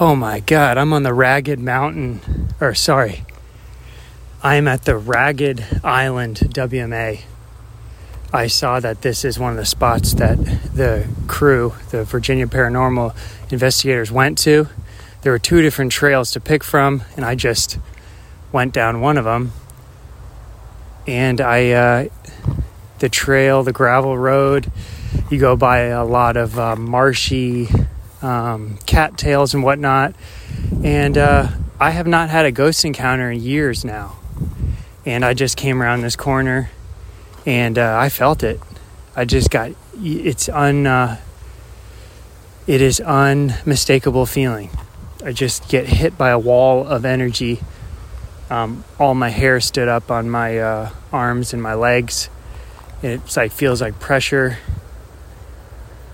Oh my God, I'm on the Ragged Mountain, or sorry, I'm at the Ragged Island WMA. I saw that this is one of the spots that the crew, the Virginia Paranormal investigators, went to. There were two different trails to pick from, and I just went down one of them. And I, uh, the trail, the gravel road, you go by a lot of uh, marshy um, cattails and whatnot. And uh, I have not had a ghost encounter in years now. And I just came around this corner and uh, I felt it. I just got it's un uh, it is unmistakable feeling. I just get hit by a wall of energy. Um, all my hair stood up on my uh, arms and my legs. It's like feels like pressure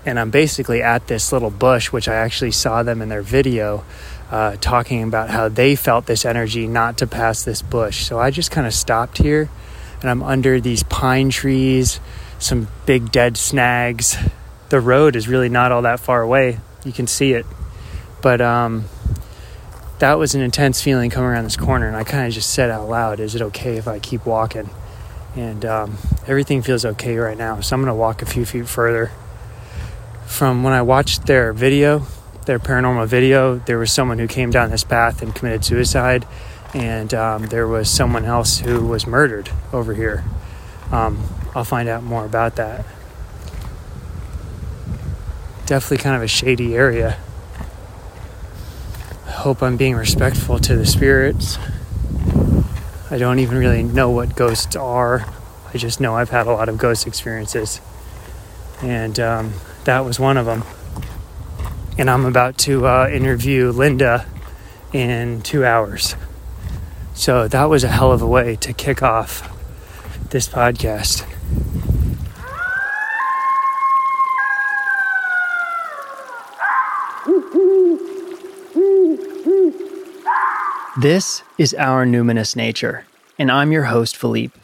and I'm basically at this little bush, which I actually saw them in their video uh, talking about how they felt this energy not to pass this bush. So I just kind of stopped here and I'm under these pine trees, some big dead snags. The road is really not all that far away. You can see it. But um, that was an intense feeling coming around this corner, and I kind of just said out loud, Is it okay if I keep walking? And um, everything feels okay right now. So I'm going to walk a few feet further from when I watched their video, their paranormal video, there was someone who came down this path and committed suicide, and um, there was someone else who was murdered over here. Um, I'll find out more about that. Definitely kind of a shady area. I hope I'm being respectful to the spirits. I don't even really know what ghosts are. I just know I've had a lot of ghost experiences. And um, that was one of them. And I'm about to uh, interview Linda in two hours. So that was a hell of a way to kick off this podcast. This is Our Numinous Nature, and I'm your host, Philippe.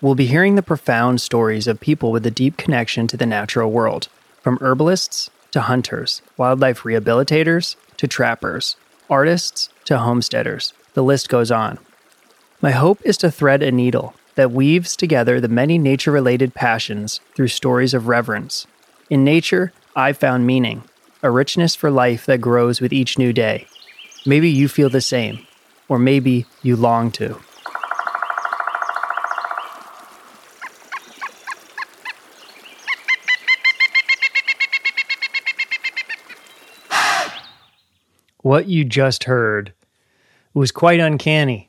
We'll be hearing the profound stories of people with a deep connection to the natural world from herbalists to hunters, wildlife rehabilitators to trappers, artists to homesteaders, the list goes on. My hope is to thread a needle that weaves together the many nature related passions through stories of reverence. In nature, I found meaning, a richness for life that grows with each new day. Maybe you feel the same, or maybe you long to. What you just heard was quite uncanny.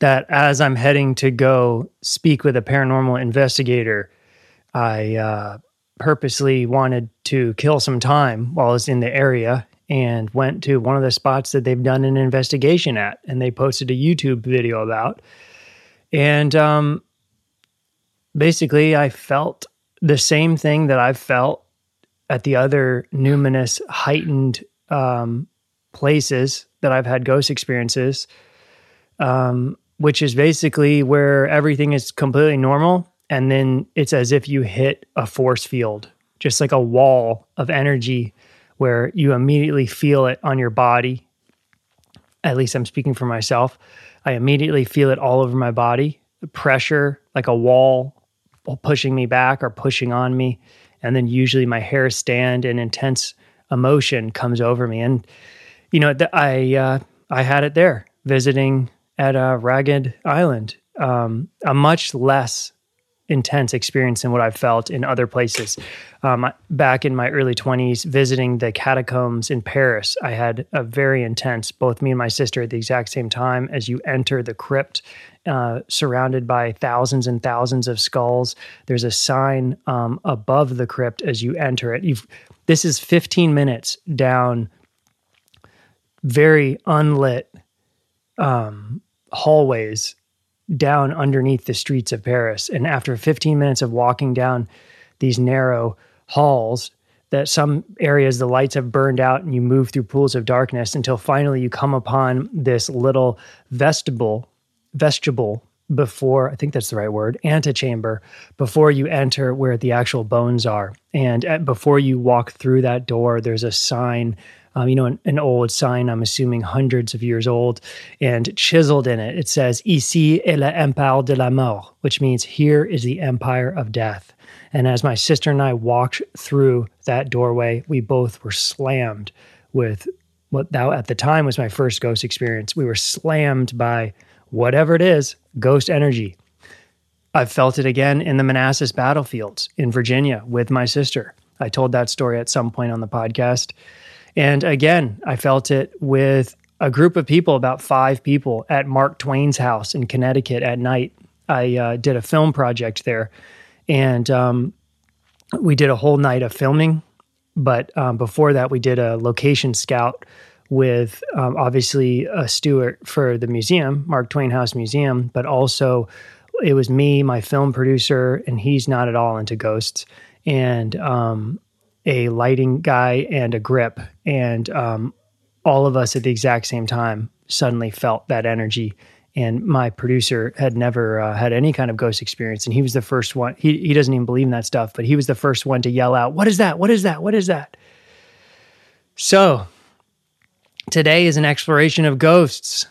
That as I'm heading to go speak with a paranormal investigator, I uh, purposely wanted to kill some time while I was in the area and went to one of the spots that they've done an investigation at, and they posted a YouTube video about. And um, basically, I felt the same thing that I've felt at the other numinous, heightened um, places that I've had ghost experiences, um, which is basically where everything is completely normal. And then it's as if you hit a force field, just like a wall of energy where you immediately feel it on your body. At least I'm speaking for myself. I immediately feel it all over my body, the pressure, like a wall pushing me back or pushing on me. And then usually my hair stand and intense emotion comes over me. And you know, I uh, I had it there visiting at a Ragged Island, um, a much less intense experience than what I've felt in other places. Um, back in my early 20s, visiting the catacombs in Paris, I had a very intense, both me and my sister at the exact same time, as you enter the crypt, uh, surrounded by thousands and thousands of skulls. There's a sign um, above the crypt as you enter it. You've, this is 15 minutes down very unlit um, hallways down underneath the streets of Paris. And after 15 minutes of walking down these narrow halls, that some areas the lights have burned out and you move through pools of darkness until finally you come upon this little vestibule vestibule before I think that's the right word antechamber before you enter where the actual bones are and at, before you walk through that door there's a sign um, you know, an, an, old sign, I'm assuming hundreds of years old, and chiseled in it, it says, Ici est l'empire de la mort, which means here is the empire of death. And as my sister and I walked through that doorway, we both were slammed with what that at the time was my first ghost experience. We were slammed by whatever it is, ghost energy. I've felt it again in the Manassas battlefields in Virginia with my sister. I told that story at some point on the podcast. And again, I felt it with a group of people, about five people, at Mark Twain's house in Connecticut at night. I uh, did a film project there, and um, we did a whole night of filming. But um, before that, we did a location scout with um, obviously a steward for the museum, Mark Twain House Museum, but also it was me, my film producer, and he's not at all into ghosts, and um, a lighting guy and a grip, and um, all of us at the exact same time suddenly felt that energy. And my producer had never uh, had any kind of ghost experience, and he was the first one. He he doesn't even believe in that stuff, but he was the first one to yell out, "What is that? What is that? What is that?" So today is an exploration of ghosts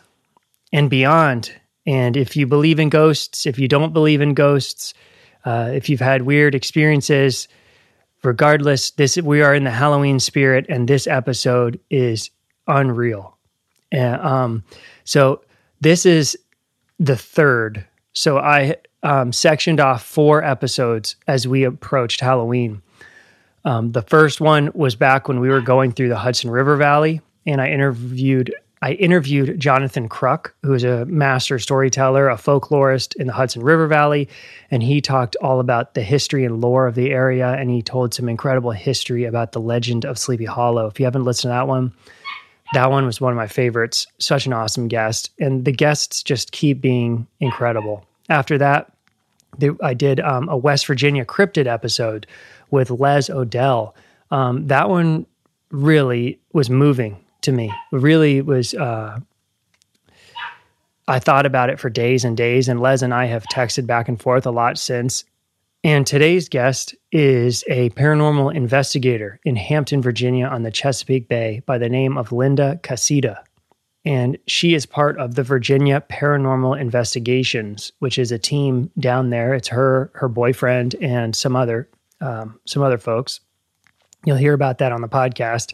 and beyond and if you believe in ghosts, if you don't believe in ghosts, uh, if you've had weird experiences, regardless, this we are in the Halloween spirit, and this episode is unreal. And, um, so this is the third. So I um, sectioned off four episodes as we approached Halloween. Um, the first one was back when we were going through the Hudson River Valley, and I interviewed I interviewed Jonathan Kruk, who is a master storyteller, a folklorist in the Hudson River Valley, and he talked all about the history and lore of the area, and he told some incredible history about the legend of Sleepy Hollow. If you haven't listened to that one, that one was one of my favorites. Such an awesome guest, and the guests just keep being incredible. After that, I did um, a West Virginia cryptid episode with Les Odell. Um, that one really was moving to me. It really was. Uh, I thought about it for days and days, and Les and I have texted back and forth a lot since. And today's guest is a paranormal investigator in Hampton, Virginia, on the Chesapeake Bay by the name of Linda Casita. And she is part of the Virginia Paranormal Investigations, which is a team down there. It's her, her boyfriend, and some other um, some other folks. You'll hear about that on the podcast.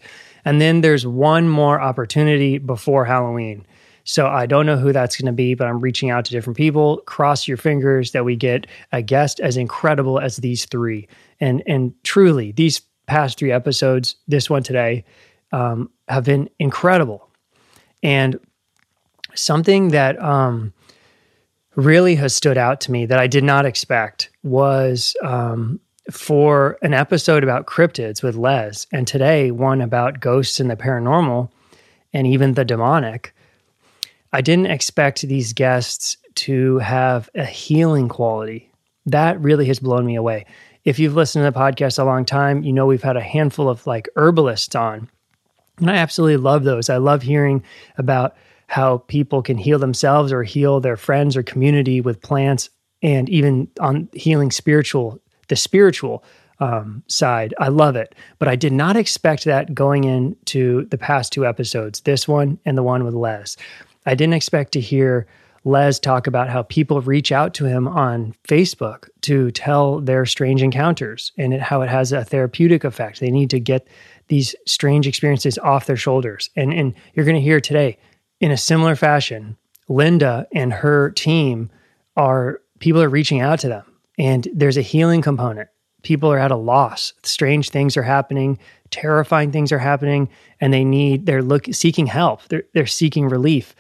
And then there's one more opportunity before Halloween. So I don't know who that's going to be, but I'm reaching out to different people. Cross your fingers that we get a guest as incredible as these three. And and truly, these past three episodes, this one today, um, have been incredible. And something that um, really has stood out to me that I did not expect was um, for an episode about cryptids with Les, and today one about ghosts and the paranormal and even the demonic. I didn't expect these guests to have a healing quality. That really has blown me away. If you've listened to the podcast a long time, you know we've had a handful of like herbalists on. And I absolutely love those. I love hearing about how people can heal themselves or heal their friends or community with plants and even on healing spiritual the spiritual um, side. I love it, but I did not expect that going into the past two episodes, this one and the one with Les. I didn't expect to hear Les talk about how people reach out to him on Facebook to tell their strange encounters and it, how it has a therapeutic effect. They need to get these strange experiences off their shoulders. And, and you're going to hear today, in a similar fashion, Linda and her team are people are reaching out to them and there's a healing component. People are at a loss. Strange things are happening, terrifying things are happening, and they need they're look seeking help. They're they're seeking relief.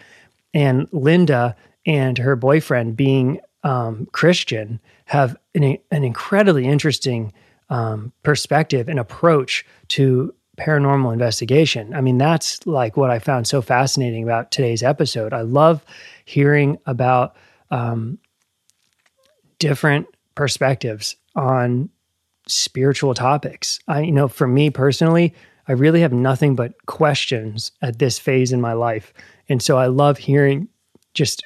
And Linda and her boyfriend, being um, Christian, have an, an incredibly interesting um, perspective and approach to paranormal investigation. I mean, that's like what I found so fascinating about today's episode. I love hearing about um, different perspectives on spiritual topics. I, you know, for me personally, I really have nothing but questions at this phase in my life. And so I love hearing just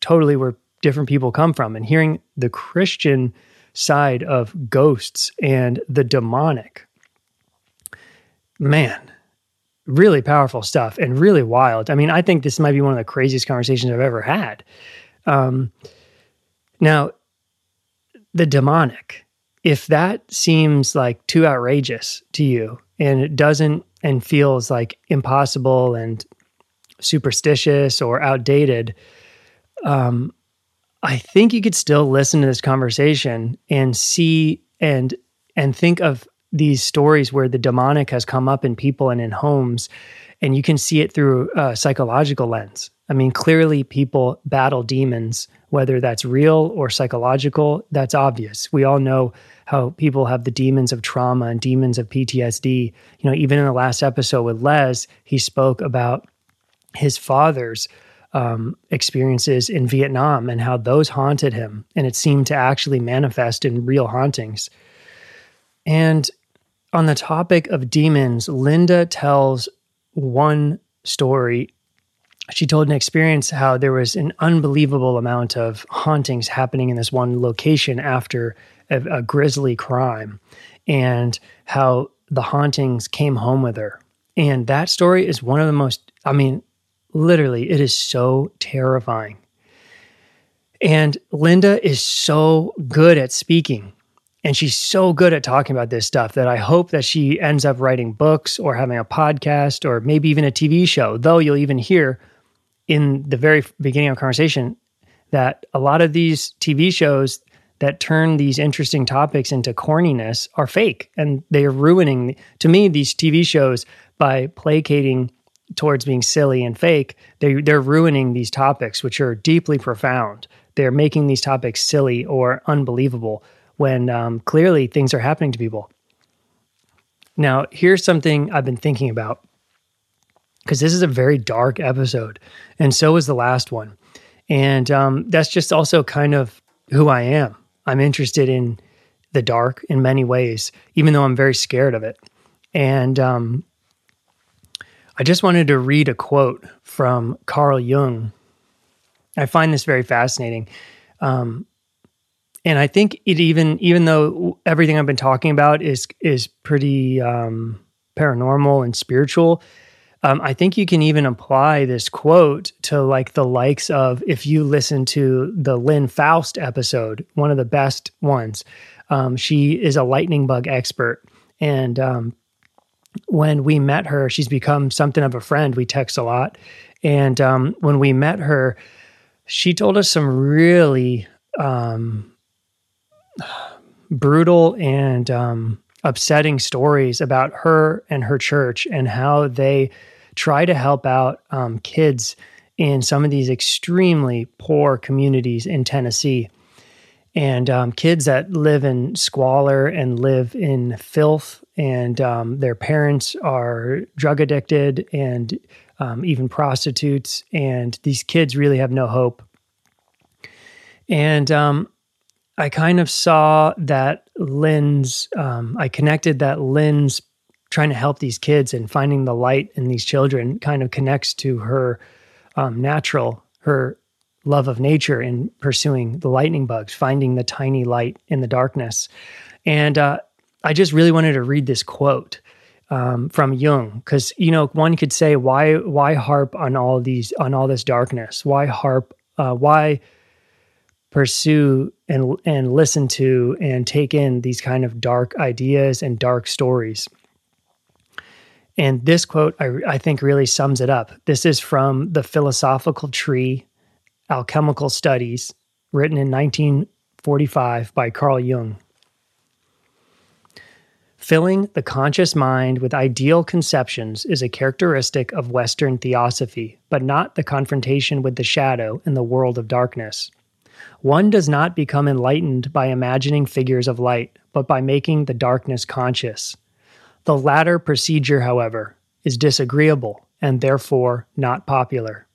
totally where different people come from and hearing the Christian side of ghosts and the demonic. Man, really powerful stuff and really wild. I mean, I think this might be one of the craziest conversations I've ever had. Um, now, the demonic, if that seems like too outrageous to you and it doesn't and feels like impossible and superstitious or outdated, um, I think you could still listen to this conversation and see and and think of these stories where the demonic has come up in people and in homes, and you can see it through a psychological lens. I mean, clearly people battle demons, whether that's real or psychological, that's obvious. We all know how people have the demons of trauma and demons of PTSD. You know, even in the last episode with Les, he spoke about his father's um, experiences in Vietnam and how those haunted him. And it seemed to actually manifest in real hauntings. And on the topic of demons, Linda tells one story. She told an experience how there was an unbelievable amount of hauntings happening in this one location after a, a grisly crime, and how the hauntings came home with her. And that story is one of the most, I mean, literally, it is so terrifying. And Linda is so good at speaking and she's so good at talking about this stuff that I hope that she ends up writing books or having a podcast or maybe even a TV show. Though you'll even hear in the very beginning of conversation that a lot of these TV shows that turn these interesting topics into corniness are fake and they are ruining to me these TV shows by placating towards being silly and fake. They they're ruining these topics which are deeply profound. They're making these topics silly or unbelievable when um, clearly things are happening to people. Now, here's something I've been thinking about because this is a very dark episode, and so is the last one. And um, that's just also kind of who I am. I'm interested in the dark in many ways, even though I'm very scared of it. And um, I just wanted to read a quote from Carl Jung. I find this very fascinating. Um, and I think it even even though everything I've been talking about is is pretty um, paranormal and spiritual, um, I think you can even apply this quote to like the likes of if you listen to the Lynn Faust episode, one of the best ones. Um, she is a lightning bug expert, and um, when we met her, she's become something of a friend. We text a lot, and um, when we met her, she told us some really um, brutal and um, upsetting stories about her and her church and how they try to help out um, kids in some of these extremely poor communities in Tennessee. And um, kids that live in squalor and live in filth, and um, their parents are drug addicted and um, even prostitutes. And these kids really have no hope. And um, I kind of saw that lens. Um, I connected that lens trying to help these kids and finding the light in these children kind of connects to her um, natural, her love of nature in pursuing the lightning bugs, finding the tiny light in the darkness. And uh, I just really wanted to read this quote um, from Jung because you know one could say why why harp on all these on all this darkness? Why harp? Uh, why pursue and and listen to and take in these kind of dark ideas and dark stories. And this quote, I, I think, really sums it up. This is from the Philosophical Tree Alchemical Studies, written in 1945 by Carl Jung. Filling the conscious mind with ideal conceptions is a characteristic of Western theosophy, but not the confrontation with the shadow in the world of darkness. One does not become enlightened by imagining figures of light, but by making the darkness conscious. The latter procedure, however, is disagreeable and therefore not popular.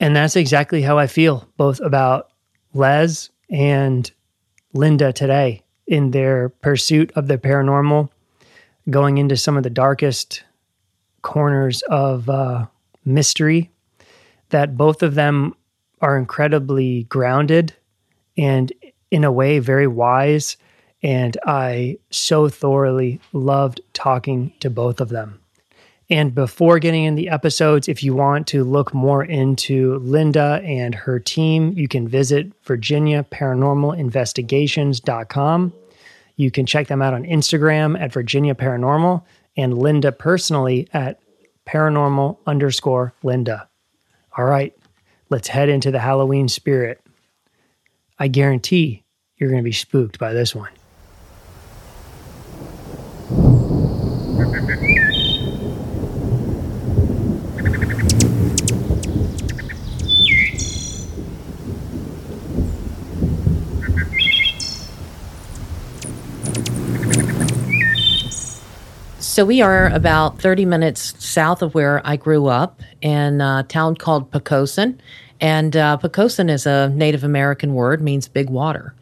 And that's exactly how I feel both about Les and Linda today in their pursuit of the paranormal, going into some of the darkest corners of uh, mystery, that both of them are incredibly grounded and, in a way, very wise And I so thoroughly loved talking to both of them. And before getting in the episodes, if you want to look more into Linda and her team, you can visit virginiaparanormalinvestigations.com. You can check them out on Instagram at Virginia Paranormal and Linda personally at paranormal underscore Linda. All right, let's head into the Halloween spirit. I guarantee you're going to be spooked by this one. So we are about 30 minutes south of where I grew up in a town called Poquoson. And uh, Poquoson is a Native American word, means big water.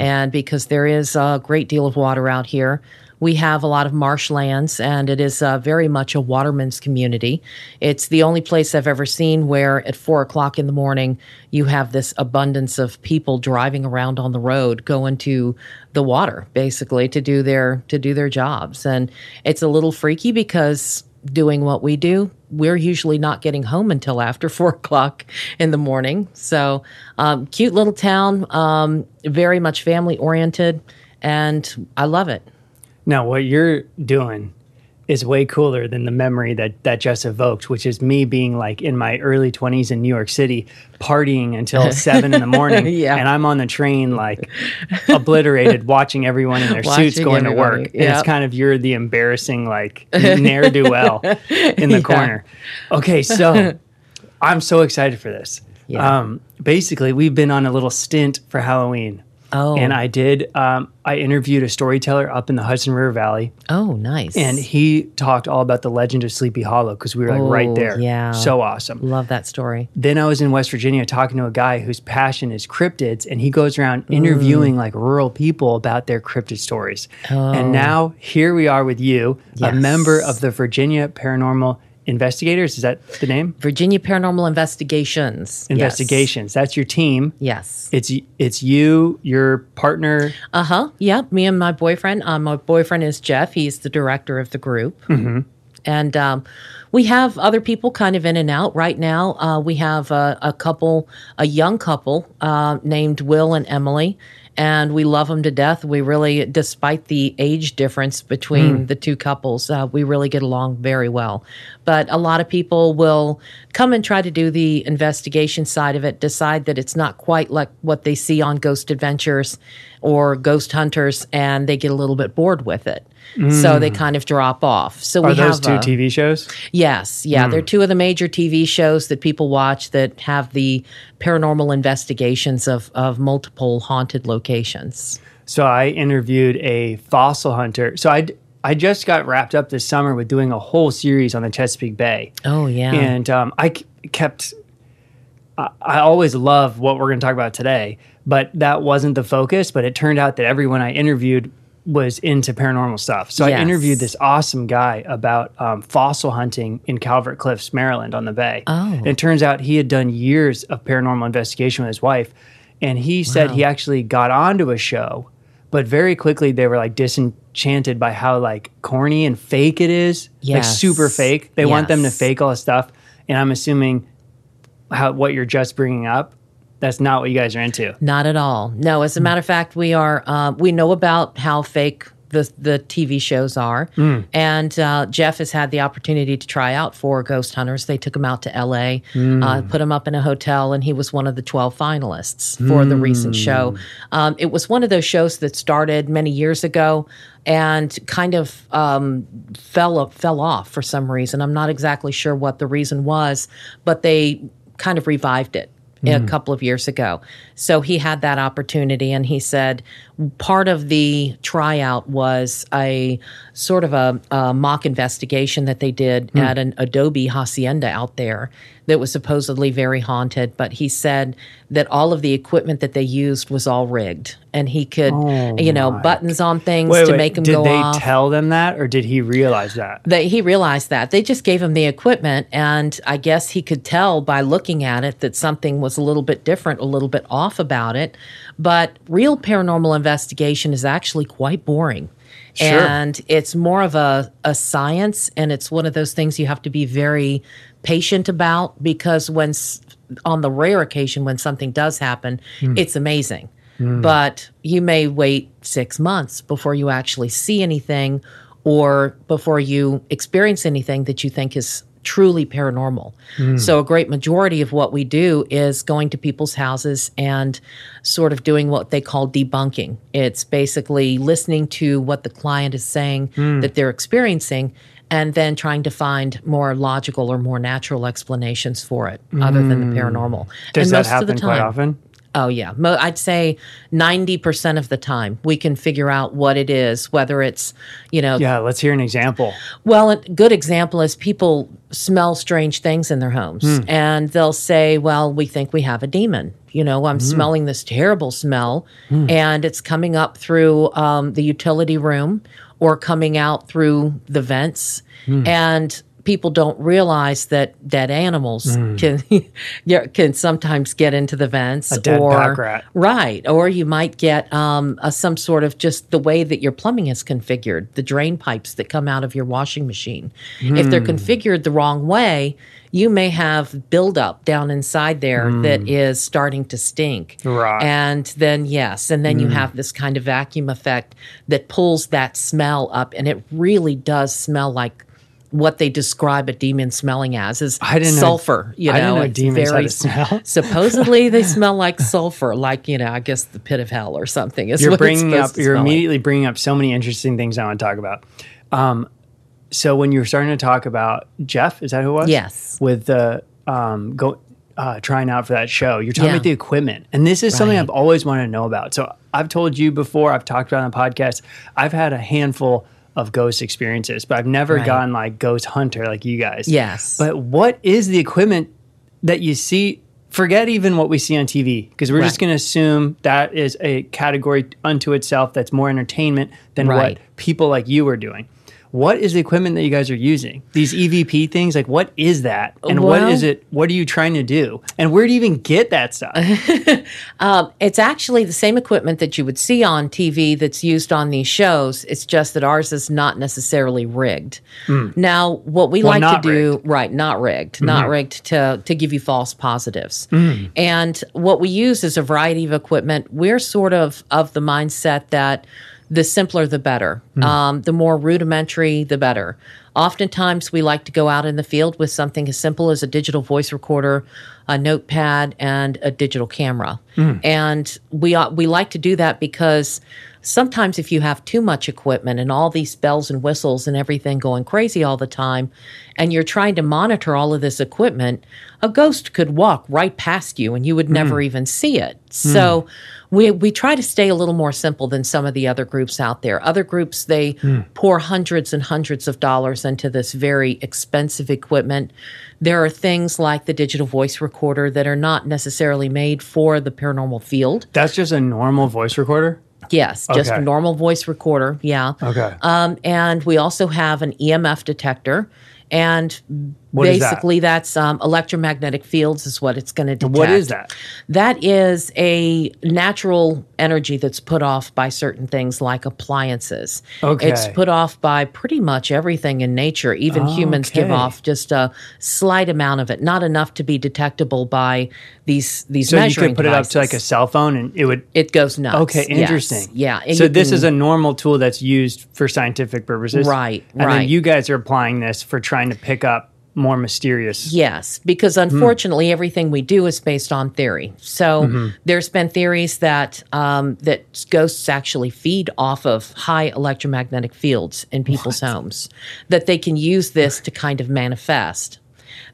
And because there is a great deal of water out here, we have a lot of marshlands, and it is uh, very much a waterman's community. It's the only place I've ever seen where at four o'clock in the morning you have this abundance of people driving around on the road, going to the water basically to do their to do their jobs, and it's a little freaky because doing what we do, we're usually not getting home until after four o'clock in the morning. So, um, cute little town, um, very much family oriented, and I love it. Now, what you're doing is way cooler than the memory that that just evoked, which is me being like in my early 20s in New York City, partying until seven in the morning, Yeah. and I'm on the train like obliterated, watching everyone in their suits Watching going to work. everybody, And it's kind of you're the embarrassing like ne'er do well in the Yeah. corner. Okay, so I'm so excited for this. Yeah. Um, basically, we've been on a little stint for Halloween. Oh. And I did. Um, I interviewed a storyteller up in the Hudson River Valley, Oh, nice. and he talked all about the legend of Sleepy Hollow because we were like right Oh, there. yeah. So awesome. love that story. Then I was in West Virginia talking to a guy whose passion is cryptids, and he goes around interviewing like rural people about their cryptid stories. And now here we are with you, a member of the Virginia Paranormal Investigators. Is that the name? Virginia Paranormal Investigations. Yes. Investigations. That's your team. Yes. It's it's you, your partner. Uh huh. Yeah. Me and my boyfriend. Um, my boyfriend is Jeff. He's the director of the group. Mm-hmm. And um, we have other people kind of in and out right now. Uh, we have a, a couple, a young couple uh, named Will and Emily. And we love them to death. We really, despite the age difference between the two couples, uh, we really get along very well. But a lot of people will come and try to do the investigation side of it, decide that it's not quite like what they see on Ghost Adventures or Ghost Hunters, and they get a little bit bored with it. So they kind of drop off. So Are we those have two a- TV shows? Yes, yeah, they're two of the major TV shows that people watch that have the paranormal investigations of of multiple haunted locations. So I interviewed a fossil hunter. So I I just got wrapped up this summer with doing a whole series on the Chesapeake Bay, Oh yeah, and um, I kept. I, I always love what we're going to talk about today, but that wasn't the focus. But it turned out that everyone I interviewed was into paranormal stuff. So I interviewed this awesome guy about um, fossil hunting in Calvert Cliffs, Maryland, on the bay. Oh. And it turns out he had done years of paranormal investigation with his wife, and he said he actually got onto a show, but very quickly they were like disenchanted by how like corny and fake it is, like super fake. They want them to fake all the stuff, and I'm assuming how what you're just bringing up. That's not what you guys are into. not at all. No, as a matter of fact, we are. Uh, we know about how fake the the TV shows are, and uh, Jeff has had the opportunity to try out for Ghost Hunters. They took him out to L.A., uh, put him up in a hotel, and he was one of the twelve finalists for the recent show. Um, it was one of those shows that started many years ago and kind of um, fell fell off for some reason. I'm not exactly sure what the reason was, but they kind of revived it a mm. couple of years ago. So he had that opportunity, and he said part of the tryout was a sort of a, a mock investigation that they did hmm. at an Adobe hacienda out there that was supposedly very haunted. But he said that all of the equipment that they used was all rigged, and he could, oh you know, buttons on things Wait, to wait, make them go. did go they off. tell them that, or did he realize that? They, he realized that they just gave him the equipment, and I guess he could tell by looking at it that something was a little bit different, a little bit off about it. But real paranormal investigation is actually quite boring. Sure. And it's more of a, a science, and it's one of those things you have to be very patient about because when, on the rare occasion when something does happen, hmm. it's amazing. Hmm. But you may wait six months before you actually see anything or before you experience anything that you think is truly paranormal. Mm. So, a great majority of what we do is going to people's houses and sort of doing what they call debunking. It's basically listening to what the client is saying mm. that they're experiencing and then trying to find more logical or more natural explanations for it other than the mm. paranormal. Does and that happen the quite often? Oh yeah, Mo- I'd say ninety percent of the time we can figure out what it is. Whether it's, you know, Yeah, let's hear an example. well, a good example is people smell strange things in their homes, hmm. and they'll say, "Well, we think we have a demon." You know, I'm hmm. smelling this terrible smell, hmm. and it's coming up through um, the utility room or coming out through the vents, and people don't realize that dead animals can can sometimes get into the vents or right. Or you might get um, a, some sort of just the way that your plumbing is configured the drain pipes that come out of your washing machine. If they're configured the wrong way you may have buildup down inside there that is starting to stink. Right. and then yes and then you have this kind of vacuum effect that pulls that smell up and it really does smell like what they describe a demon smelling as is I didn't know- sulfur. you know, I didn't know It's demons had a smell. Supposedly they smell like sulfur, like you know, I guess the pit of hell or something. Is You're bringing up. You're smell like. immediately bringing up so many interesting things I want to talk about. Um, so when you were starting to talk about Jeff, is that who it was? Yes. With the um, go uh, trying out for that show, you're talking Yeah. about the equipment, and this is something I've always wanted to know about. So I've told you before. I've talked about on the podcast. I've had a handful of ghost experiences, but I've never Right. gotten like ghost hunter like you guys. Yes. But what is the equipment that you see? Forget even what we see on TV because we're just going to assume that is a category unto itself that's more entertainment than Right. what people like you are doing. What is the equipment that you guys are using? These EVP things, like what is that? And what Well- is it? What are you trying to do? And where do you even get that stuff? It's actually the same equipment that you would see on TV that's used on these shows. It's just that ours is not necessarily rigged. Now, what we. Well, like to do, rigged. Mm-hmm. right, not rigged, not rigged to to give you false positives. Mm. And what we use is a variety of equipment. We're sort of of the mindset that the simpler the better. Mm. Um, the more rudimentary, the better. Oftentimes, we like to go out in the field with something as simple as a digital voice recorder, a notepad, and a digital camera. And we uh, we like to do that because sometimes if you have too much equipment and all these bells and whistles and everything going crazy all the time, and you're trying to monitor all of this equipment, a ghost could walk right past you and you would never even see it. So we we try to stay a little more simple than some of the other groups out there. Other groups they pour hundreds and hundreds of dollars into this very expensive equipment. There are things like the digital voice recorder that are not necessarily made for the paranormal field. That's just a normal voice recorder. Yes, just Okay. a normal voice recorder. Yeah. Okay. Um, and we also have an EMF detector. And What is that? basically, that's um, electromagnetic fields, is what it's going to detect. what is that? That is a natural energy that's put off by certain things like appliances. Okay. It's put off by pretty much everything in nature. Even humans give off just a slight amount of it, not enough to be detectable by these these So you could put it up to like a cell phone, and it would. It goes nuts. Okay, Yes. interesting. Yeah. So this can- is a normal tool that's used for scientific purposes, Right, And then you guys are applying this for trying to pick up more mysterious. Yes, because Hmm. unfortunately, everything we do is based on theory. So Mm-hmm. there's been theories that um, that ghosts actually feed off of high electromagnetic fields in people's homes, that they can use this to kind of manifest.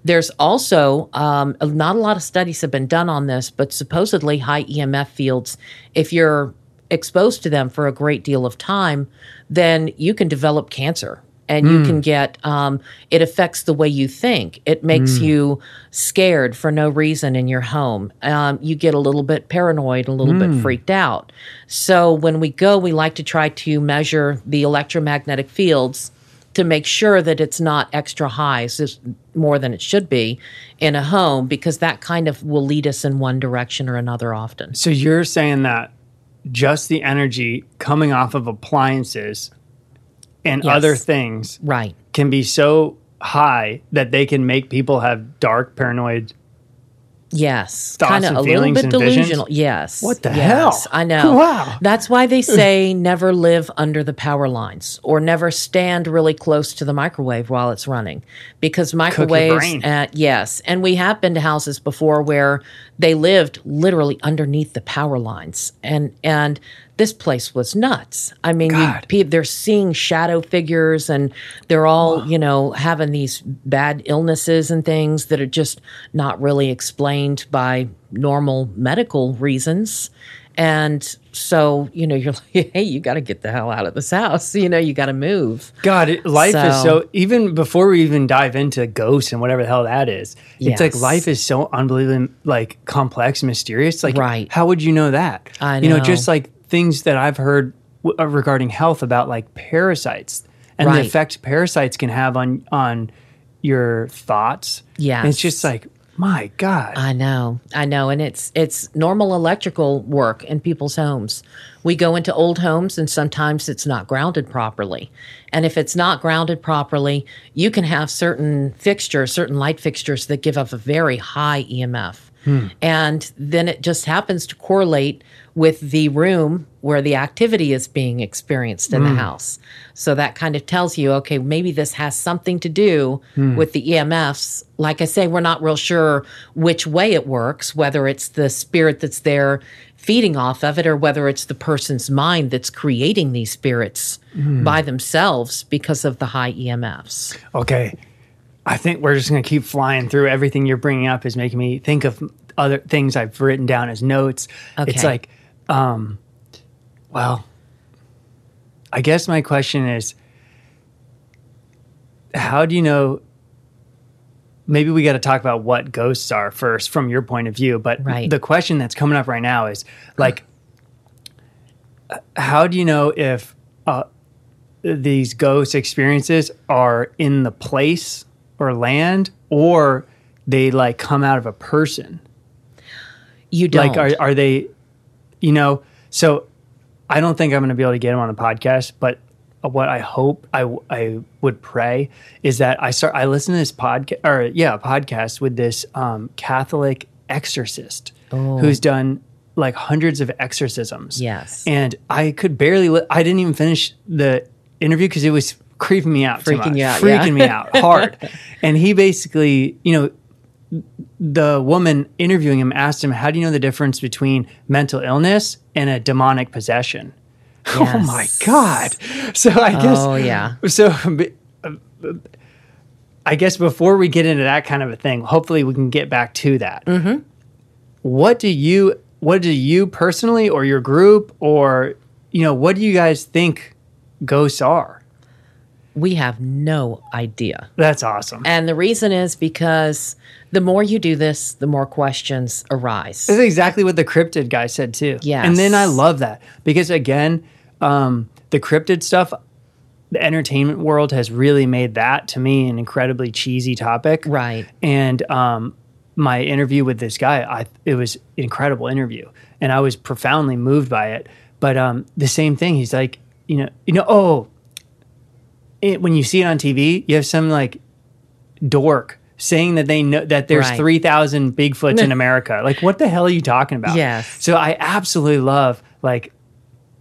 There's also um, not a lot of studies have been done on this, but supposedly high EMF fields, if you're exposed to them for a great deal of time, then you can develop cancer and you can get um, it affects the way you think. It makes you scared for no reason in your home. Um, you get a little bit paranoid, a little bit freaked out. So when we go, we like to try to measure the electromagnetic fields to make sure that it's not extra high, so it's more than it should be in a home, because that kind of will lead us in one direction or another often. So you're saying that just the energy coming off of appliances and Yes. other things Right. can be so high that they can make people have dark paranoid Yes, kind of a little bit visions? delusional. Yes. What the yes, hell? I know. Wow. That's why they say never live under the power lines or never stand really close to the microwave while it's running because microwaves. brain. Uh, yes, and we have been to houses before where they lived literally underneath the power lines, and and this place was nuts. I mean, you, they're seeing shadow figures, and they're all you know having these bad illnesses and things that are just not really explained by normal medical reasons. And so, you know, you're like, hey, you got to get the hell out of this house. You know, you got to move. God, it, life is So- so. Even before we even dive into ghosts and whatever the hell that is, it's like life is so unbelievably like complex, mysterious. Like, Right. How would you know that? I You know, know. just like things that I've heard w- uh, regarding health about like parasites and the Right. effect parasites can have on on your thoughts. Yeah. it's just like, my God. I know, I know, and it's it's normal electrical work in people's homes. We go into old homes, and sometimes it's not grounded properly. And if it's not grounded properly, you can have certain fixtures, certain light fixtures that give off a very high EMF, hmm. and then it just happens to correlate with the room where the activity is being experienced in the mm. house. So that kind of tells you, okay, maybe this has something to do hmm. with the EMFs. Like I say, we're not real sure which way it works, whether it's the spirit that's there feeding off of it or whether it's the person's mind that's creating these spirits hmm. by themselves because of the high EMFs. Okay. I think we're just going to keep flying through. Everything you're bringing up is making me think of other things I've written down as notes. It's like, um, well, I guess my question is how do you know? Maybe we got to talk about what ghosts are first from your point of view. But Right. the question that's coming up right now is like, how do you know if uh, these ghost experiences are in the place or land or they like come out of a person You don't. like are, are they you know so i don't think i'm going to be able to get him on the podcast but what i hope i, I would pray is that i start i listen to this podcast or yeah a podcast with this um, catholic exorcist who's done like hundreds of exorcisms Yes. and i could barely li- i didn't even finish the interview because it was creeping me out Freaking you out, freaking yeah. me out hard and he basically you know the woman interviewing him asked him, How do you know the difference between mental illness and a demonic possession? Oh my God. So I guess. Oh, yeah. So I guess before we get into that kind of a thing, hopefully we can get back to that. Mm-hmm. What do you, what do you personally or your group or, you know, what do you guys think ghosts are? We have no idea. That's awesome. And the reason is because the more you do this, the more questions arise. That's exactly what the cryptid guy said too. Yeah. And then I love that because again, um, the cryptid stuff, the entertainment world has really made that to me an incredibly cheesy topic. Right. And um, my interview with this guy, I it was an incredible interview, and I was profoundly moved by it. But um, the same thing, he's like, you know, you know, oh, it, when you see it on TV, you have some like dork saying that they know that there's Right. 3,000 Bigfoots in America. Like, what the hell are you talking about? Yes. So I absolutely love like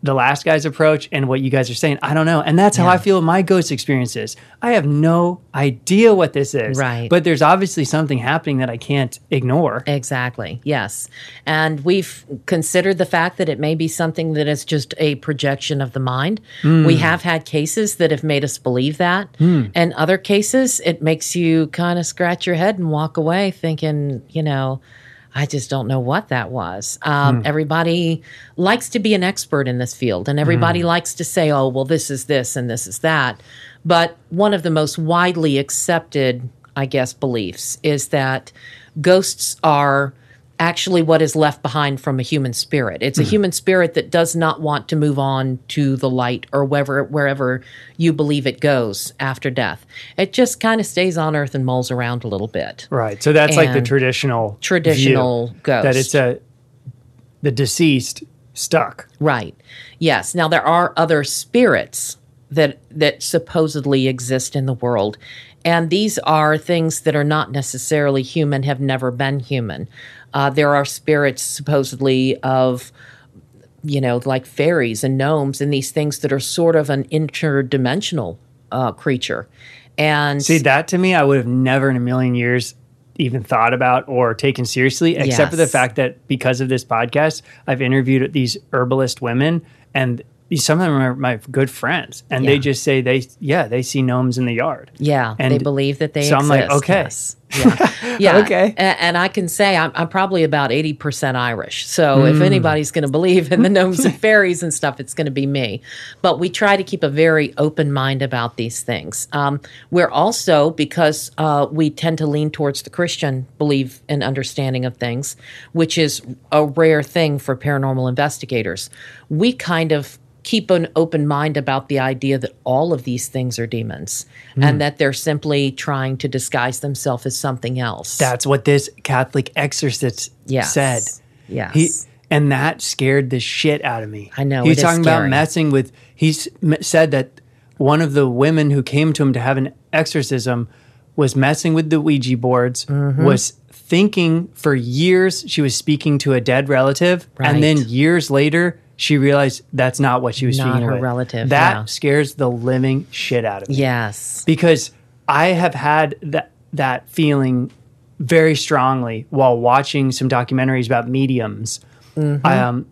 the last guy's approach and what you guys are saying. I don't know. And that's how I feel my ghost experiences. I have no idea what this is. Right. But there's obviously something happening that I can't ignore. Exactly. Yes. And we've considered the fact that it may be something that is just a projection of the mind. We hmm. have had cases that have made us believe that. Hmm. And other cases, it makes you kind of scratch your head and walk away thinking, you know, I just don't know what that was. Um, Everybody likes to be an expert in this field, and everybody likes to say, oh, well, this is this and this is that. But one of the most widely accepted, I guess, beliefs is that ghosts are actually what is left behind from a human spirit. It's a hmm. human spirit that does not want to move on to the light or wherever wherever you believe it goes after death. It just kind of stays on earth and mulls around a little bit. Right. So that's like the traditional traditional ghost. that it's a the deceased stuck. Right. Yes. Now there are other spirits that that supposedly exist in the world. And these are things that are not necessarily human, have never been human. Uh, there are spirits supposedly of, you know, like fairies and gnomes and these things that are sort of an interdimensional uh, creature. And See that to me, I would have never in a million years even thought about or taken seriously, except for the fact that because of this podcast, I've interviewed these herbalist women, and some of them are my good friends, and they just say they, yeah, they see gnomes in the yard. Yeah, and they believe that they so I'm like, okay. yes. Yeah, yeah. Okay. A- And, I can say I'm, I'm probably about eighty percent Irish. So Mm. if anybody's going to believe in the gnomes and fairies and stuff, it's going to be me. But we try to keep a very open mind about these things. Um, we're also because uh, we tend to lean towards the Christian belief and understanding of things, which is a rare thing for paranormal investigators. We kind of keep an open mind about the idea that all of these things are demons Hmm. and that they're simply trying to disguise themselves as something else. That's what this Catholic exorcist Yes. said. Yes. He and that scared the shit out of me. I know, He's talking about messing with. he said that one of the women who came to him to have an exorcism was messing with the Ouija boards. Mm-hmm. Was thinking for years she was speaking to a dead relative, and then years later she realized that's not what she was Not her with. relative, That yeah. scares the living shit out of me yes. because I have had that that feeling very strongly while watching some documentaries about mediums. Mm-hmm. Um,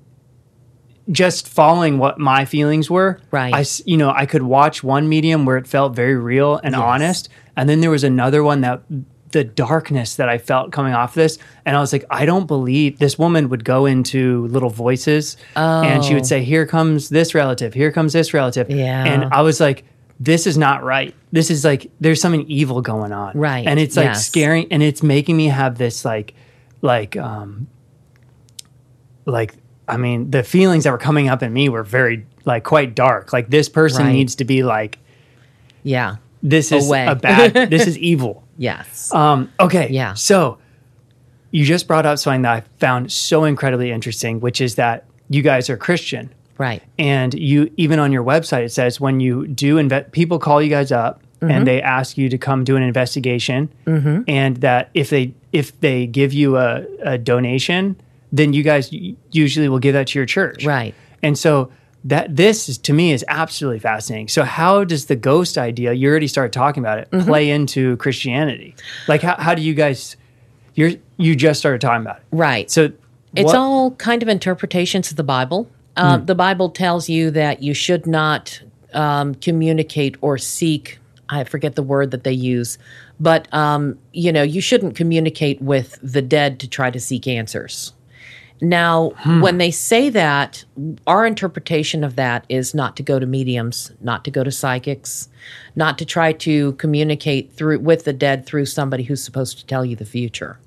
just following what my feelings were, Right. I, you know, I could watch one medium where it felt very real and honest, and then there was another one that the darkness that I felt coming off this, and I was like, I don't believe this woman would go into little voices, and she would Oh. say, "Here comes this relative, here comes this relative," Yeah. and I was like, this is not right. This is like there's something evil going on. Right, And it's like yes. scaring and it's making me have this like like um like I mean, the feelings that were coming up in me were very like quite dark. Like this person Right. needs to be like Yeah. this is Away. a bad this is evil. Yes. Um, okay. Yeah. So you just brought up something that I found so incredibly interesting, which is that you guys are Christian. right. And you even on your website it says when you do invest, people call you guys up Mm-hmm. and they ask you to come do an investigation, and that if they if they give you a, a donation, then you guys usually will give that to your church, Right. And so that this is, to me is absolutely fascinating. So how does the ghost idea you already started talking about it Mm-hmm. play into Christianity? Like how how do you guys you're you just started talking about it, Right. So It's what- all kind of interpretations of the Bible. Uh, The Bible tells you that you should not um, communicate or seek. I forget the word that they use, but um, you know you shouldn't communicate with the dead to try to seek answers. Now, when they say that, our interpretation of that is not to go to mediums, not to go to psychics, not to try to communicate through with the dead through somebody who's supposed to tell you the future.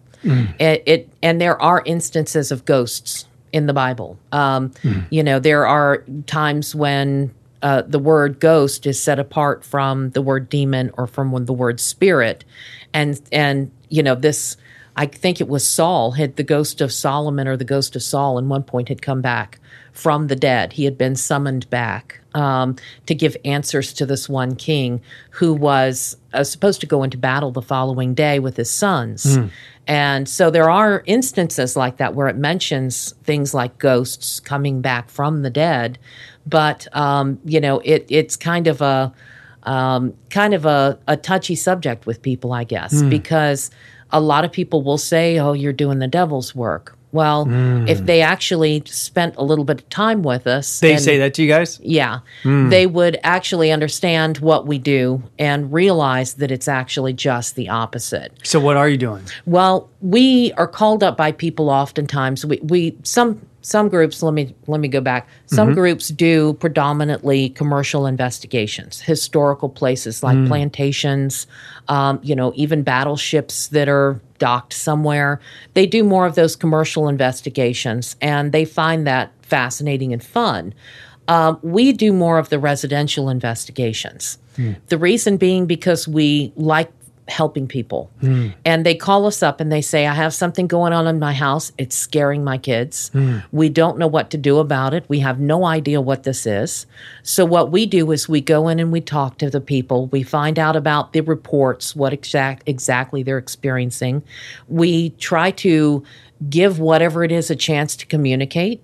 It, it and there are instances of ghosts in the Bible. Um, You know, there are times when uh, the word ghost is set apart from the word demon or from the word spirit, and and you know this. I think it was Saul had the ghost of Solomon or the ghost of Saul, in one point had come back from the dead. He had been summoned back um, to give answers to this one king who was uh, supposed to go into battle the following day with his sons. And so there are instances like that where it mentions things like ghosts coming back from the dead, but um, you know it it's kind of a um, kind of a, a touchy subject with people, I guess, Hmm. because a lot of people will say, "Oh, you're doing the devil's work." Well, if they actually spent a little bit of time with us, they and- say that to you guys? yeah, Hmm. they would actually understand what we do and realize that it's actually just the opposite. So what are you doing? Well, we are called up by people oftentimes. We, we some some groups. Let me let me go back. Some groups do predominantly commercial investigations, historical places like plantations. Um, you know, even battleships that are docked somewhere. They do more of those commercial investigations, and they find that fascinating and fun. Um, we do more of the residential investigations. The reason being because we like helping people. Hmm. And they call us up and they say, I have something going on in my house. It's scaring my kids. Hmm. We don't know what to do about it. We have no idea what this is. So, what we do is we go in and we talk to the people. We find out about the reports, what exact, exactly they're experiencing. We try to give whatever it is a chance to communicate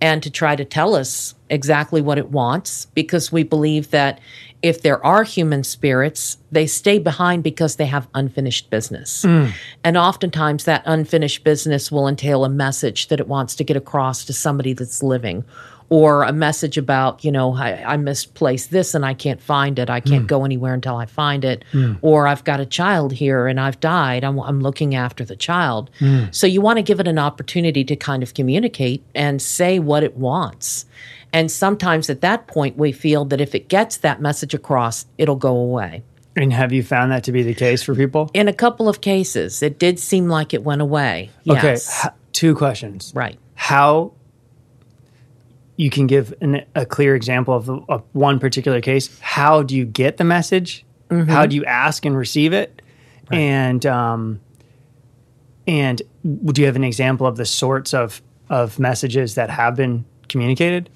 and to try to tell us exactly what it wants because we believe that if there are human spirits, they stay behind because they have unfinished business. Mm. And oftentimes that unfinished business will entail a message that it wants to get across to somebody that's living. Or a message about, you know, I, I misplaced this and I can't find it. I can't mm. go anywhere until I find it. Mm. Or I've got a child here and I've died. I'm, I'm looking after the child. So you want to give it an opportunity to kind of communicate and say what it wants. And sometimes at that point, we feel that if it gets that message across, it'll go away. And have you found that to be the case for people? In a couple of cases, it did seem like it went away. Okay, Yes. h- two questions. Right. How you can give an, a clear example of, of one particular case. How do you get the message? Mm-hmm. How do you ask and receive it? And um, and do you have an example of the sorts of of messages that have been communicated?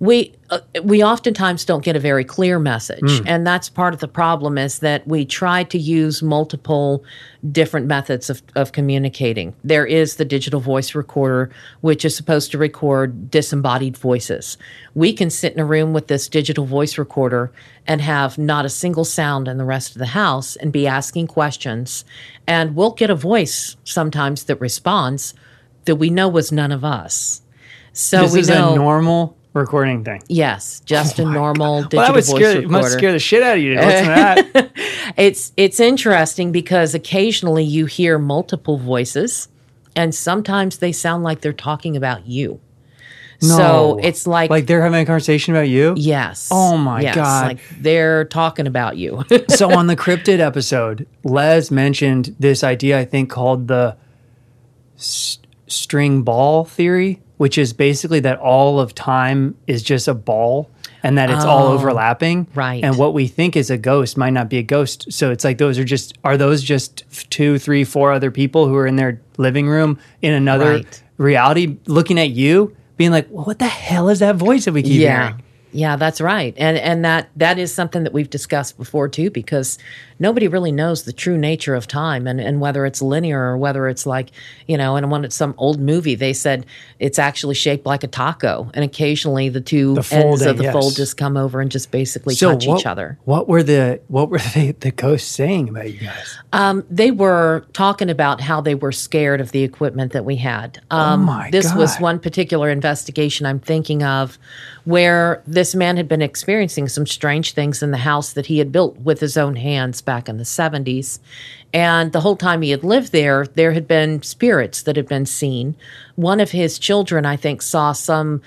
we uh, we oftentimes don't get a very clear message. And that's part of the problem is that we try to use multiple different methods of, of communicating. There is the digital voice recorder which is supposed to record disembodied voices. We can sit in a room with this digital voice recorder and have not a single sound in the rest of the house and be asking questions. And we'll get a voice sometimes that responds that we know was none of us so This we is know a normal recording thing. Yes, just oh a normal digital Well, that would voice scare, recorder. must scare the shit out of you to listen to that. It's it's interesting because occasionally you hear multiple voices, and sometimes they sound like they're talking about you. No. So it's like, like they're having a conversation about you. yes, Oh my yes, God. like they're talking about you. so on the cryptid episode, Les mentioned this idea I think called the s- string ball theory, which is basically that all of time is just a ball and that it's all oh, overlapping. Oh, right. And what we think is a ghost might not be a ghost. So it's like those are just are those just two, three, four other people who are in their living room in another Right. reality looking at you, being like, well, what the hell is that voice that we keep yeah. hearing? Yeah, that's right. And and that that is something that we've discussed before too because nobody really knows the true nature of time and, and whether it's linear or whether it's like, you know, and when it's some old movie they said it's actually shaped like a taco and occasionally the two ends of the yes. fold just come over and just basically touch what, each other. What were the what were the, the ghosts saying about you guys? Um, they were talking about how they were scared of the equipment that we had. Um, Oh my this was one particular investigation I'm thinking of where this man had been experiencing some strange things in the house that he had built with his own hands back in the 70s. And the whole time he had lived there, there had been spirits that had been seen. One of his children, I think, saw some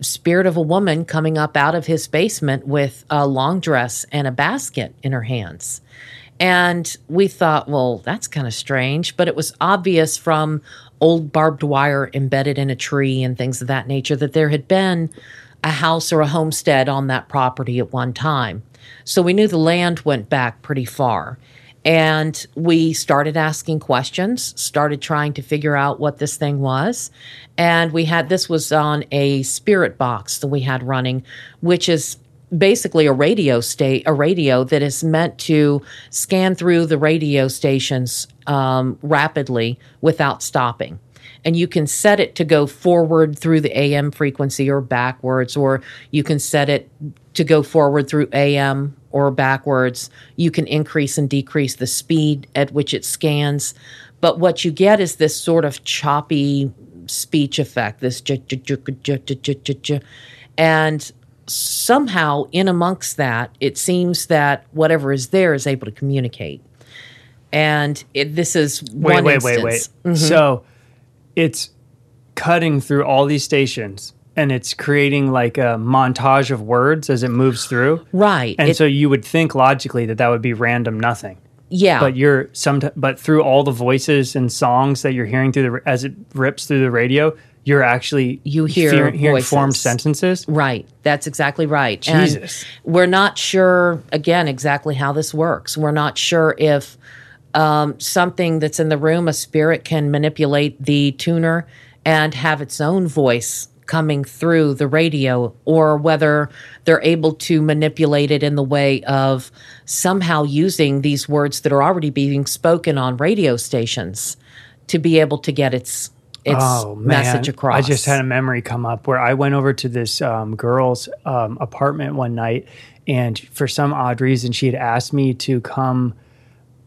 spirit of a woman coming up out of his basement with a long dress and a basket in her hands. And we thought, well, that's kind of strange, but it was obvious from old barbed wire embedded in a tree and things of that nature that there had been a house or a homestead on that property at one time. So we knew the land went back pretty far. And we started asking questions, started trying to figure out what this thing was. And we had this was on a spirit box that we had running, which is basically a radio state a radio that is meant to scan through the radio stations um, rapidly without stopping and you can set it to go forward through the AM frequency or backwards, or you can set it to go forward through AM or backwards. You can increase and decrease the speed at which it scans. But what you get is this sort of choppy speech effect, this. And somehow, in amongst that, it seems that whatever is there is able to communicate. And it, this is wait, one wait, instance. wait, wait, wait. Mm-hmm. So it's cutting through all these stations and it's creating like a montage of words as it moves through. right And It- so you would think logically that that would be random nothing. Yeah. But you're some, but through all the voices and songs that you're hearing through the as it rips through the radio, you're actually You hear hearing formed sentences. Right. That's exactly right. Jesus. And we're not sure, again, exactly how this works. We're not sure if um, something that's in the room, a spirit, can manipulate the tuner and have its own voice coming through the radio, or whether they're able to manipulate it in the way of somehow using these words that are already being spoken on radio stations to be able to get its its Oh message across. I just had a memory come up where I went over to this um, girl's um, apartment one night, and for some odd reason, she had asked me to come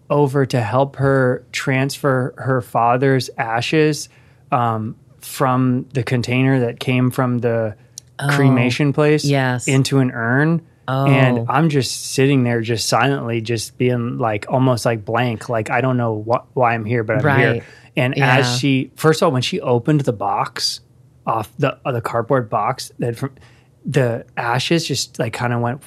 over to help her transfer her father's ashes um, from the container that came from the cremation place yes. into an urn. Oh. And I'm just sitting there, just silently, just being like almost like blank. Like I don't know what, why I'm here, but I'm Right. here. And Yeah. as she, first of all, when she opened the box off the uh, the cardboard box, that from the ashes just like kind of went,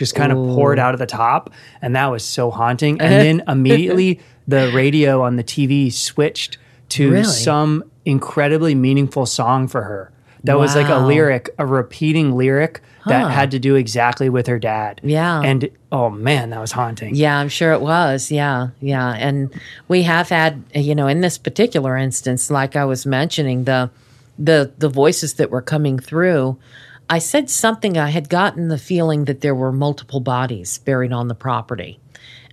just kind of poured out of the top, and that was so haunting. And then immediately the radio on the TV switched to Really? some incredibly meaningful song for her. That was like a lyric, a repeating lyric that had to do exactly with her dad. Yeah. And oh man, that was haunting. Yeah, I'm sure it was. Yeah, yeah. And we have had, you know, in this particular instance, like I was mentioning, the the the voices that were coming through. I said something. I had gotten the feeling that there were multiple bodies buried on the property,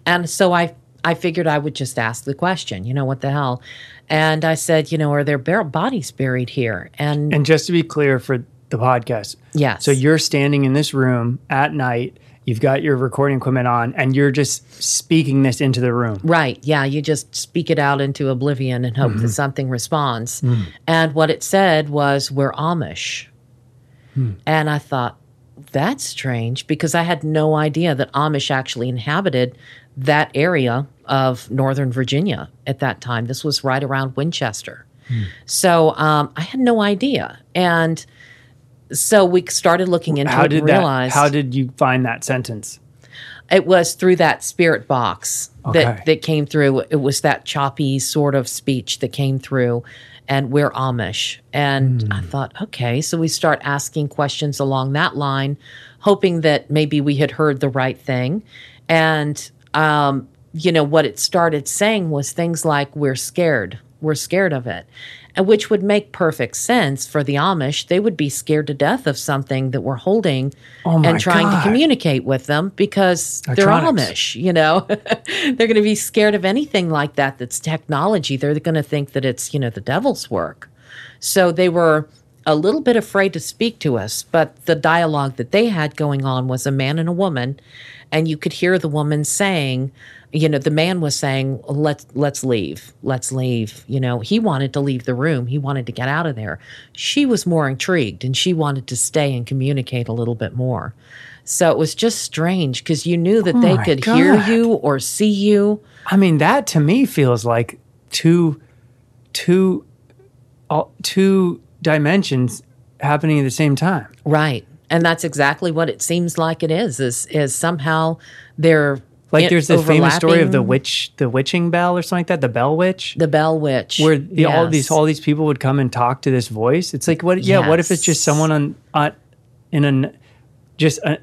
and so I I figured I would just ask the question. You know what the hell? And I said, you know, are there bar- bodies buried here? And, And just to be clear for the podcast, yes, so you're standing in this room at night, you've got your recording equipment on, and you're just speaking this into the room. Right. Yeah. You just speak it out into oblivion and hope that mm-hmm. something responds. Mm. And what it said was, We're Amish. And I thought, that's strange because I had no idea that Amish actually inhabited that area of Northern Virginia at that time. This was right around Winchester. So um, I had no idea. And so we started looking into How it did and that? How did you find that sentence? it was through that spirit box Okay. that, that came through. It was that choppy sort of speech that came through, and we're Amish. And Hmm. I thought, okay, so we start asking questions along that line, hoping that maybe we had heard the right thing. And, um, you know, what it started saying was things like, we're scared. We're scared of it. And which would make perfect sense for the Amish. They would be scared to death of something that we're holding Oh and trying God. to communicate with them because they're Amish, you know. they're going to be scared of anything like that that's technology. They're going to think that it's, you know, the devil's work. So they were a little bit afraid to speak to us, but the dialogue that they had going on was a man and a woman, and you could hear the woman saying, you know, the man was saying, "Let's let's leave, let's leave." You know, he wanted to leave the room. He wanted to get out of there. She was more intrigued, and she wanted to stay and communicate a little bit more. So it was just strange because you knew that oh they Oh my could hear you or see you. I mean, that to me feels like two, two, all, two dimensions happening at the same time. Right. And that's exactly what it seems like it is, is is somehow they're Like in- there's the famous story of the witch, the witching bell or something like that, the bell witch. the bell witch. where the, all these all these people would come and talk to this voice. It's like what? Yeah, what if it's just someone on on in an just a,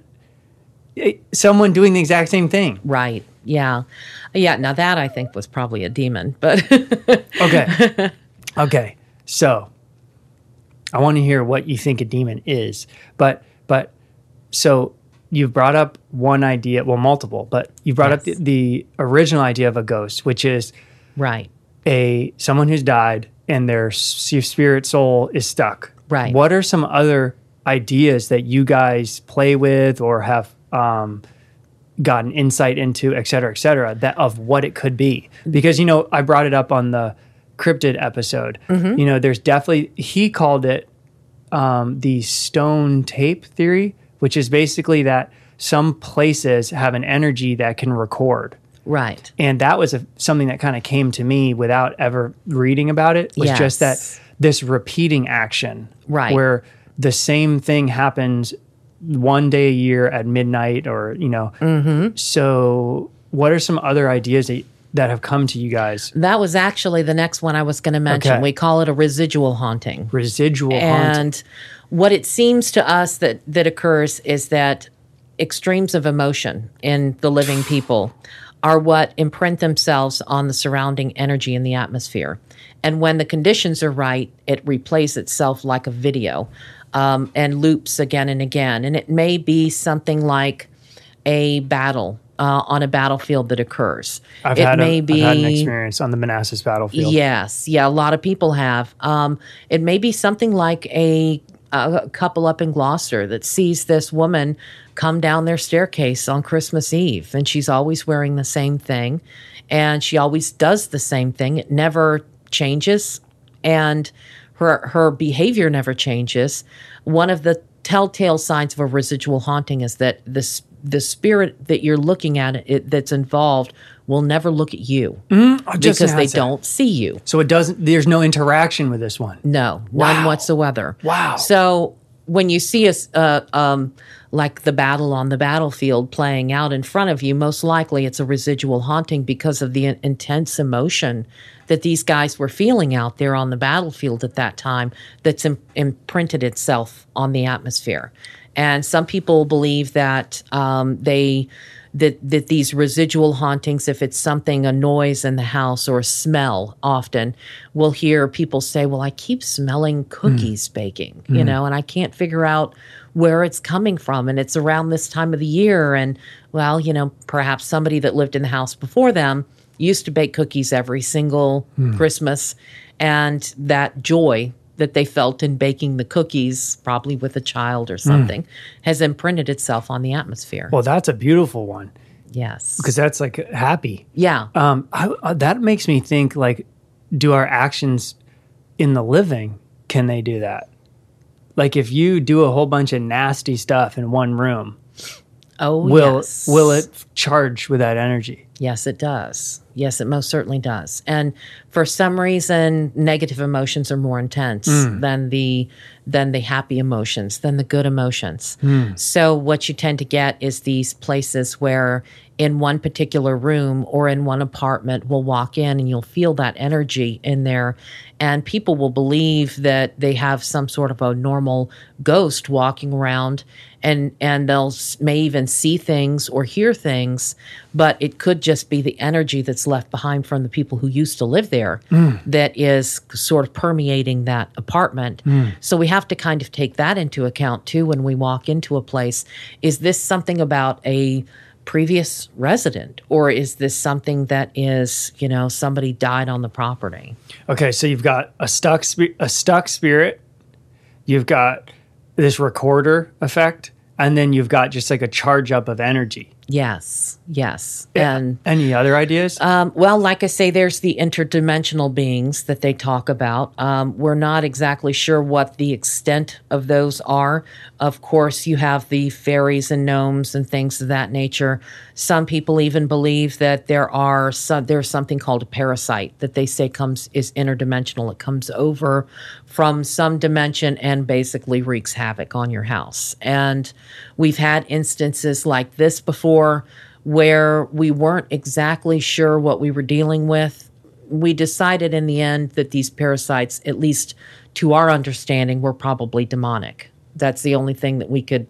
someone doing the exact same thing? Right. Yeah. Yeah, now that I think was probably a demon, but Okay, okay. So I want to hear what you think a demon is, but but so you've brought up one idea, well, multiple, but you brought up the, the original idea of a ghost, which is right. a someone who's died and their spirit soul is stuck. Right. What are some other ideas that you guys play with or have um, gotten insight into, et cetera, et cetera, that of what it could be? Because you know, I brought it up on the cryptid episode. Mm-hmm. You know, there's definitely he called it um, the stone tape theory, which is basically that some places have an energy that can record Right. and that was a, something that kind of came to me without ever reading about it It was just that this repeating action Right. where the same thing happens one day a year at midnight or you know Mm-hmm. so what are some other ideas that, that have come to you guys? That was actually the next one I was going to mention. Okay. We call it a residual haunting. Residual haunting. And what it seems to us that that occurs is that extremes of emotion in the living people are what imprint themselves on the surrounding energy in the atmosphere. And when the conditions are right, it replays itself like a video um, and loops again and again. And it may be something like a battle uh, on a battlefield that occurs. I've, it had may a, be I've had an experience on the Manassas battlefield. Yes, yeah, a lot of people have. Um, it may be something like a, a couple up in Gloucester that sees this woman come down their staircase on Christmas Eve, and she's always wearing the same thing, and she always does the same thing. It never changes, and her her behavior never changes. One of the telltale signs of a residual haunting is that the the spirit that you're looking at it, that's involved will never look at you just because they don't see you. So it doesn't. There's no interaction with this one. No, Wow. none whatsoever. Wow. So when you see us, uh, um, like the battle on the battlefield playing out in front of you, most likely it's a residual haunting because of the in- intense emotion that these guys were feeling out there on the battlefield at that time that's im- imprinted itself on the atmosphere. And some people believe that um, they that that these residual hauntings, if it's something a noise in the house or a smell, often we'll hear people say, "Well, I keep smelling hmm. cookies baking," you hmm. know, and I can't figure out where it's coming from, and it's around this time of the year, and well, you know, perhaps somebody that lived in the house before them used to bake cookies every single hmm. Christmas, and that joy that they felt in baking the cookies, probably with a child or something, has imprinted itself on the atmosphere. Well, that's a beautiful one yes. because that's like happy. Yeah. Um, I, uh, that makes me think like, do our actions in the living can they do that? Like, if you do a whole bunch of nasty stuff in one room, oh, will yes. will it charge with that energy? Yes, it does. Yes, it most certainly does. And for some reason, negative emotions are more intense hmm. than the than the happy emotions, than the good emotions. Hmm. So what you tend to get is these places where in one particular room or in one apartment we'll walk in and you'll feel that energy in there and people will believe that they have some sort of a normal ghost walking around and and they'll may even see things or hear things but it could just be the energy that's left behind from the people who used to live there mm. that is sort of permeating that apartment. Mm. So we have to kind of take that into account too when we walk into a place. Is this something about a previous resident or is this something that is you know somebody died on the property? Okay, so you've got a stuck spi- a stuck spirit, you've got this recorder effect, and then you've got just like a charge up of energy. Yes yes and Any other ideas? Um, well, like I say, there's the interdimensional beings that they talk about. Um, we're not exactly sure what the extent of those are. Of course, you have the fairies and gnomes and things of that nature. Some people even believe that there are some, there's something called a parasite that they say comes is interdimensional. It comes over from some dimension and basically wreaks havoc on your house. And we've had instances like this before where we weren't exactly sure what we were dealing with. We decided in the end that these parasites, at least to our understanding, were probably demonic. That's the only thing that we could,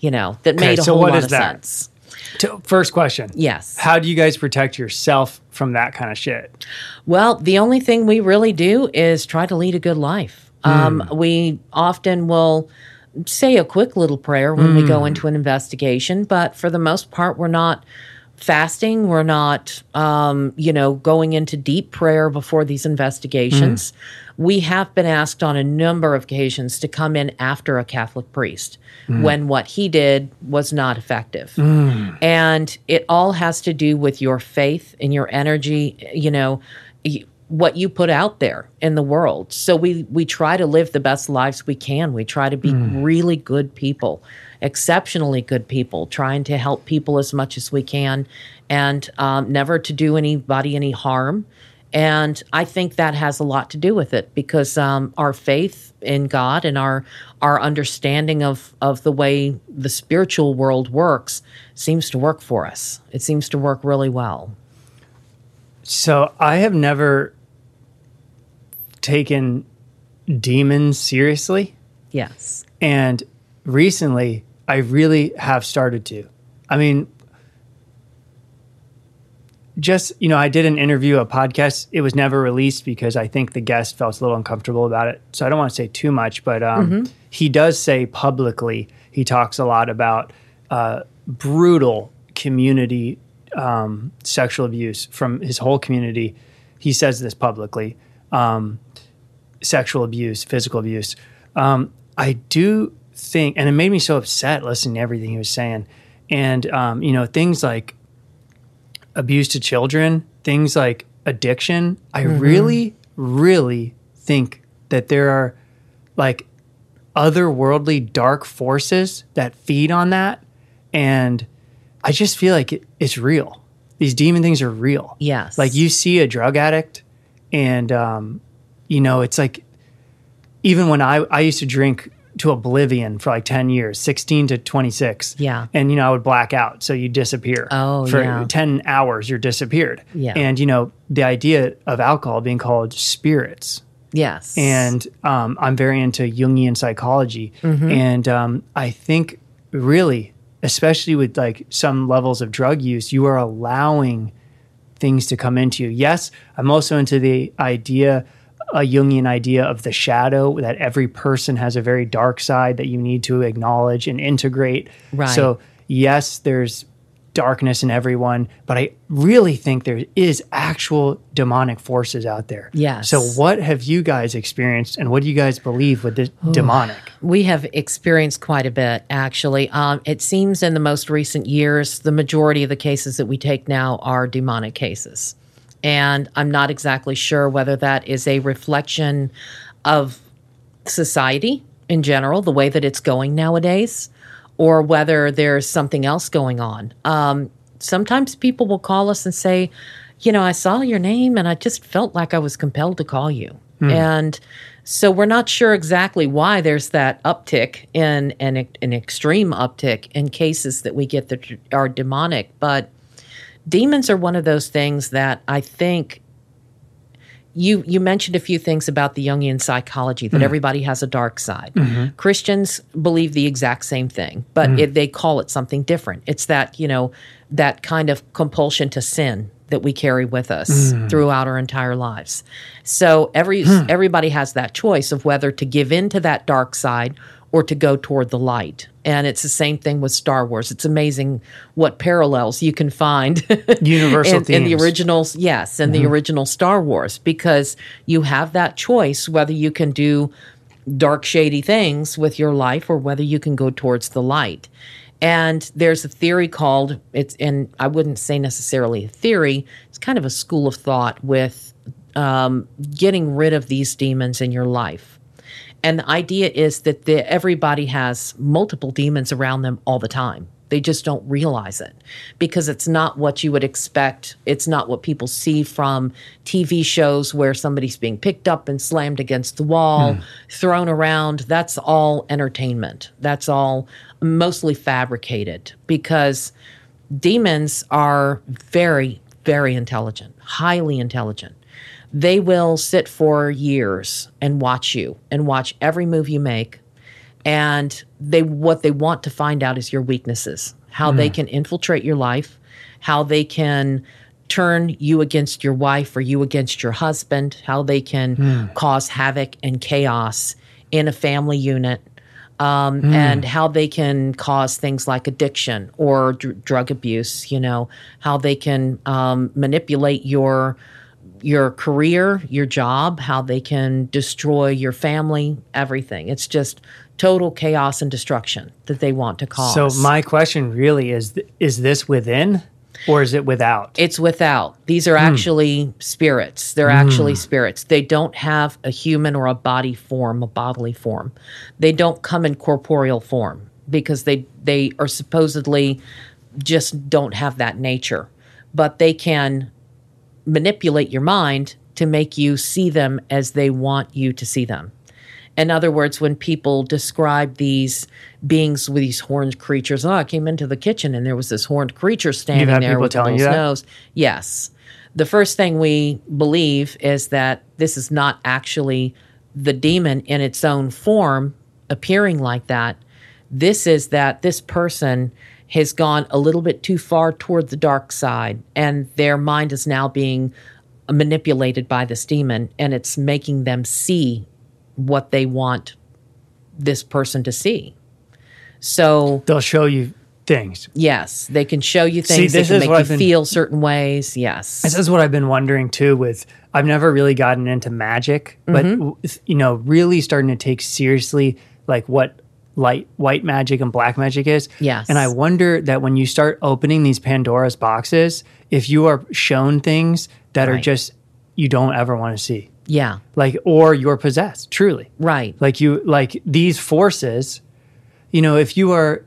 you know, that made a so whole what lot is of that? sense. To- First question. Yes. How do you guys protect yourself from that kind of shit? Well, the only thing we really do is try to lead a good life. Um, we often will say a quick little prayer when we go hmm. into an investigation, but for the most part, we're not fasting. We're not, um, you know, going into deep prayer before these investigations. Hmm. We have been asked on a number of occasions to come in after a Catholic priest hmm. when what he did was not effective. And it all has to do with your faith and your energy, you know, what you put out there in the world. So we we try to live the best lives we can. We try to be really good people, exceptionally good people, trying to help people as much as we can, and um, never to do anybody any harm. And I think that has a lot to do with it because um, our faith in God and our our understanding of of the way the spiritual world works seems to work for us. It seems to work really well. So I have never taken demons seriously. Yes. And recently, I really have started to. I mean, just, you know, I did an interview, a podcast. It was never released because I think the guest felt a little uncomfortable about it. So I don't want to say too much, but um, he does say publicly, he talks a lot about uh, brutal community um, sexual abuse from his whole community. He says this publicly um, sexual abuse, physical abuse. Um, I do think, and it made me so upset listening to everything he was saying. And, um, you know, things like abuse to children, things like addiction. I really, really think that there are like otherworldly dark forces that feed on that. And I just feel like it, it's real. These demon things are real. Yes. Like you see a drug addict, and um, you know it's like even when I I used to drink to oblivion for like ten years, sixteen to twenty six. Yeah. and you know I would black out, so you disappear. Oh, for yeah. ten hours, you're disappeared. Yeah. and you know the idea of alcohol being called spirits yes. and um, I'm very into Jungian psychology, Mm-hmm. and um, I think really, especially with like some levels of drug use, you are allowing things to come into you. Yes, I'm also into the idea, a Jungian idea of the shadow that every person has a very dark side that you need to acknowledge and integrate. Right. So yes, there's darkness in everyone, but I really think there is actual demonic forces out there. Yes. So what have you guys experienced and what do you guys believe with this demonic? We have experienced quite a bit, actually. Um, it seems in the most recent years, the majority of the cases that we take now are demonic cases. And I'm not exactly sure whether that is a reflection of society in general, the way that it's going nowadays, or whether there's something else going on. Um, sometimes people will call us and say, you know, I saw your name and I just felt like I was compelled to call you. And so we're not sure exactly why there's that uptick in an, an extreme uptick in cases that we get that are demonic. But demons are one of those things that I think you you mentioned a few things about the Jungian psychology that mm-hmm. everybody has a dark side. Mm-hmm. Christians believe the exact same thing, but mm. it, they call it something different. It's that you know that kind of compulsion to sin that we carry with us mm. throughout our entire lives. So every hmm. everybody has that choice of whether to give in to that dark side or to go toward the light. And it's the same thing with Star Wars. It's amazing what parallels you can find Universal in, in the originals, yes, in the original Star Wars, because you have that choice whether you can do dark, shady things with your life or whether you can go towards the light. And there's a theory called it's, and I wouldn't say necessarily a theory. It's kind of a school of thought with um, getting rid of these demons in your life. And the idea is that the, everybody has multiple demons around them all the time. They just don't realize it because it's not what you would expect. It's not what people see from TV shows where somebody's being picked up and slammed against the wall, hmm. thrown around. That's all entertainment. That's all mostly fabricated because demons are very, very intelligent, highly intelligent they will sit for years and watch you and watch every move you make. And they what they want to find out is your weaknesses how they can infiltrate your life how they can turn you against your wife or you against your husband how they can cause havoc and chaos in a family unit um, and how they can cause things like addiction or dr- drug abuse you know how they can um, manipulate your your career, your job, how they can destroy your family, everything. It's just total chaos and destruction that they want to cause. So my question really is: th- Is this within, or is it without? it's without. These are hmm. actually spirits. They're hmm. actually spirits. They don't have a human or a body form, a bodily form. They don't come in corporeal form because they they are supposedly just don't have that nature. But they can manipulate your mind to make you see them as they want you to see them. In other words, when people describe these beings with these horned creatures, oh, I came into the kitchen and there was this horned creature standing had there people with telling you that? nose. Yes. The first thing we believe is that this is not actually the demon in its own form appearing like that. This is that this person has gone a little bit too far toward the dark side and their mind is now being manipulated by this demon and it's making them see what they want this person to see. So, They'll show you things. yes, they can show you See, things. this they is can what make you been- feel certain ways. Yes. This is what I've been wondering too. With I've never really gotten into magic, but Mm-hmm. you know, really starting to take seriously like what light white magic and black magic is. Yes. And I wonder that when you start opening these Pandora's boxes, if you are shown things that are just you don't ever want to see, yeah. like or you're possessed, truly. Right. Like you like these forces, you know, if you are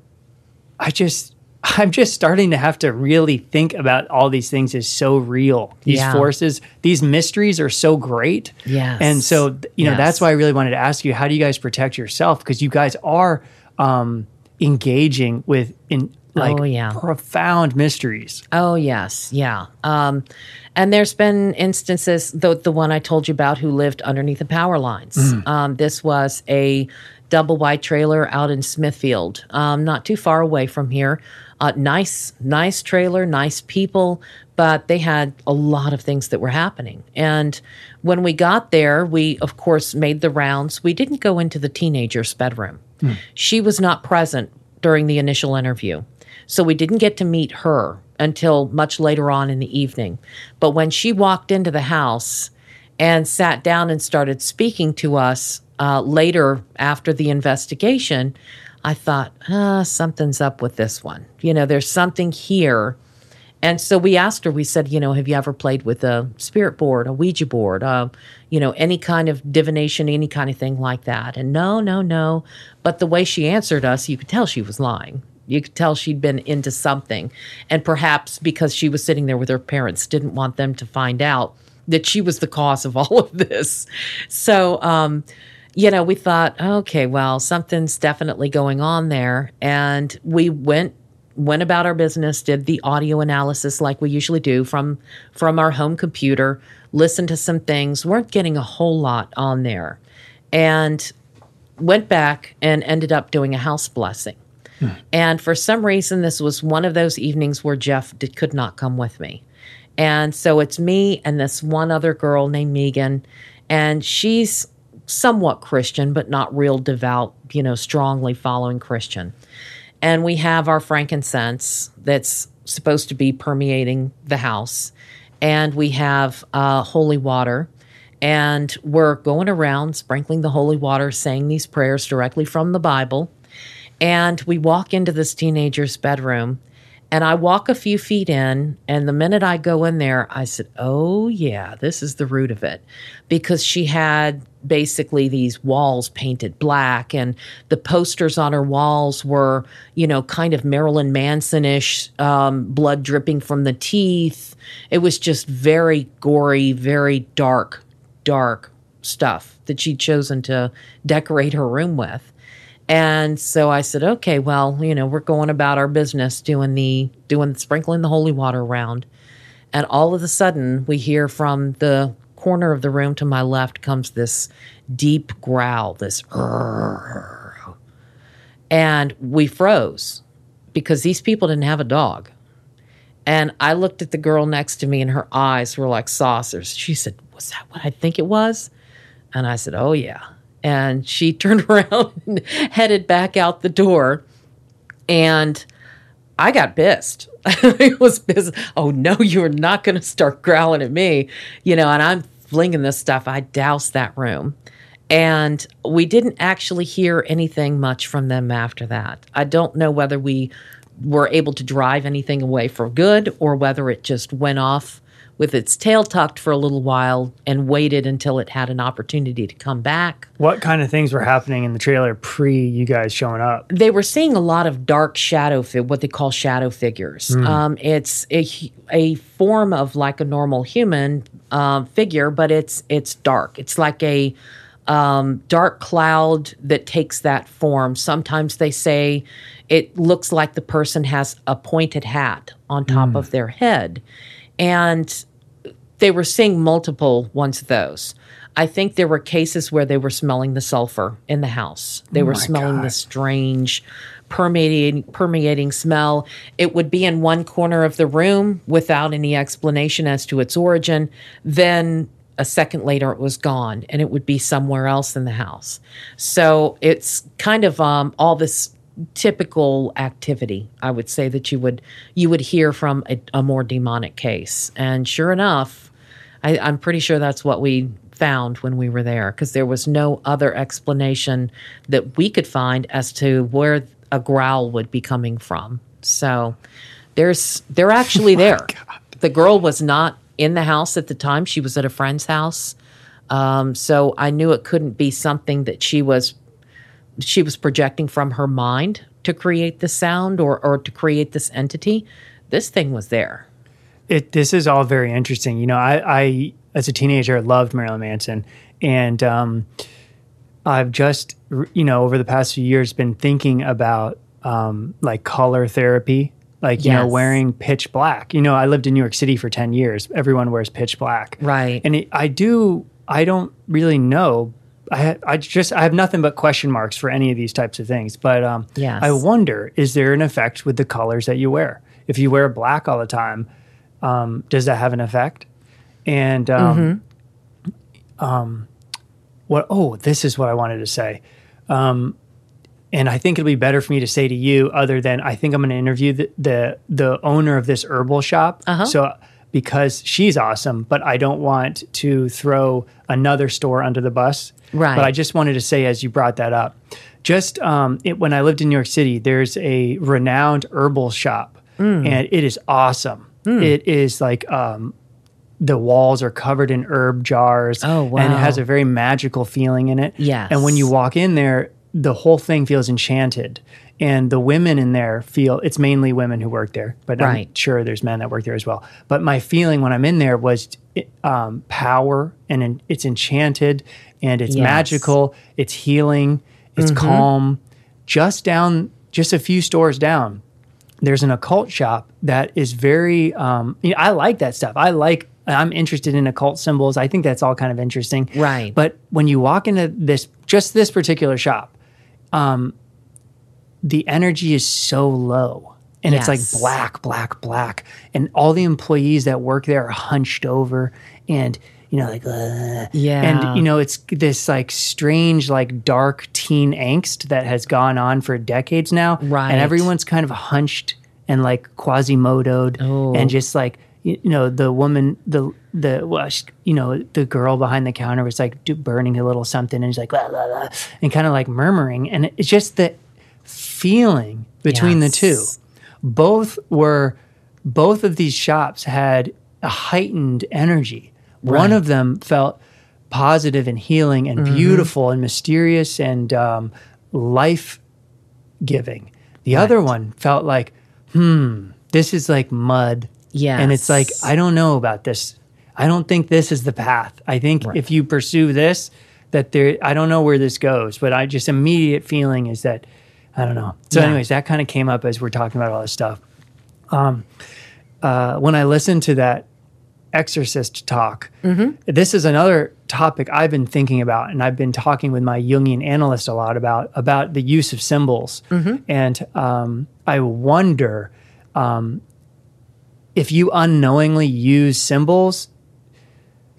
I just I'm just starting to have to really think about all these things is so real. These Yeah. forces, these mysteries are so great. Yes. And so, you know, Yes. that's why I really wanted to ask you, how do you guys protect yourself? Because you guys are um, engaging with in like Oh, yeah. profound mysteries. Oh yes, yeah. Um, and there's been instances, the the one I told you about, who lived underneath the power lines. Um, this was a double wide trailer out in Smithfield, um, not too far away from here. Uh, nice, nice trailer, nice people, but they had a lot of things that were happening. And when we got there, we of course made the rounds. We didn't go into the teenager's bedroom. She was not present during the initial interview. So we didn't get to meet her until much later on in the evening. But when she walked into the house and sat down and started speaking to us uh, later after the investigation, I thought, ah, something's up with this one. You know, there's something here. And so we asked her, we said, you know, have you ever played with a spirit board, a Ouija board, uh, you know, any kind of divination, any kind of thing like that? And no, no, no. But the way she answered us, you could tell she was lying. You could tell she'd been into something. And perhaps because she was sitting there with her parents, didn't want them to find out that she was the cause of all of this. So, um, you know, we thought, okay, well, something's definitely going on there. And we went went about our business, did the audio analysis like we usually do from from our home computer, listened to some things, weren't getting a whole lot on there. And went back and ended up doing a house blessing. Hmm. And for some reason, this was one of those evenings where Jeff did, could not come with me. And so it's me and this one other girl named Megan. And she's somewhat Christian, but not real devout, you know, strongly following Christian. And we have our frankincense that's supposed to be permeating the house. And we have uh, holy water. And we're going around sprinkling the holy water, saying these prayers directly from the Bible. And we walk into this teenager's bedroom, and I walk a few feet in. And the minute I go in there, I said, Oh, yeah, this is the root of it. Because she had basically these walls painted black, and the posters on her walls were, you know, kind of Marilyn Manson ish, um, blood dripping from the teeth. It was just very gory, very dark, dark stuff that she'd chosen to decorate her room with. And so I said, okay, well, you know, we're going about our business doing the doing sprinkling the holy water around. And all of a sudden, we hear from the corner of the room to my left comes this deep growl, this "Rrrr." and we froze because these people didn't have a dog. And I looked at the girl next to me, and her eyes were like saucers. She said, Was that what I think it was? And I said, Oh, yeah. And she turned around and headed back out the door. And I got pissed. I was pissed. Oh, no, you're not going to start growling at me. You know, and I'm flinging this stuff. I doused that room. And we didn't actually hear anything much from them after that. I don't know whether we were able to drive anything away for good or whether it just went off with its tail tucked for a little while and waited until it had an opportunity to come back. What kind of things were happening in the trailer pre you guys showing up? They were seeing a lot of dark shadow, fi- what they call shadow figures. Um, it's a, a form of like a normal human, um, figure, but it's it's dark. It's like a um, dark cloud that takes that form. Sometimes they say it looks like the person has a pointed hat on top of their head, and they were seeing multiple ones of those. I think there were cases where they were smelling the sulfur in the house. They were smelling the strange permeating permeating smell. It would be in one corner of the room without any explanation as to its origin. Then a second later it was gone and it would be somewhere else in the house. So it's kind of um, all this typical activity I would say that you would you would hear from a, a more demonic case. And sure enough, I, I'm pretty sure that's what we found when we were there because there was no other explanation that we could find as to where a growl would be coming from. So there's they're actually there. The girl was not in the house at the time; she was at a friend's house. Um, so I knew it couldn't be something that she was she was projecting from her mind to create the sound or or to create this entity. This thing was there. it this is all very interesting. You know, I, I as a teenager loved Marilyn Manson, and um, I've just you know over the past few years been thinking about um, like color therapy, like you know wearing pitch black. You know, I lived in New York City for ten years. Everyone wears pitch black, Right. And it, I do. I don't really know. I I just I have nothing but question marks for any of these types of things. But um, Yes. I wonder: is there an effect with the colors that you wear? If you wear black all the time, um, does that have an effect? And um, um, what? Oh, this is what I wanted to say. Um, and I think it'll be better for me to say to you, other than I think I'm going to interview the, the the owner of this herbal shop. So because she's awesome, but I don't want to throw another store under the bus. Right. But I just wanted to say, as you brought that up, just um, it, when I lived in New York City, there's a renowned herbal shop, Mm. and it is awesome. It is like um, the walls are covered in herb jars. Oh, wow. And it has a very magical feeling in it. Yes. And when you walk in there, the whole thing feels enchanted. And the women in there feel it's mainly women who work there, but I'm Right. sure there's men that work there as well. But my feeling when I'm in there was um, power and en- it's enchanted and it's Yes. magical, it's healing, it's calm. Just down, just a few stores down, there's an occult shop that is very um, you know, I like that stuff. I like I'm interested in occult symbols. I think that's all kind of interesting. Right. But when you walk into this just this particular shop, um, the energy is so low. And it's like black, black, black. And all the employees that work there are hunched over and you know, like, uh, Yeah. and you know, it's this like strange, like dark teen angst that has gone on for decades now. Right. And everyone's kind of hunched and like quasimodoed Oh. and just like, you you know, the woman, the, the, well, she- you know, the girl behind the counter was like do, burning a little something and she's like, and kind of like murmuring. And it's just the feeling between the two. Both were, both of these shops had a heightened energy. One of them felt positive and healing and beautiful and mysterious and um, life giving. The other one felt like, hmm, this is like mud. Yeah. And it's like, I don't know about this. I don't think this is the path. I think if you pursue this, that there, I don't know where this goes, but I just immediate feeling is that, I don't know. So, Yeah. anyways, that kind of came up as we're talking about all this stuff. Um, uh, when I listened to that exorcist talk, this is another topic I've been thinking about, and I've been talking with my Jungian analyst a lot about about the use of symbols, and um, I wonder um, if you unknowingly use symbols.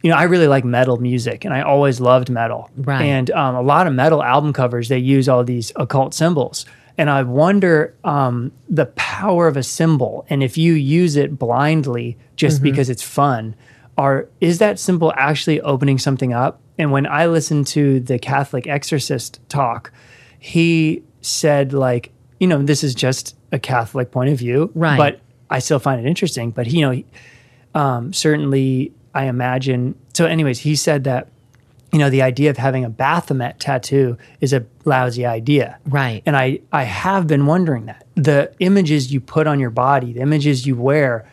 You know, I really like metal music, and I always loved metal. Right. And um, a lot of metal album covers they use all these occult symbols, and I wonder um, the power of a symbol, and if you use it blindly just because it's fun, or is that symbol actually opening something up? And when I listened to the Catholic exorcist talk, he said like, you know, this is just a Catholic point of view, Right. But I still find it interesting. But you know, um, certainly I imagine. So, anyways, he said that you know the idea of having a Baphomet tattoo is a lousy idea, Right. And I I have been wondering that the images you put on your body, the images you wear,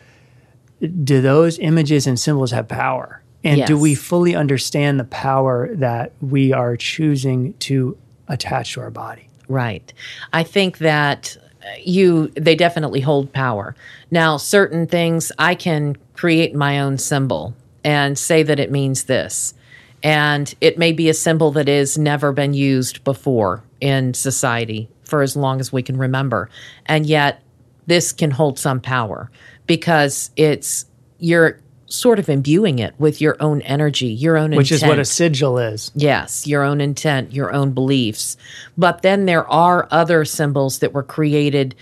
do those images and symbols have power? And do we fully understand the power that we are choosing to attach to our body? Right. I think that uh, you they definitely hold power. Now, certain things I can create my own symbol and say that it means this. And it may be a symbol that has never been used before in society for as long as we can remember. And yet this can hold some power because it's you're sort of imbuing it with your own energy, your own Which is what a sigil is. Yes, your own intent, your own beliefs. But then there are other symbols that were created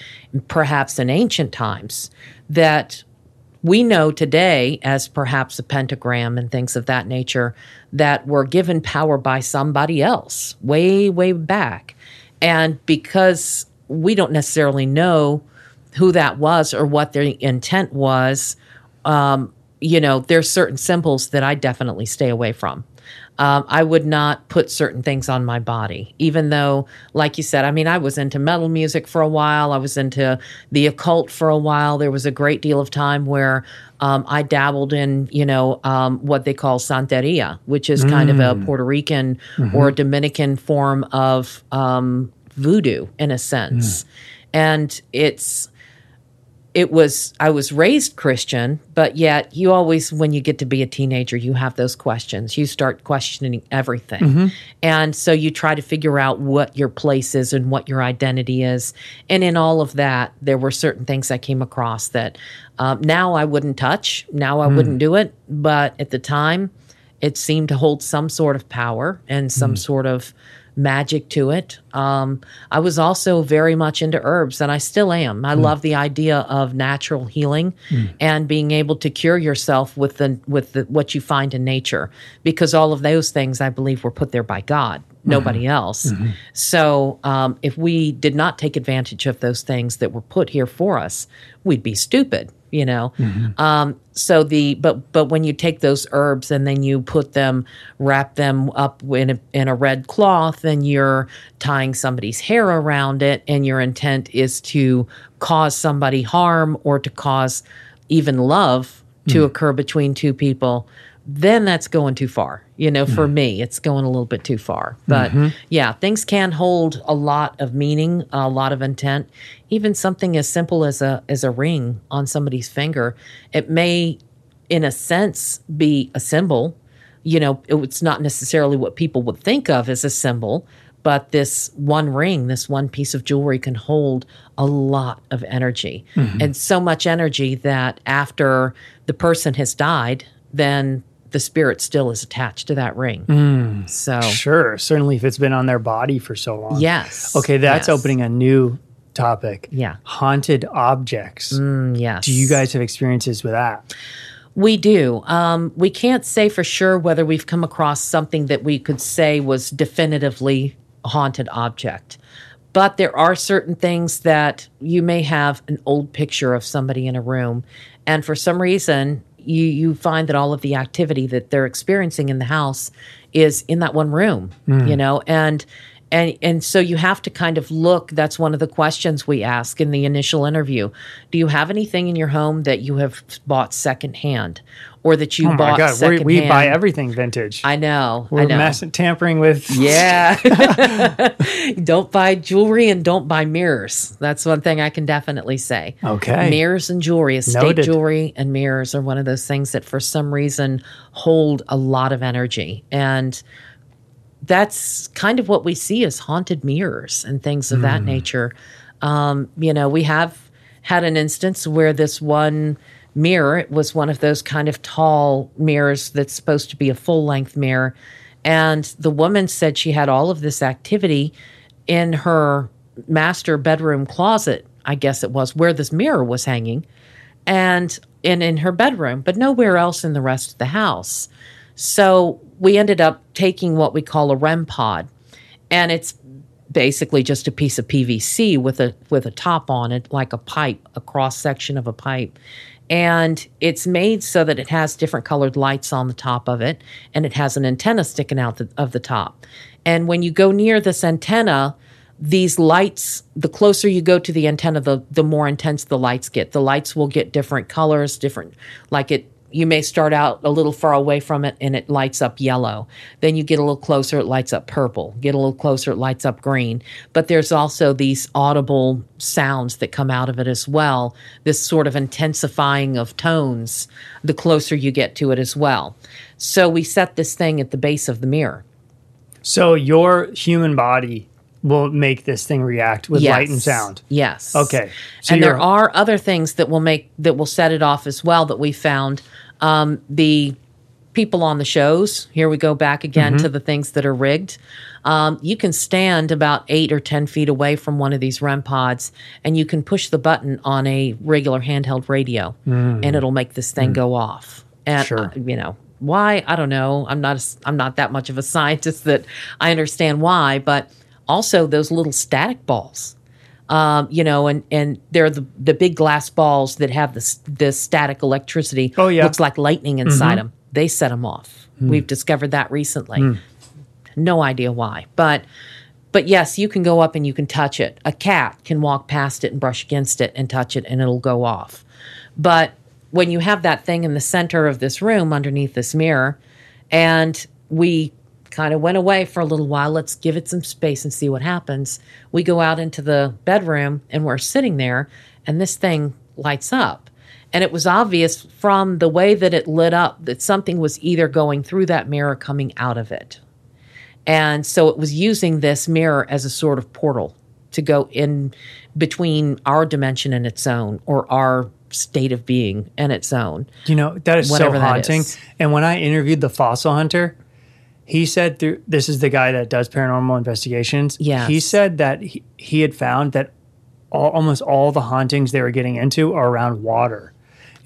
perhaps in ancient times that we know today as perhaps a pentagram and things of that nature that were given power by somebody else way, way back. And because we don't necessarily know who that was or what their intent was, um, you know, there's certain symbols that I definitely stay away from. Um, I would not put certain things on my body, even though, like you said, I mean, I was into metal music for a while. I was into the occult for a while. There was a great deal of time where um, I dabbled in, you know, um, what they call Santeria, which is kind of a Puerto Rican or Dominican form of um, voodoo in a sense. And it's, it was I was raised Christian, but yet you always when you get to be a teenager, you have those questions. You start questioning everything. Mm-hmm. And so you try to figure out what your place is and what your identity is. And in all of that, there were certain things I came across that um, now I wouldn't touch, now I mm. wouldn't do it, but at the time it seemed to hold some sort of power and some mm. sort of magic to it. Um, I was also very much into herbs, and I still am. I love the idea of natural healing and being able to cure yourself with the with the, what you find in nature, because all of those things I believe were put there by God. Nobody else. So, um, if we did not take advantage of those things that were put here for us, we'd be stupid, you know. Um, so the but but when you take those herbs and then you put them, wrap them up in a, in a red cloth, and you're tying somebody's hair around it, and your intent is to cause somebody harm or to cause even love to occur between two people, then that's going too far. You know, for hmm. me, it's going a little bit too far. Mm-hmm. But yeah, things can hold a lot of meaning, a lot of intent. Even something as simple as a as a ring on somebody's finger, it may, in a sense, be a symbol. You know, it's not necessarily what people would think of as a symbol, but this one ring, this one piece of jewelry can hold a lot of energy. Mm-hmm. And so much energy that after the person has died, then the spirit still is attached to that ring. So, Sure, certainly if it's been on their body for so long. yes. Okay, that's yes. opening a new topic. Yeah. Haunted objects. Mm, yes. Do you guys have experiences with that? We do. Um, we can't say for sure whether we've come across something that we could say was definitively a haunted object. But there are certain things that you may have an old picture of somebody in a room, and for some reason, you you find that all of the activity that they're experiencing in the house is in that one room. You mm. know, and and and so you have to kind of look that's one of the questions we ask in the initial interview do you have anything in your home that you have bought secondhand or that you Oh my bought God, we we buy everything vintage. i know We're i know mess- tampering with. yeah don't buy jewelry and don't buy mirrors that's one thing i can definitely say Okay. mirrors and jewelry estate Noted. jewelry and mirrors are one of those things that for some reason hold a lot of energy and that's kind of what we see as haunted mirrors and things of that nature. Um, you know, we have had an instance where this one mirror, it was one of those kind of tall mirrors that's supposed to be a full length mirror. And the woman said she had all of this activity in her master bedroom closet, I guess it was, where this mirror was hanging and and in her bedroom, but nowhere else in the rest of the house. So we ended up taking what we call a REM pod, and it's basically just a piece of PVC with a with a top on it, like a pipe, a cross section of a pipe. And it's made so that it has different colored lights on the top of it, and it has an antenna sticking out the, of the top. And when you go near this antenna, these lights, the closer you go to the antenna, the the more intense the lights get. The lights will get different colors, different like it you may start out a little far away from it and it lights up yellow. Then you get a little closer, it lights up purple. Get a little closer, it lights up green. But there's also these audible sounds that come out of it as well, this sort of intensifying of tones the closer you get to it as well. So we set this thing at the base of the mirror. So your human body will make this thing react with light and sound. Yes. Okay. So and there are other things that will make that will set it off as well that we found. Um, the people on the shows. Here we go back again Mm-hmm. to the things that are rigged. Um, you can stand about eight or ten feet away from one of these REM pods, and you can push the button on a regular handheld radio, and it'll make this thing go off. And Mm. Sure. uh, you know why? I don't know. I'm not. a I'm not that much of a scientist that I understand why, but also those little static balls um, you know, and and they're the the big glass balls that have this the static electricity. Oh, yeah. Mm-hmm. looks like lightning inside them. They set them off. Mm. We've discovered that recently. No idea why, but but yes, you can go up and you can touch it. A cat can walk past it and brush against it and touch it, and it'll go off. But when you have that thing in the center of this room underneath this mirror, and we kind of went away for a little while, let's give it some space and see what happens. We go out into the bedroom and we're sitting there, and this thing lights up. And it was obvious from the way that it lit up that something was either going through that mirror, coming out of it. And so it was using this mirror as a sort of portal to go in between our dimension and its own, or our state of being and its own. You know, that is so haunting. And when I interviewed the fossil hunter, he said through this is the guy that does paranormal investigations. Yeah, He said that he, he had found that all, almost all the hauntings they were getting into are around water.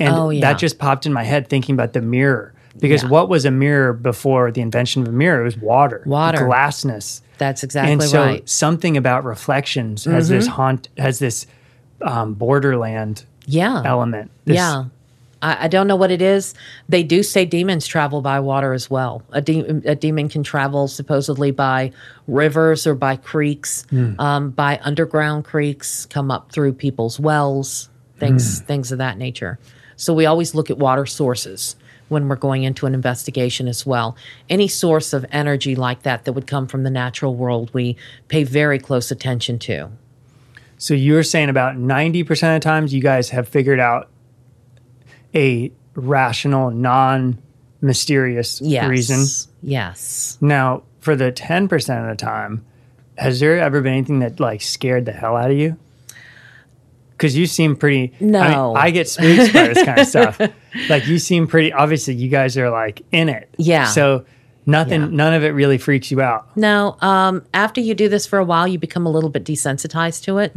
And Oh, yeah. that just popped in my head thinking about the mirror. Because Yeah. what was a mirror before the invention of a mirror? It was water. Water. Glassness. That's exactly right. and so right. Mm-hmm. something about reflections has this haunt has this um, borderland Yeah. element. This- yeah. I, I don't know what it is. They do say demons travel by water as well. A, de- a demon can travel supposedly by rivers or by creeks, um, by underground creeks, come up through people's wells, things things of that nature. So we always look at water sources when we're going into an investigation as well. Any source of energy like that that would come from the natural world, we pay very close attention to. So you're saying about 90% of the times you guys have figured out a rational, non mysterious Yes. reason. Yes. Now, for the 10% of the time, has there ever been anything that like scared the hell out of you? Because you seem pretty. I, mean, No. I get spooked by this kind of stuff. Like you seem pretty. Obviously, you guys are like in it. Yeah. So nothing. Yeah. None of it really freaks you out. No, um, after you do this for a while, you become a little bit desensitized to it.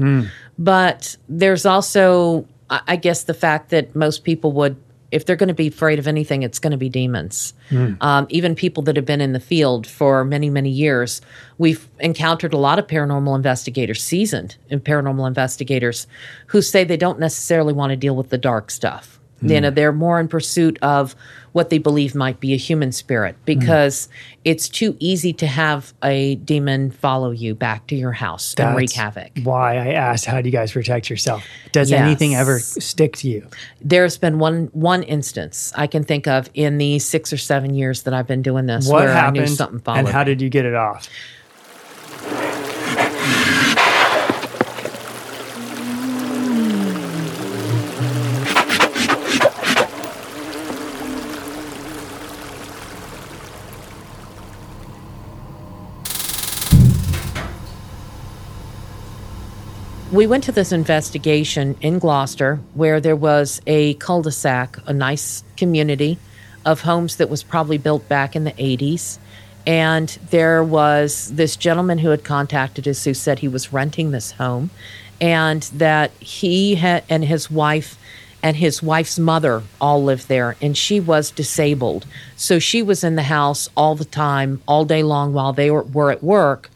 But there's also, I I guess, the fact that most people would, if they're going to be afraid of anything, it's going to be demons. Um, even people that have been in the field for many, many years, we've encountered a lot of paranormal investigators, seasoned in paranormal investigators, who say they don't necessarily want to deal with the dark stuff. Hmm. You know, they're more in pursuit of what they believe might be a human spirit hmm. because it's too easy to have a demon follow you back to your house and wreak havoc. Why I asked, how do you guys protect yourself? Does Yes. anything ever stick to you? There's been one one instance I can think of in the six or seven years that I've been doing this What where happened? I knew something followed. and how did you get it off? We went to this investigation in Gloucester where there was a cul-de-sac, a nice community of homes that was probably built back in the 80s. And there was this gentleman who had contacted us who said he was renting this home and that he had, and his wife and his wife's mother all lived there and she was disabled. So she was in the house all the time, all day long while they were, were at work.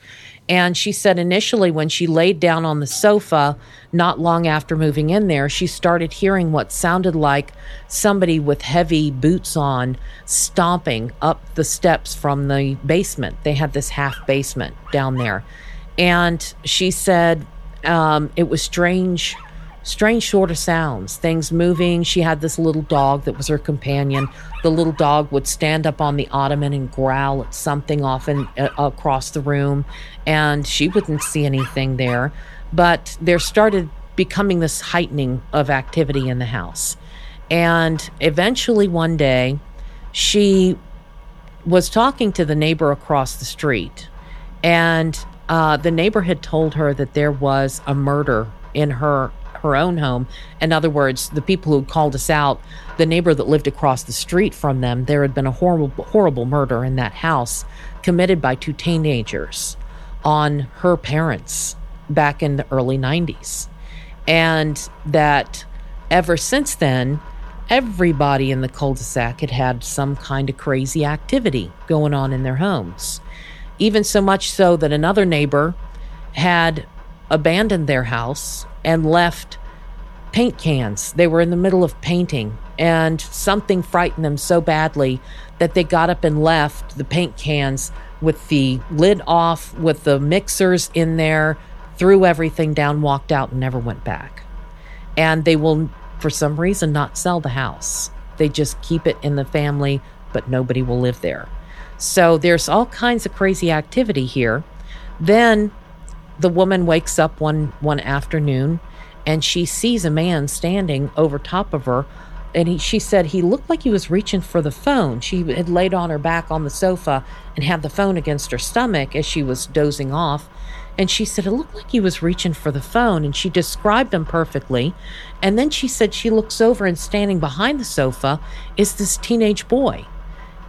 And she said initially, when she laid down on the sofa, not long after moving in there, she started hearing what sounded like somebody with heavy boots on stomping up the steps from the basement. They had this half basement down there. And she said um, it was strange strange sort of sounds, things moving. She had this little dog that was her companion. The little dog would stand up on the ottoman and growl at something often uh, across the room, and she wouldn't see anything there. But there started becoming this heightening of activity in the house. And eventually, one day, she was talking to the neighbor across the street, and uh, the neighbor had told her that there was a murder in her her own home. In other words, the people who called us out, the neighbor that lived across the street from them, there had been a horrible horrible murder in that house committed by two teenagers on her parents back in the early 90s. And that ever since then, everybody in the cul-de-sac had had some kind of crazy activity going on in their homes. Even so much so that another neighbor had abandoned their house and left paint cans. They were in the middle of painting, and something frightened them so badly that they got up and left the paint cans with the lid off, with the mixers in there, threw everything down, walked out, and never went back. And they will, for some reason, not sell the house. They just keep it in the family, but nobody will live there. So there's all kinds of crazy activity here. Then the woman wakes up one one afternoon and she sees a man standing over top of her and he, she said he looked like he was reaching for the phone. She had laid on her back on the sofa and had the phone against her stomach as she was dozing off. And she said it looked like he was reaching for the phone, and she described him perfectly. And then she said she looks over and standing behind the sofa is this teenage boy.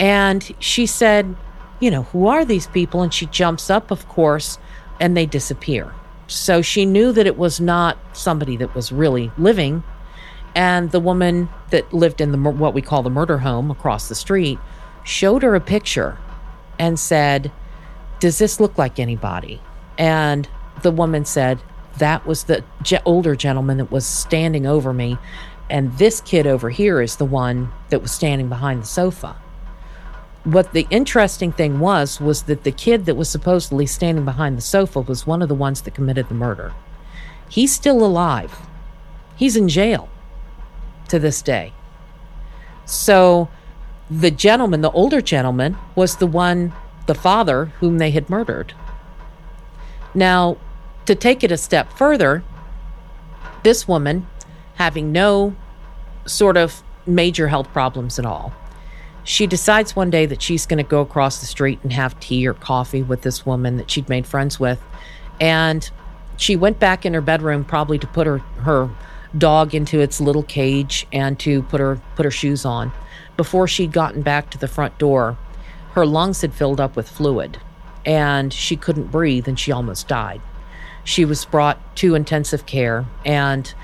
And she said, You know, who are these people? And she jumps up, of course, and they disappear. So she knew that it was not somebody that was really living. And the woman that lived in the what we call the murder home across the street showed her a picture and said, "Does this look like anybody?" And the woman said, "That was the ge- older gentleman that was standing over me, and this kid over here is the one that was standing behind the sofa." What the interesting thing was was that the kid that was supposedly standing behind the sofa was one of the ones that committed the murder. He's still alive. He's in jail to this day. So the gentleman, the older gentleman, was the one, the father whom they had murdered. Now, to take it a step further, this woman, having no sort of major health problems at all, she decides one day that she's going to go across the street and have tea or coffee with this woman that she'd made friends with. And she went back in her bedroom probably to put her, her dog into its little cage and to put her put her shoes on. Before she'd gotten back to the front door, her lungs had filled up with fluid and she couldn't breathe and she almost died. She was brought to intensive care and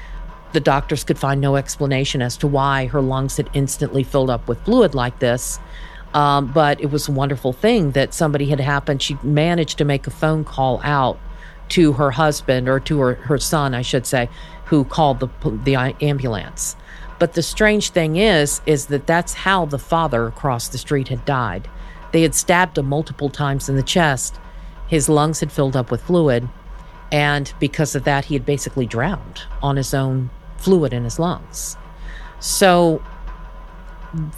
the doctors could find no explanation as to why her lungs had instantly filled up with fluid like this. Um, but it was a wonderful thing that somebody had happened. She managed to make a phone call out to her husband or to her, her son, I should say, who called the, the ambulance. But the strange thing is, is that that's how the father across the street had died. They had stabbed him multiple times in the chest. His lungs had filled up with fluid. And because of that, he had basically drowned on his own fluid in his lungs. So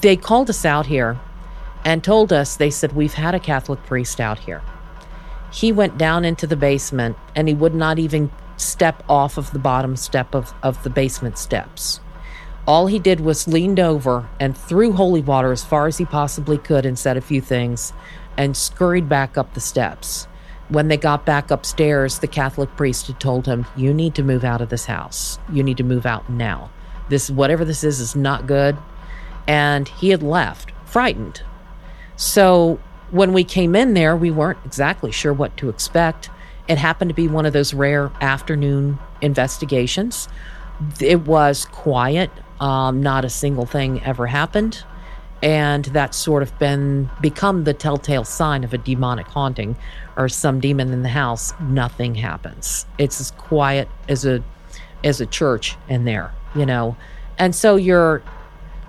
they called us out here and told us, they said, We've had a Catholic priest out here. He went down into the basement and he would not even step off of the bottom step of, of the basement steps. All he did was leaned over and threw holy water as far as he possibly could and said a few things and scurried back up the steps. When they got back upstairs, the Catholic priest had told him, You need to move out of this house. You need to move out now. This, whatever this is, is not good. And he had left, frightened. So when we came in there, we weren't exactly sure what to expect. It happened to be one of those rare afternoon investigations. It was quiet, um, not a single thing ever happened and that's sort of been become the telltale sign of a demonic haunting or some demon in the house nothing happens. It's as quiet as a as a church in there you know? And so you're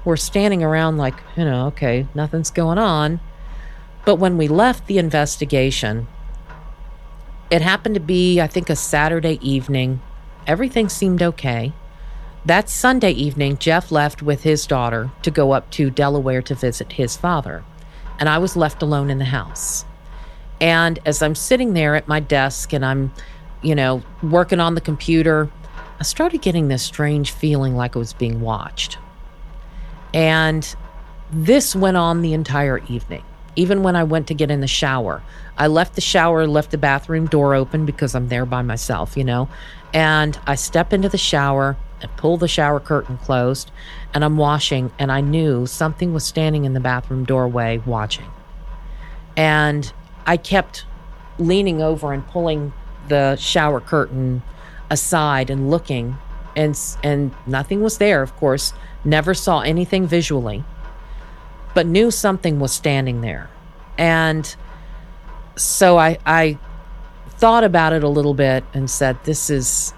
we're standing around like you know okay nothing's going on. But when we left the investigation it happened to be i think a saturday evening. Everything seemed okay. That Sunday evening, Jeff left with his daughter to go up to Delaware to visit his father, and I was left alone in the house. And as I'm sitting there at my desk and I'm, you know, working on the computer, I started getting this strange feeling like I was being watched. And this went on the entire evening. Even when I went to get in the shower, I left the shower, left the bathroom door open because I'm there by myself, you know. And I step into the shower and pull the shower curtain closed, and I'm washing, and I knew something was standing in the bathroom doorway watching. And I kept leaning over and pulling the shower curtain aside and looking, and and nothing was there. Of course, never saw anything visually, but knew something was standing there, and so I I thought about it a little bit and said, "This is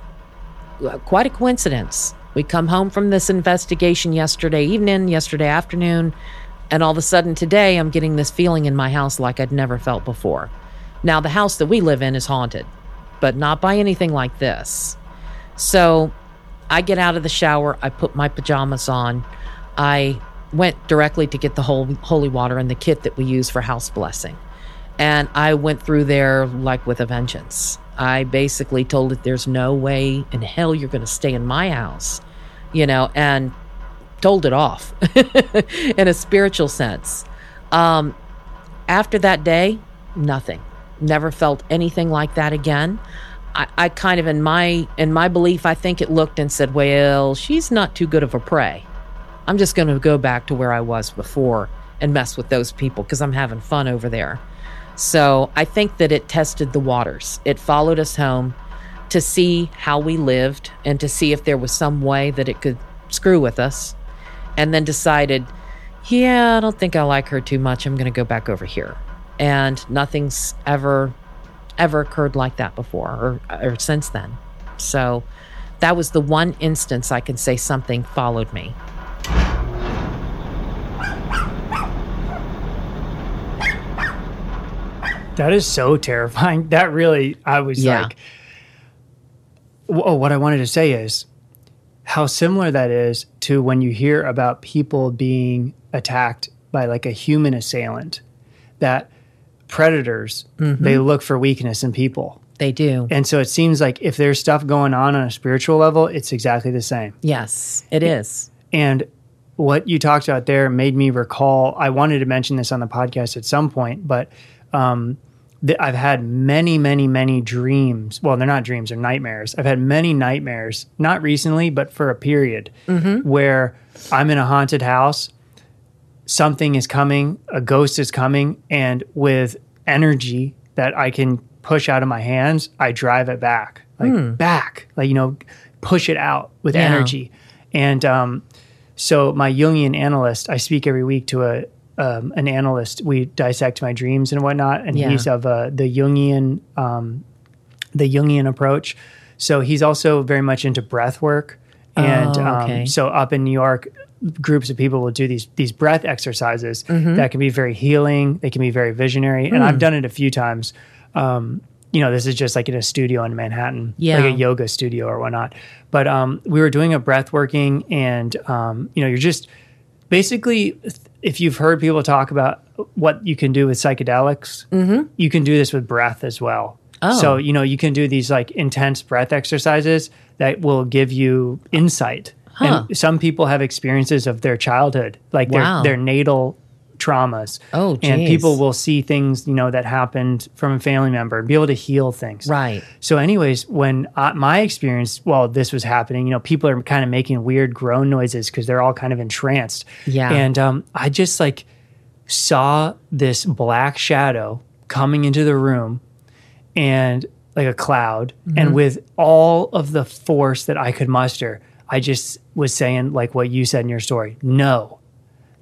uh, quite a coincidence." We come home from this investigation yesterday evening, yesterday afternoon, and all of a sudden today I'm getting this feeling in my house like I'd never felt before. Now, the house that we live in is haunted, but not by anything like this. So I get out of the shower, I put my pajamas on, I went directly to get the holy, water and the kit that we use for house blessing. And I went through there like with a vengeance. I basically told it there's no way in hell you're going to stay in my house, you know, and told it off in a spiritual sense. Um, after that day, nothing. Never felt anything like that again. I, I kind of in my in my belief, I think it looked and said, "Well, she's not too good of a prey. I'm just going to go back to where I was before and mess with those people because I'm having fun over there." So I think that it tested the waters. It followed us home to see how we lived and to see if there was some way that it could screw with us and then decided, yeah, I don't think I like her too much. I'm going to go back over here. And nothing's ever, ever occurred like that before or, or since then. So that was the one instance I can say something followed me. That is so terrifying. That really, I was Yeah. like, oh, what I wanted to say is how similar that is to when you hear about people being attacked by like a human assailant, that predators, they look for weakness in people. They do. And so it seems like if there's stuff going on on a spiritual level, it's exactly the same. Yes, it is. And what you talked about there made me recall. I wanted to mention this on the podcast at some point, but um, th- I've had many, many, many dreams. Well, they're not dreams; they're nightmares. I've had many nightmares, not recently, but for a period, where I'm in a haunted house. Something is coming, a ghost is coming, and with energy that I can push out of my hands, I drive it back, like back, like you know, push it out with Yeah. energy. And um, so my Jungian analyst, I speak every week to a um, an analyst. We dissect my dreams and whatnot, and Yeah. he's of uh, the Jungian um, the Jungian approach. So he's also very much into breath work. And Oh, okay. um, so up in New York, groups of people will do these these breath exercises Mm-hmm. that can be very healing. They can be very visionary, and Hmm. I've done it a few times. Um, you know, this is just like in a studio in Manhattan, Yeah. like a yoga studio or whatnot. But um, we were doing a breath working, and um, you know, you're just basically, if you've heard people talk about what you can do with psychedelics, mm-hmm. you can do this with breath as well. Oh. So you know, you can do these like intense breath exercises that will give you insight. Huh. And some people have experiences of their childhood, like Wow. their their natal traumas. Oh, and people will see things you know that happened from a family member and be able to heal things. Right. So, anyways, when uh, my experience while this was happening, you know, people are kind of making weird groan noises because they're all kind of entranced. Yeah. And um, I just like saw this black shadow coming into the room and like a cloud. And with all of the force that I could muster, I just was saying, like what you said in your story no,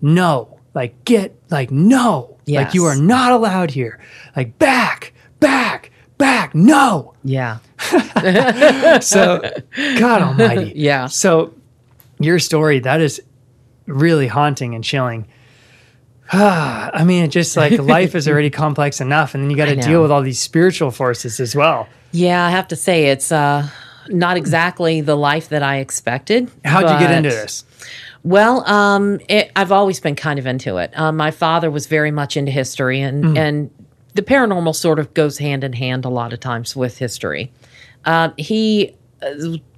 no, like get, like, no, like you are not allowed here. Like back, back, back, no. Yeah. So, God Almighty. Yeah. So, your story that is really haunting and chilling. I mean, it just like life is already complex enough, and then you got to deal with all these spiritual forces as well. Yeah, I have to say it's uh not exactly the life that I expected. How'd you get into this? Well, um, it, I've always been kind of into it. Um, my father was very much into history, and and the paranormal sort of goes hand in hand a lot of times with history. Um, he uh,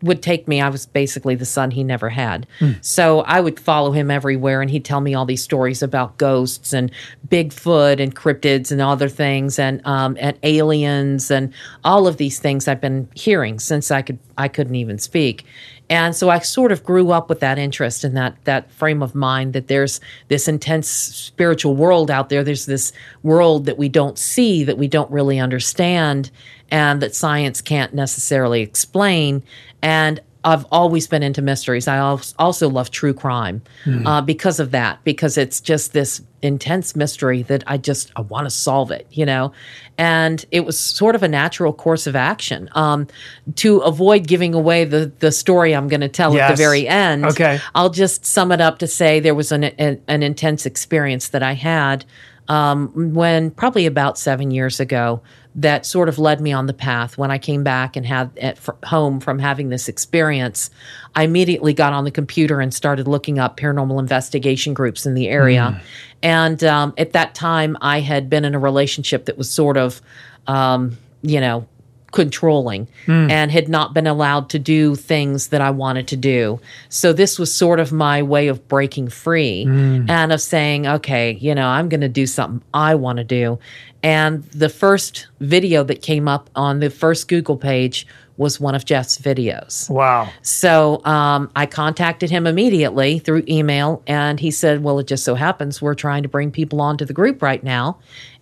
would take me. I was basically the son he never had, so I would follow him everywhere, and he'd tell me all these stories about ghosts and Bigfoot and cryptids and other things, and um, and aliens and all of these things I've been hearing since I could I couldn't even speak. And so I sort of grew up with that interest and that that frame of mind that there's this intense spiritual world out there. There's this world that we don't see, that we don't really understand, and that science can't necessarily explain. And I've always been into mysteries. I also love true crime uh, because of that, because it's just this intense mystery that I just I want to solve it, you know. And it was sort of a natural course of action um, to avoid giving away the the story I'm going to tell at the very end. Okay. I'll just sum it up to say there was an an, an intense experience that I had um, when probably about seven years ago that sort of led me on the path. When I came back and had at fr- home from having this experience, I immediately got on the computer and started looking up paranormal investigation groups in the area. And um, at that time, I had been in a relationship that was sort of, um, you know, controlling and had not been allowed to do things that I wanted to do. So this was sort of my way of breaking free and of saying, okay, you know, I'm going to do something I want to do. And the first video that came up on the first Google page was one of Jeff's videos. Wow. So um, I contacted him immediately through email, and he said, "Well, it just so happens we're trying to bring people onto the group right now."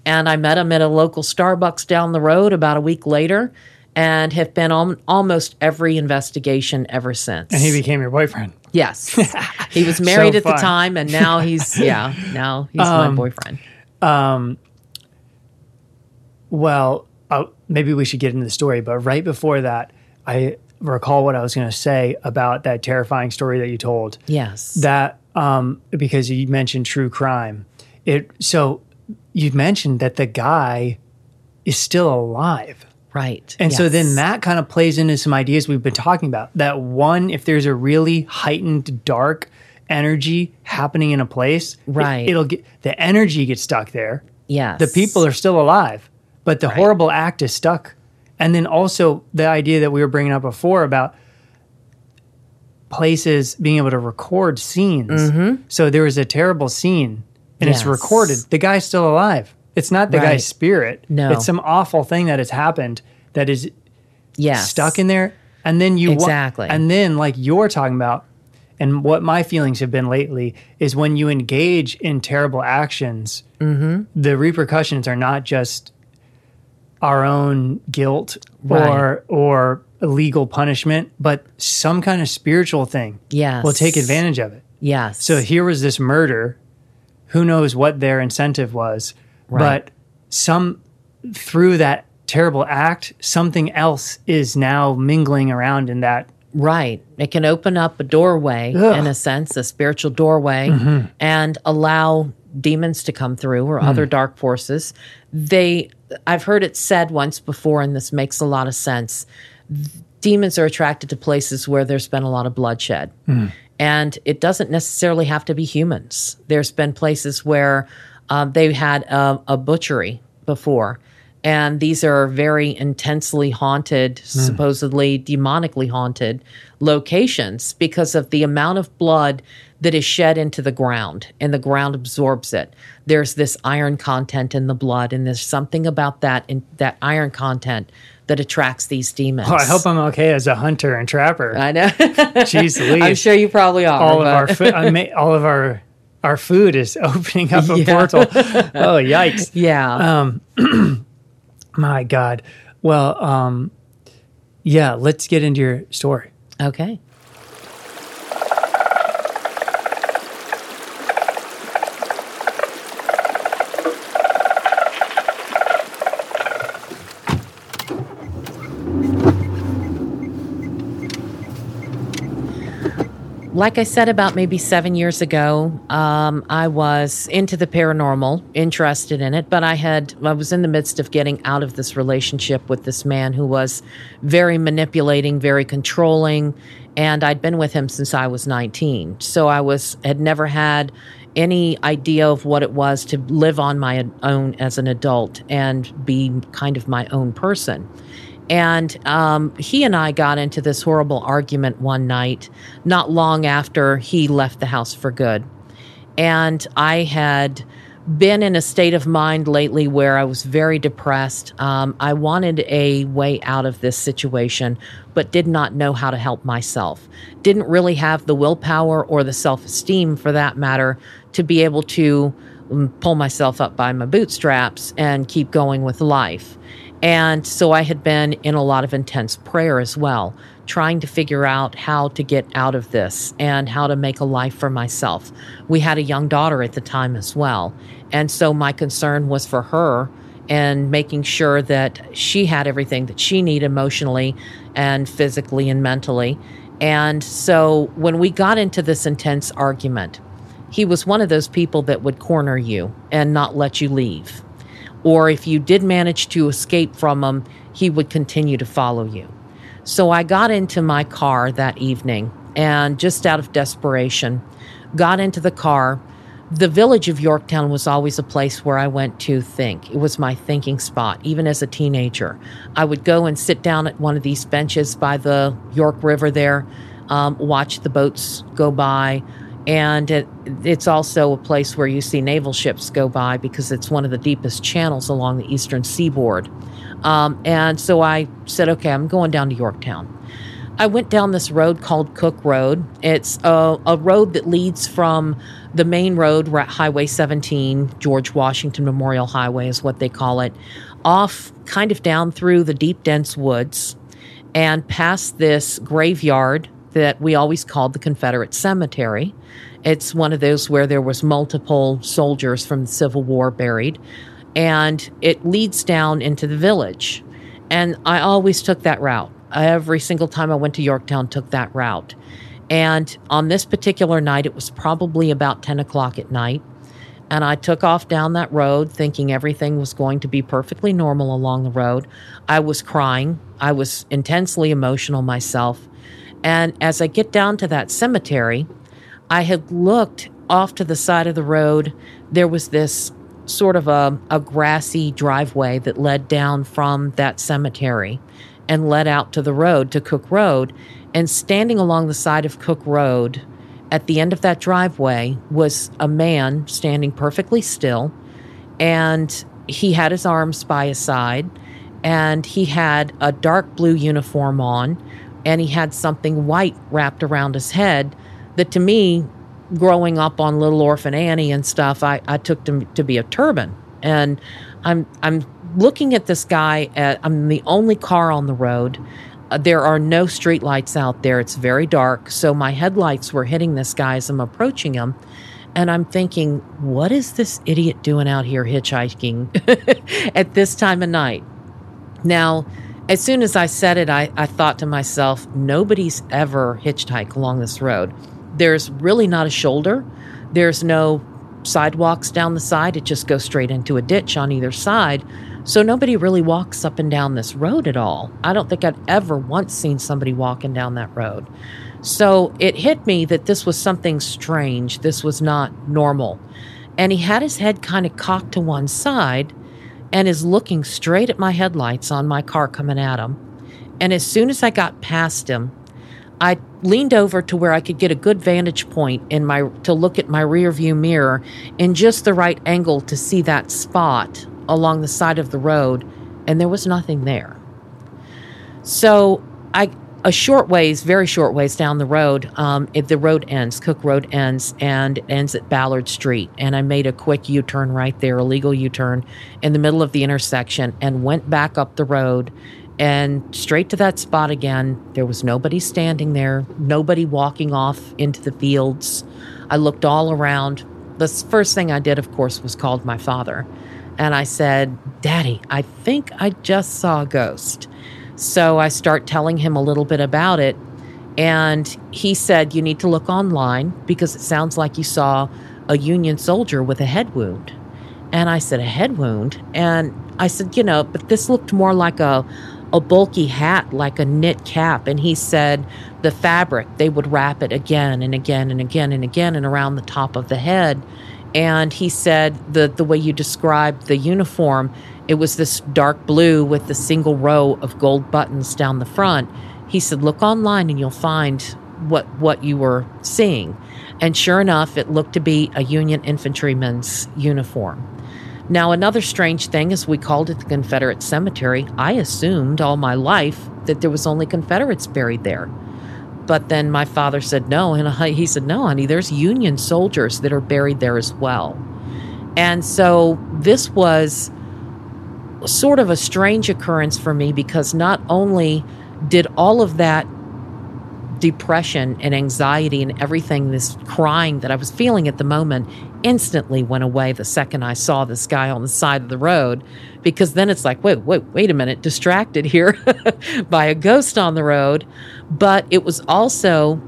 And I met him at a local Starbucks down the road about a week later, and have been on almost every investigation ever since. And he became your boyfriend. yes, he was married So at the time, and now he's yeah, now he's my boyfriend. Um Well, uh, maybe we should get into the story, but right before that, I recall what I was going to say about that terrifying story that you told. Yes, That um, because you mentioned true crime, it so you mentioned that the guy is still alive. right. And so then that kind of plays into some ideas we've been talking about. That one, if there's a really heightened dark energy happening in a place, Right. it, will get the energy gets stuck there. yes, The people are still alive, but the Right. horrible act is stuck. And then also the idea that we were bringing up before about places being able to record scenes. Mm-hmm. So there was a terrible scene and it's Mm-hmm. Recorded. The guy's still alive. It's not the Right. guy's spirit. No. It's some awful thing that has happened that is yes. stuck in there. And then you wa- Exactly. and then like you're talking about and what my feelings have been lately is when you engage in terrible actions, Mm-hmm. the repercussions are not just our own guilt Right. or or legal punishment, but some kind of spiritual thing Yes. will take advantage of it. Yes. So here was this murder. Who knows what their incentive was, Right. but some through that terrible act, something else is now mingling around in that. Right. It can open up a doorway, Ugh. Mm-hmm. in a sense, a spiritual doorway, and allow demons to come through or Mm. other dark forces. They, I've heard it said once before, and this makes a lot of sense. Demons are attracted to places where there's been a lot of bloodshed. Mm. And it doesn't necessarily have to be humans. There's been places where um, they had a, a butchery before. And these are very intensely haunted, supposedly demonically haunted locations because of the amount of blood that is shed into the ground and the ground absorbs it. There's this iron content in the blood, and there's something about that in that iron content that attracts these demons. Oh, I hope I'm okay as a hunter and trapper. I know. Jeez Louise. I'm sure you probably are. all of our ma- all of our our food is opening up a Yeah. portal. Oh, yikes! yeah. Um, My God. Well, um, yeah. Let's get into your story. okay. Like I said, about maybe seven years ago, um, I was into the paranormal, interested in it, but I had I was in the midst of getting out of this relationship with this man who was very manipulating, very controlling, and I'd been with him since I was 19. So I was had never had any idea of what it was to live on my own as an adult and be kind of my own person. And um, he and I got into this horrible argument one night, not long after he left the house for good. And I had been in a state of mind lately where I was very depressed. Um, I wanted a way out of this situation, but did not know how to help myself. Didn't really have the willpower or the self esteem, for that matter, to be able to um, pull myself up by my bootstraps and keep going with life. And so I had been in a lot of intense prayer as well, trying to figure out how to get out of this and how to make a life for myself. We had a young daughter at the time as well. And so my concern was for her and making sure that she had everything that she needed emotionally and physically and mentally. And so when we got into this intense argument, he was one of those people that would corner you and not let you leave or if you did manage to escape from him, he would continue to follow you. So I got into my car that evening and just out of desperation, got into the car. The village of Yorktown was always a place where I went to think. It was my thinking spot, even as a teenager. I would go and sit down at one of these benches by the York River there, um, watch the boats go by, and it, it's also a place where you see naval ships go by because it's one of the deepest channels along the eastern seaboard. Um, and so I said, okay, I'm going down to Yorktown. I went down this road called Cook Road. It's a, a road that leads from the main road, Highway 17, George Washington Memorial Highway is what they call it, off kind of down through the deep, dense woods and past this graveyard that we always called the Confederate Cemetery. It's one of those where there was multiple soldiers from the Civil War buried, and it leads down into the village. And I always took that route. Every single time I went to Yorktown, took that route. And on this particular night, it was probably about 10 o'clock at night. And I took off down that road thinking everything was going to be perfectly normal along the road. I was crying. I was intensely emotional myself. And as I get down to that cemetery, I had looked off to the side of the road. There was this sort of a, a grassy driveway that led down from that cemetery and led out to the road, to Cook Road. And standing along the side of Cook Road, at the end of that driveway, was a man standing perfectly still. And he had his arms by his side, and he had a dark blue uniform on and he had something white wrapped around his head that to me growing up on little orphan annie and stuff i, I took to, to be a turban. And i'm i'm looking at this guy at, i'm the only car on the road. Uh, there are no street lights out there. It's very dark. So my headlights were hitting this guy as i'm approaching him. And i'm thinking what is this idiot doing out here hitchhiking at this time of night? Now as soon as I said it, I, I thought to myself, nobody's ever hitchhiked along this road. There's really not a shoulder. There's no sidewalks down the side. It just goes straight into a ditch on either side. So nobody really walks up and down this road at all. I don't think I'd ever once seen somebody walking down that road. So it hit me that this was something strange. This was not normal. And he had his head kind of cocked to one side and is looking straight at my headlights on my car coming at him. And as soon as I got past him, I leaned over to where I could get a good vantage point in my to look at my rear view mirror in just the right angle to see that spot along the side of the road, and there was nothing there. So I a short ways, very short ways down the road, um, if the road ends, Cook Road ends, and ends at Ballard Street. And I made a quick U turn right there, a legal U turn in the middle of the intersection, and went back up the road and straight to that spot again. There was nobody standing there, nobody walking off into the fields. I looked all around. The first thing I did, of course, was called my father. And I said, Daddy, I think I just saw a ghost. So I start telling him a little bit about it. And he said, You need to look online because it sounds like you saw a Union soldier with a head wound. And I said, A head wound? And I said, You know, but this looked more like a, a bulky hat, like a knit cap. And he said, The fabric, they would wrap it again and again and again and again and around the top of the head. And he said, The, the way you described the uniform, it was this dark blue with the single row of gold buttons down the front. He said, Look online and you'll find what, what you were seeing. And sure enough, it looked to be a Union infantryman's uniform. Now, another strange thing is we called it the Confederate Cemetery. I assumed all my life that there was only Confederates buried there. But then my father said no, and he said, No, honey, there's Union soldiers that are buried there as well. And so this was sort of a strange occurrence for me because not only did all of that depression and anxiety and everything, this crying that I was feeling at the moment, instantly went away the second I saw this guy on the side of the road. Because then it's like, wait, wait, wait a minute, distracted here by a ghost on the road. But it was also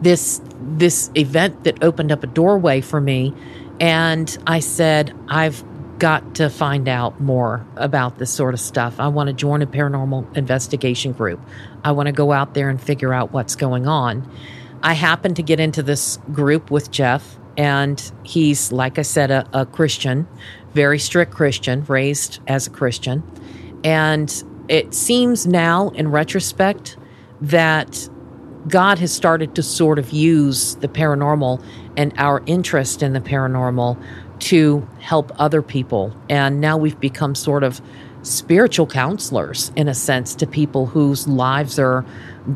this this event that opened up a doorway for me. And I said, I've got to find out more about this sort of stuff. I want to join a paranormal investigation group. I want to go out there and figure out what's going on. I happened to get into this group with Jeff, and he's, like I said, a, a Christian, very strict Christian, raised as a Christian. And it seems now, in retrospect, that God has started to sort of use the paranormal and our interest in the paranormal to help other people. And now we've become sort of spiritual counselors, in a sense, to people whose lives are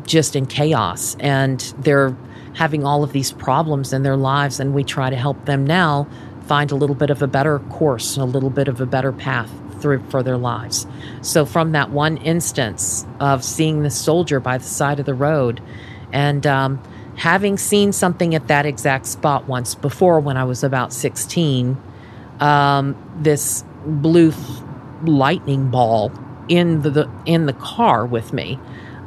just in chaos and they're having all of these problems in their lives. And we try to help them now find a little bit of a better course, a little bit of a better path through for their lives. So, from that one instance of seeing the soldier by the side of the road and um, having seen something at that exact spot once before when I was about 16, um, this blue lightning ball in the, the, in the car with me.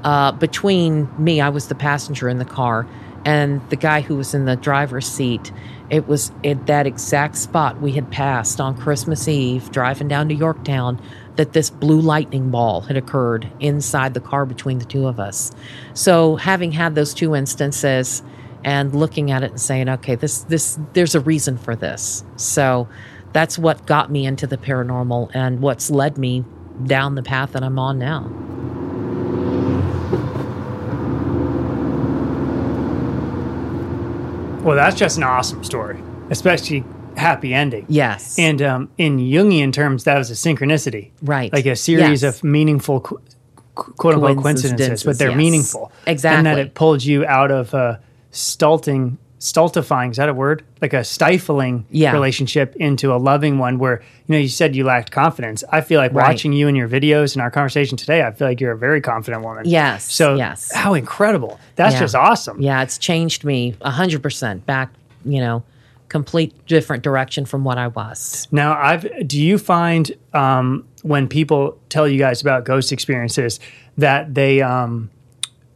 Uh, between me, I was the passenger in the car, and the guy who was in the driver's seat. It was at that exact spot we had passed on Christmas Eve, driving down to Yorktown, that this blue lightning ball had occurred inside the car between the two of us. So, having had those two instances and looking at it and saying, okay, this, this, there's a reason for this. So, that's what got me into the paranormal and what's led me down the path that I'm on now. Well, that's just an awesome story, especially happy ending. Yes. And um, in Jungian terms, that was a synchronicity. Right. Like a series Yes. of meaningful, qu- qu- quote unquote, coincidences, Coincidences, but they're yes. meaningful. Exactly. And that it pulled you out of a stulting, stultifying, is that a word? Like a stifling Yeah. relationship into a loving one where, you know, you said you lacked confidence. I feel like Right. watching you in your videos and our conversation today, I feel like you're a very confident woman. Yes, So, yes. how incredible. That's Yeah. just awesome. Yeah, it's changed me 100% back, you know, complete different direction from what I was. Now, I've do you find um, when people tell you guys about ghost experiences that they um,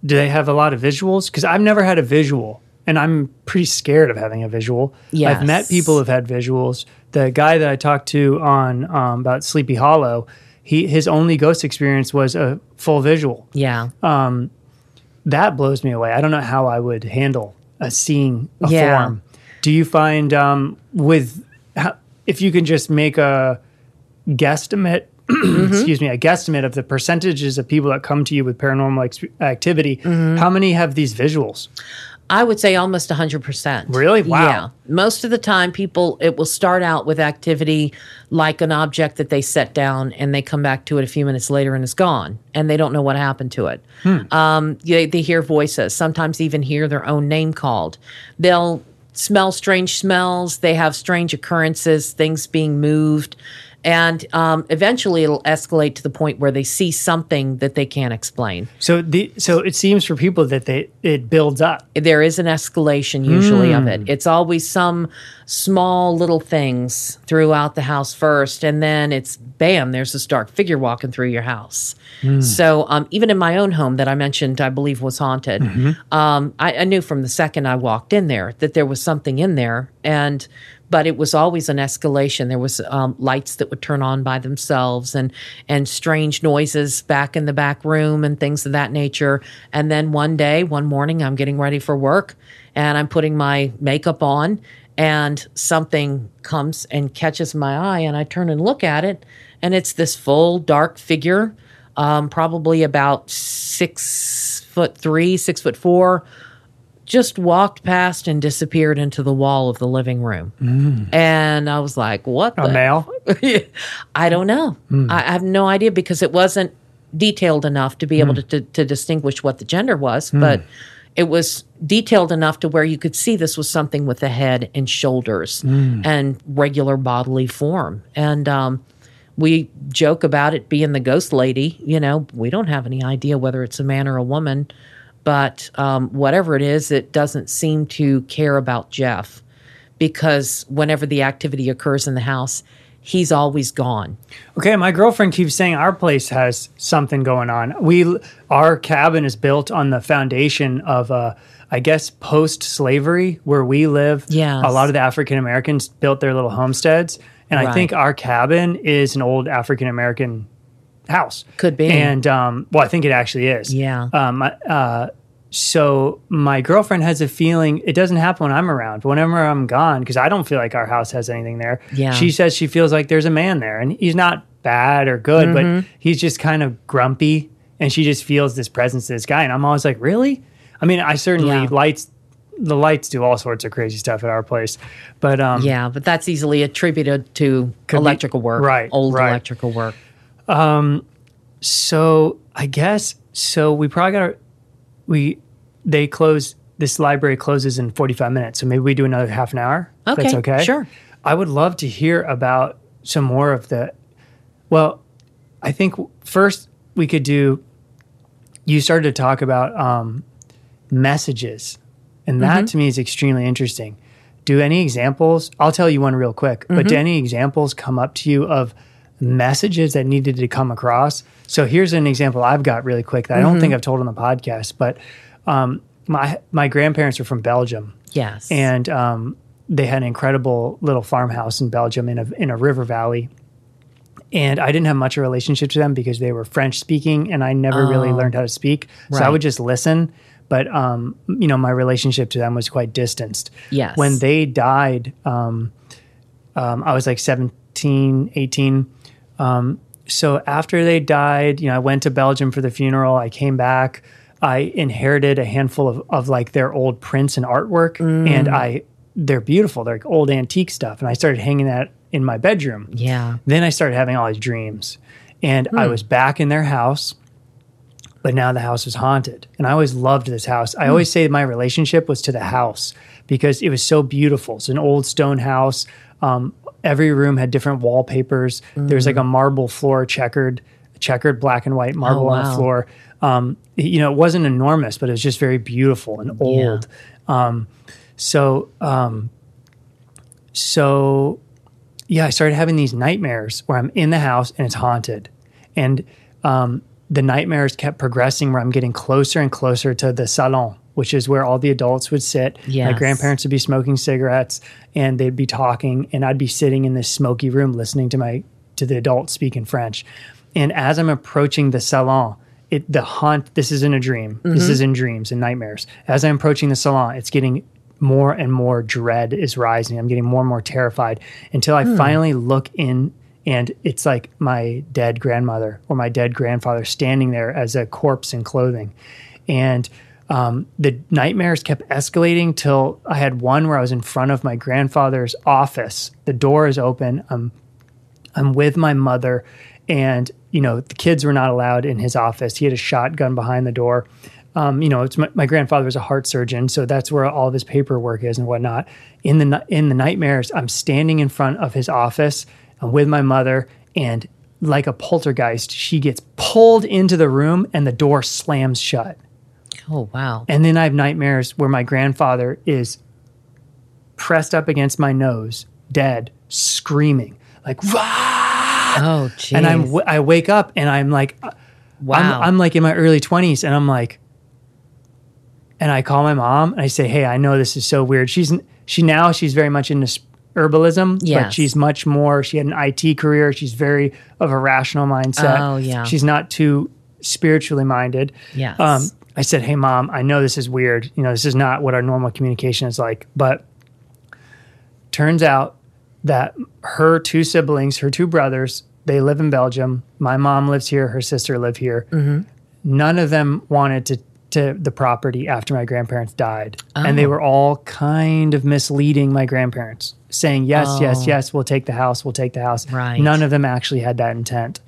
do they have a lot of visuals? Because I've never had a visual, and I'm pretty scared of having a visual. I've met people who've had visuals. The guy that I talked to on um, about Sleepy Hollow, he his only ghost experience was a full visual. Yeah. That blows me away. I don't know how I would handle a seeing a Yeah. form. Do you find um, with how, if you can just make a guesstimate, Mm-hmm. excuse me, a guesstimate of the percentages of people that come to you with paranormal ex- activity, Mm-hmm. how many have these visuals? I would say almost 100%. Really? Wow. Yeah. Most of the time, people, it will start out with activity like an object that they set down and they come back to it a few minutes later and it's gone and they don't know what happened to it. Um, they, they hear voices, sometimes even hear their own name called. They'll smell strange smells, they have strange occurrences, things being moved. And um, eventually it'll escalate to the point where they see something that they can't explain. So the so it seems for people that they it builds up. There is an escalation usually of Hmm. it. It's always some small little things throughout the house first, and then it's bam, there's this dark figure walking through your house. Hmm. So um, even in my own home that I mentioned, I believe was haunted. Mm-hmm. Um, I, I knew from the second I walked in there that there was something in there, and but it was always an escalation. There was um, lights that would turn on by themselves, and and strange noises back in the back room and things of that nature. And then one day, one morning, I'm getting ready for work, and I'm putting my makeup on, and something comes and catches my eye, and I turn and look at it, and it's this full dark figure, um, probably about six foot three, six foot four just walked past and disappeared into the wall of the living room. Mm. And I was like, what A the? male. I don't know. Mm. I, I have no idea because it wasn't detailed enough to be able mm. to, to, to distinguish what the gender was, but it was detailed enough to where you could see this was something with a head and shoulders and regular bodily form. And, um, we joke about it being the ghost lady. You know, we don't have any idea whether it's a man or a woman, but um, whatever it is, it doesn't seem to care about Jeff because whenever the activity occurs in the house, he's always gone. Okay, my girlfriend keeps saying our place has something going on. We our cabin is built on the foundation of uh I guess post slavery where we live. Yes. A lot of the African Americans built their little homesteads. And I think our cabin is an old African American house. Could be. And um well I think it actually is. Yeah. Um uh so my girlfriend has a feeling it doesn't happen when I'm around. Whenever I'm gone, because I don't feel like our house has anything there. Yeah. She says she feels like there's a man there, and he's not bad or good, Mm-hmm. but he's just kind of grumpy, and she just feels this presence of this guy. And I'm always like, really? I mean, I certainly Yeah. lights. The lights do all sorts of crazy stuff at our place, but um, Yeah, but that's easily attributed to be- electrical work, right, Old right. electrical work. Um, so I guess so. We probably got our we they close this library closes in 45 minutes, so maybe we do another half an hour. Okay, that's okay. sure. I would love to hear about some more of the. Well, I think first we could do. You started to talk about um, messages, and that mm-hmm. to me is extremely interesting. Do any examples? I'll tell you one real quick. But do mm-hmm. any examples come up to you of messages that needed to come across? So here's an example I've got really quick that I don't think I've told on the podcast. But um, my my grandparents are from Belgium, Yes. and um, they had an incredible little farmhouse in Belgium in a in a river valley. And I didn't have much of a relationship to them because they were French speaking, and I never really Oh. learned how to speak. So I would just listen. But um, you know, my relationship to them was quite distanced. Yes. When they died, um, um, I was like 17, 18. Um, so after they died, you know, I went to Belgium for the funeral. I came back. I inherited a handful of, of like their old prints and artwork, and I they're beautiful. They're like old antique stuff, and I started hanging that in my bedroom. yeah. Then I started having all these dreams, and I was back in their house, but now the house was haunted. And I always loved this house. I always say my relationship was to the house because it was so beautiful. It's an old stone house. Um, every room had different wallpapers. There was like a marble floor, checkered, checkered black and white marble on the floor. Um, you know, it wasn't enormous, but it was just very beautiful and old. Um, so, um, so yeah, I started having these nightmares where I'm in the house and it's haunted. And um, the nightmares kept progressing where I'm getting closer and closer to the salon, which is where all the adults would sit. My grandparents would be smoking cigarettes and they'd be talking, and I'd be sitting in this smoky room listening to my to the adults speak in French. And as I'm approaching the salon, it the haunt. This is in a dream. This mm-hmm. is in dreams and nightmares. As I'm approaching the salon, it's getting more and more dread is rising. I'm getting more and more terrified until I hmm. finally look in and it's like my dead grandmother or my dead grandfather standing there as a corpse in clothing. And um, the nightmares kept escalating till I had one where I was in front of my grandfather's office. The door is open. I'm I'm with my mother, and you know the kids were not allowed in his office. He had a shotgun behind the door. Um, you know, it's my, my grandfather was a heart surgeon, so that's where all of his paperwork is and whatnot. In the in the nightmares, I'm standing in front of his office. I'm with my mother, and like a poltergeist, she gets pulled into the room and the door slams shut. Oh, wow. And then I have nightmares where my grandfather is pressed up against my nose, dead, screaming like "Wah!" Oh, geez. and I'm I wake up and I'm like wow. I'm, I'm like in my early 20s and I'm like and I call my mom and I say, "Hey, I know this is so weird." She's she now she's very much into herbalism, but she's much more she had an IT career. She's very of a rational mindset. Oh, yeah. She's not too spiritually minded. Yes. Um I said, "Hey mom, I know this is weird. You know, this is not what our normal communication is like, but turns out that her two siblings, her two brothers, they live in Belgium. My mom lives here. Her sister live here. Mm-hmm. None of them wanted to to the property after my grandparents died, and they Oh. were all kind of misleading my grandparents, saying yes, yes, Oh. yes, we'll take the house, we'll take the house. Right. None of them actually had that intent.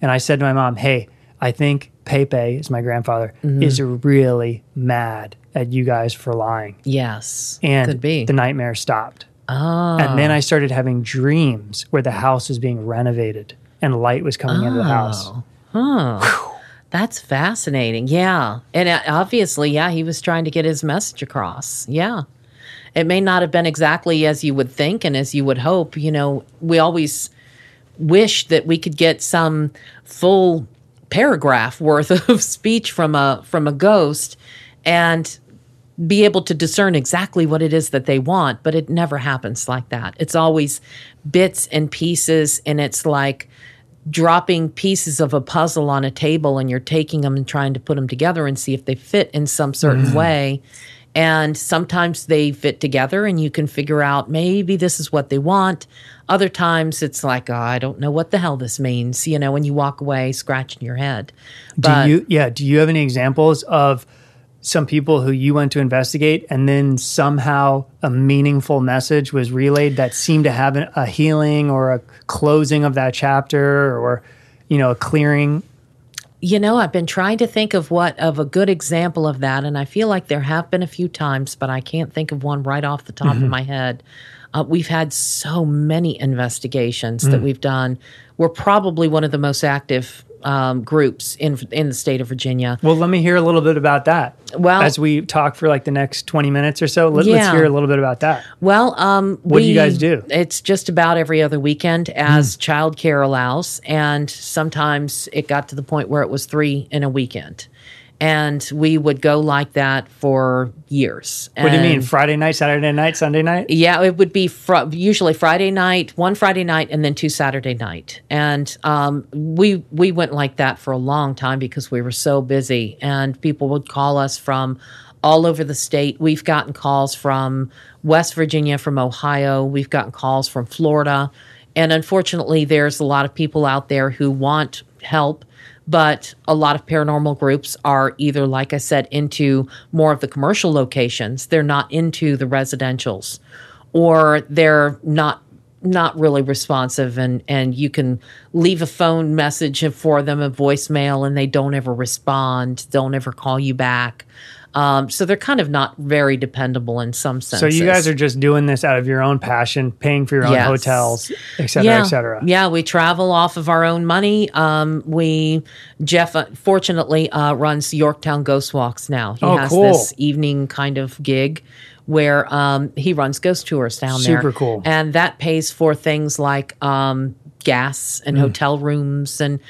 And I said to my mom, "Hey, I think Pepe is my grandfather Mm-hmm. is really mad at you guys for lying." yes. And Could be. the nightmare stopped. oh. And then I started having dreams where the house was being renovated and light was coming into the house. Oh. That's fascinating. Yeah. And uh, obviously, yeah, he was trying to get his message across. Yeah. It may not have been exactly as you would think and as you would hope. You know, we always wish that we could get some full paragraph worth of speech from a from a ghost and be able to discern exactly what it is that they want, but it never happens like that. It's always bits and pieces and it's like dropping pieces of a puzzle on a table and you're taking them and trying to put them together and see if they fit in some certain mm-hmm. way. And sometimes they fit together and you can figure out maybe this is what they want. Other times it's like, oh, I don't know what the hell this means, you know, when you walk away scratching your head. But do you yeah, do you have any examples of some people who you went to investigate and then somehow a meaningful message was relayed that seemed to have an, a healing or a closing of that chapter or you know, a clearing? You know, I've been trying to think of what of a good example of that, and I feel like there have been a few times, but I can't think of one right off the top of mm-hmm. my head. Uh, we've had so many investigations that we've done. We're probably one of the most active um, groups in in the state of Virginia. Well, let me hear a little bit about that. Well- as we talk for like the next 20 minutes or so, let, us Yeah. hear a little bit about that. Well, um, What do you guys do? It's just about every other weekend as childcare allows, and sometimes it got to the point where it was three in a weekend, and we would go like that for years. What do you mean? Friday night, Saturday night, Sunday night? Yeah, it would be fr- usually Friday night, one Friday night, and then two Saturday night. And um, we we went like that for a long time because we were so busy, and people would call us from all over the state. We've gotten calls from West Virginia, from Ohio. We've gotten calls from Florida, and unfortunately, there's a lot of people out there who want help but a lot of paranormal groups are either like i said into more of the commercial locations. They're not into the residentials or they're not not really responsive and and you can leave a phone message for them a voicemail and they don't ever respond don't ever call you back um, so they're kind of not very dependable in some sense So you guys are just doing this out of your own passion, paying for your own Yes. hotels, et cetera, yeah. et cetera. Yeah, we travel off of our own money. Um, we Jeff uh, fortunately uh, runs Yorktown Ghost Walks now. He Oh, has cool. this evening kind of gig where um, he runs ghost tours down there. Super cool. and that pays for things like um, gas Mm. and hotel rooms and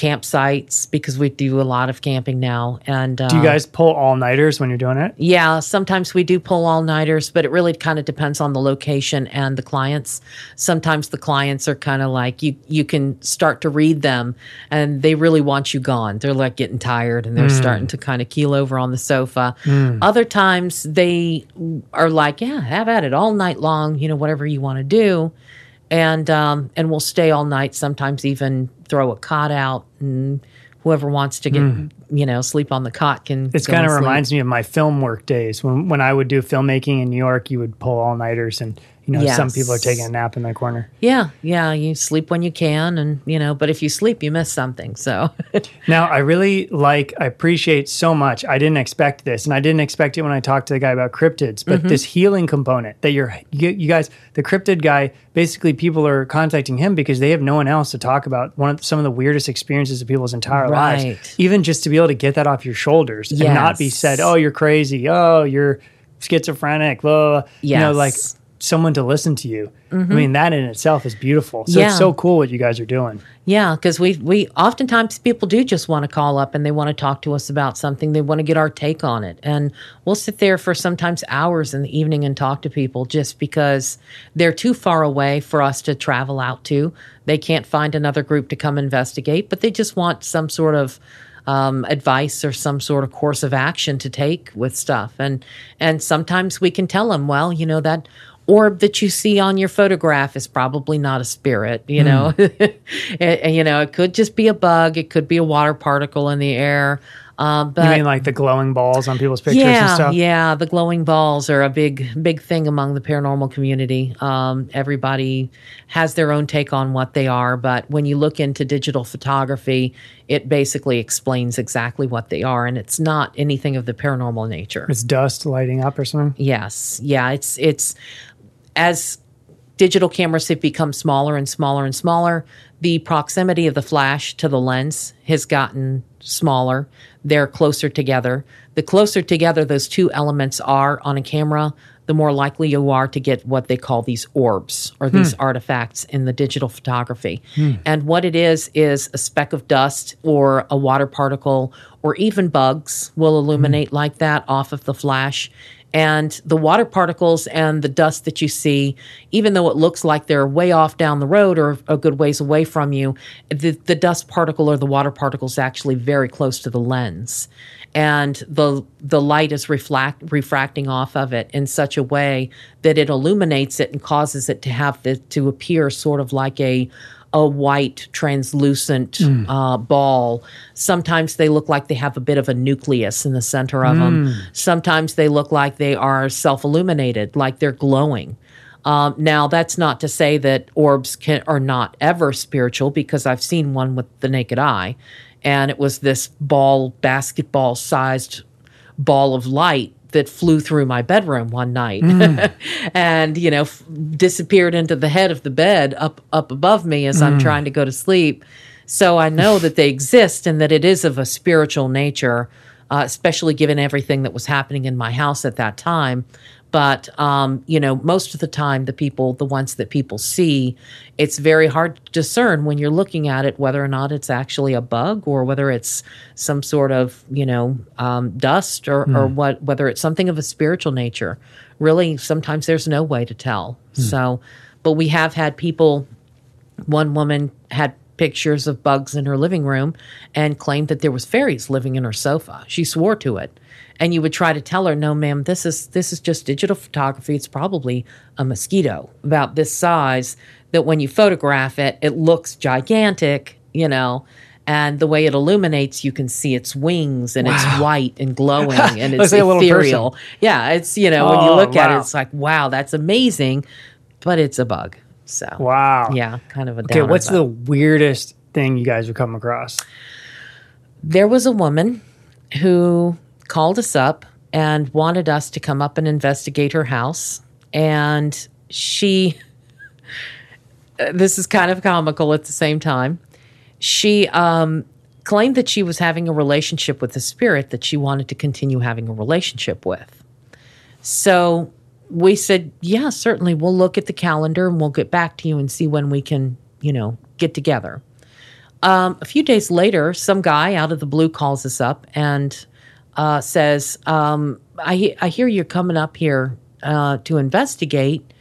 campsites because we do a lot of camping now. And uh, Do you guys pull all nighters when you're doing it? yeah, sometimes we do pull all nighters, but it really kind of depends on the location and the clients. Sometimes the clients are kind of like you you can start to read them and they really want you gone. They're like getting tired and they're starting to kind of keel over on the sofa. Other times they are like, yeah, have at it all night long, you know, whatever you want to do. And um and we'll stay all night, sometimes even throw a cot out and whoever wants to get you know, sleep on the cot can It's go kind of reminds me of my film work days when when I would do filmmaking in New York. You would pull all nighters, and You know, some people are taking a nap in the corner. Yeah, yeah. You sleep when you can, and you know. But if you sleep, you miss something. So, Now, I really like, I appreciate so much. I didn't expect this, and I didn't expect it when I talked to the guy about cryptids. Mm-hmm. But this healing component that you're, you, you guys, the cryptid guy, basically people are contacting him because they have no one else to talk about one of some of the weirdest experiences of people's entire Right. lives. Even just to be able to get that off your shoulders and not be said, "Oh, you're crazy. Oh, you're schizophrenic." Blah, blah, blah. You know, like Yes. Someone to listen to you. I mean, that in itself is beautiful. So Mm-hmm. Yeah. it's so cool what you guys are doing. yeah, because we we oftentimes people do just want to call up and they want to talk to us about something. They want to get our take on it, and we'll sit there for sometimes hours in the evening and talk to people just because they're too far away for us to travel out to. They can't find another group to come investigate, but they just want some sort of um, advice or some sort of course of action to take with stuff. And and sometimes we can tell them, well, you know that orb that you see on your photograph is probably not a spirit. You know, It- you know, it could just be a bug. It could be a water particle in the air. Um, but You mean like the glowing balls on people's pictures and stuff? yeah, the glowing balls are a big, big thing among the paranormal community. Um, everybody has their own take on what they are, but when you look into digital photography, it basically explains exactly what they are, and it's not anything of the paranormal nature. It's dust lighting up or something. Yes, yeah, it's it's as digital cameras have become smaller and smaller and smaller, the proximity of the flash to the lens has gotten smaller. They're closer together. The closer together those two elements are on a camera, the more likely you are to get what they call these orbs or hmm. these artifacts in the digital photography. Hmm. And what it is is a speck of dust or a water particle or even bugs will hmm. illuminate like that off of the flash. And the water particles and the dust that you see, even though it looks like they're way off down the road or a good ways away from you, the, the dust particle or the water particle is actually very close to the lens. And the the light is reflect, refracting off of it in such a way that it illuminates it and causes it to have the, to appear sort of like a a white translucent uh, ball. Sometimes they look like they have a bit of a nucleus in the center of them. Sometimes they look like they are self illuminated, like they're glowing. Um, now, that's not to say that orbs can, are not ever spiritual, because I've seen one with the naked eye, and it was this ball, basketball sized ball of light that flew through my bedroom one night and you know f- disappeared into the head of the bed up up above me as I'm trying to go to sleep. So I know that they exist and that it is of a spiritual nature uh, especially given everything that was happening in my house at that time but um, you know most of the time the people the ones that people see it's very hard to discern when you're looking at it whether or not it's actually a bug or whether it's some sort of you know um, dust or, or what whether it's something of a spiritual nature really sometimes there's no way to tell so but we have had people one woman had pictures of bugs in her living room and claimed that there was fairies living in her sofa. She swore to it. And you would try to tell her, "No, ma'am, this is this is just digital photography. It's probably a mosquito about this size that when you photograph it, it looks gigantic, you know." And the way it illuminates, you can see its wings and it's white and glowing and it's like a little ethereal. Yeah, it's you know, when you Oh, look at it, it's like, wow, that's amazing, but it's a bug. So Wow. yeah, kind of a Okay, what's but- the weirdest thing you guys have come across? There was a woman who called us up and wanted us to come up and investigate her house, and she. This is kind of comical at the same time. She um, claimed that she was having a relationship with a spirit that she wanted to continue having a relationship with. So we said, yeah, certainly. We'll look at the calendar and we'll get back to you and see when we can, you know, get together. Um, a few days later, some guy out of the blue calls us up and uh, says, um, I, I hear you're coming up here uh, to investigate.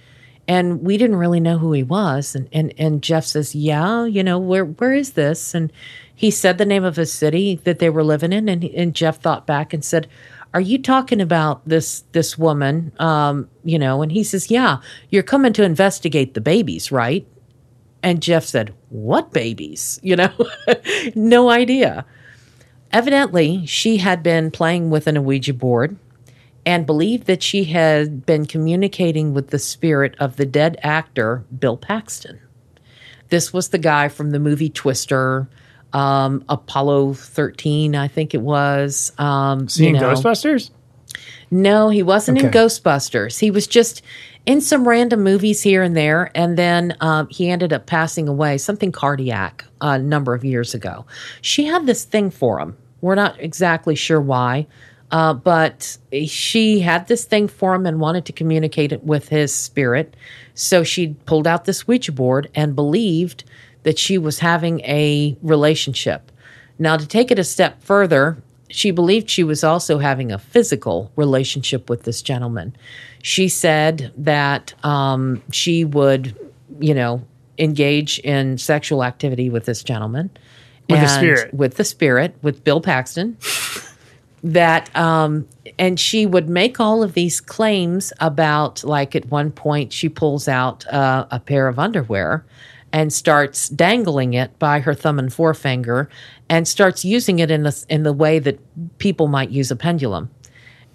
And we didn't really know who he was. And, and, and Jeff says, Yeah, you know, where, where is this? And he said the name of a city that they were living in. And, and Jeff thought back and said, Are you talking about this, this woman? Um, you know, and he says, Yeah, you're coming to investigate the babies, right? And Jeff said, What babies? You know, no idea. Evidently, she had been playing with an Ouija board and believed that she had been communicating with the spirit of the dead actor Bill Paxton. This was the guy from the movie Twister, um, Apollo 13, I think it was. Um, Seeing you know. Ghostbusters? No, he wasn't in Ghostbusters. He was just in some random movies here and there, and then um, he ended up passing away, something cardiac, a number of years ago. She had this thing for him. We're not exactly sure why, uh, but she had this thing for him and wanted to communicate it with his spirit. So she pulled out this Ouija board and believed that she was having a relationship. Now, to take it a step further, she believed she was also having a physical relationship with this gentleman. She said that um, she would, you know, engage in sexual activity with this gentleman. With the spirit. With the spirit, with Bill Paxton. that, um, and she would make all of these claims about, like, at one point, she pulls out uh, a pair of underwear and starts dangling it by her thumb and forefinger and starts using it in the, in the way that people might use a pendulum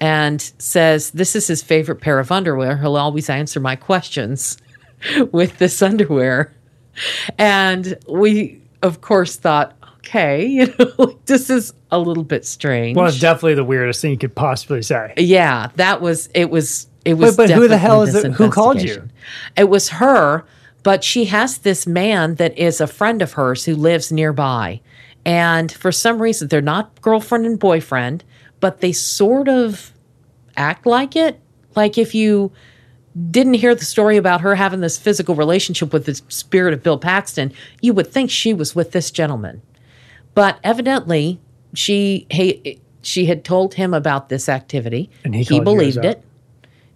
and says this is his favorite pair of underwear he'll always answer my questions with this underwear and we of course thought okay you know this is a little bit strange Well, it's definitely the weirdest thing you could possibly say. yeah, that was it was it was. but who the hell is it- who called you? It was her, but she has this man that is a friend of hers who lives nearby, and for some reason they're not girlfriend and boyfriend, but they sort of act like it. Like if you didn't hear the story about her having this physical relationship with the spirit of Bill Paxton, you would think she was with this gentleman. But evidently, she he, she had told him about this activity. And he yours believed it.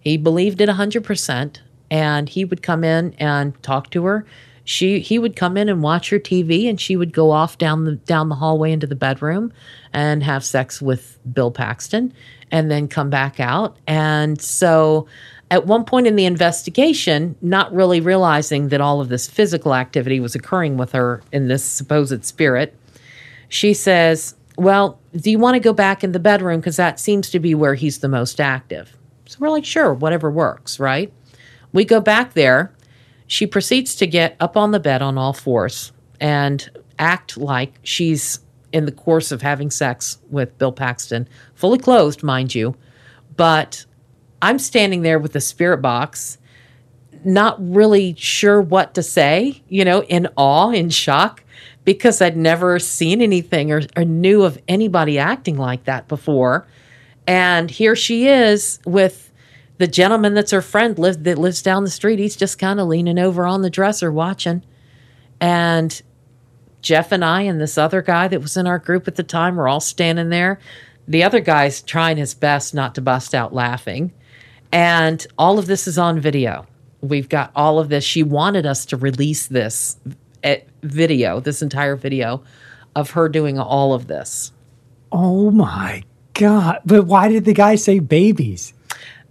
He believed it hundred percent, and he would come in and talk to her. She he would come in and watch her TV, and she would go off down the down the hallway into the bedroom and have sex with Bill Paxton, and then come back out. And so, at one point in the investigation, not really realizing that all of this physical activity was occurring with her in this supposed spirit, she says, Well, do you want to go back in the bedroom? Because that seems to be where he's the most active. So we're like, Sure, whatever works, right? We go back there. She proceeds to get up on the bed on all fours and act like she's in the course of having sex with Bill Paxton, fully clothed, mind you. But I'm standing there with the spirit box not really sure what to say, you know, in awe, in shock, because I'd never seen anything or, or knew of anybody acting like that before. And here she is with the gentleman that's her friend live, that lives down the street. He's just kind of leaning over on the dresser watching. And Jeff and I and this other guy that was in our group at the time were all standing there. The other guy's trying his best not to bust out laughing. And all of this is on video. We've got all of this. She wanted us to release this video, this entire video of her doing all of this Oh my god! But why did the guy say babies?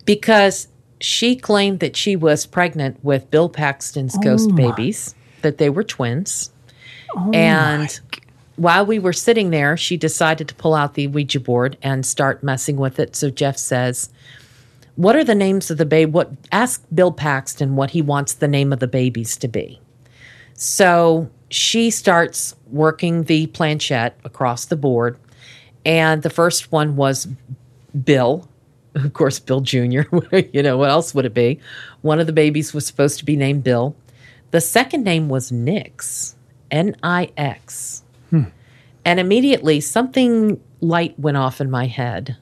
Because she claimed that she was pregnant with Bill Paxton's ghost babies, that they were twins. and while we were sitting there, she decided to pull out the Ouija board and start messing with it. So Jeff says, What are the names of the baby? What ask Bill Paxton what he wants the name of the babies to be. So she starts working the planchette across the board. And the first one was Bill, of course, Bill Jr. you know, what else would it be? One of the babies was supposed to be named Bill. The second name was Nix, N I X. Hmm. And immediately something light went off in my head.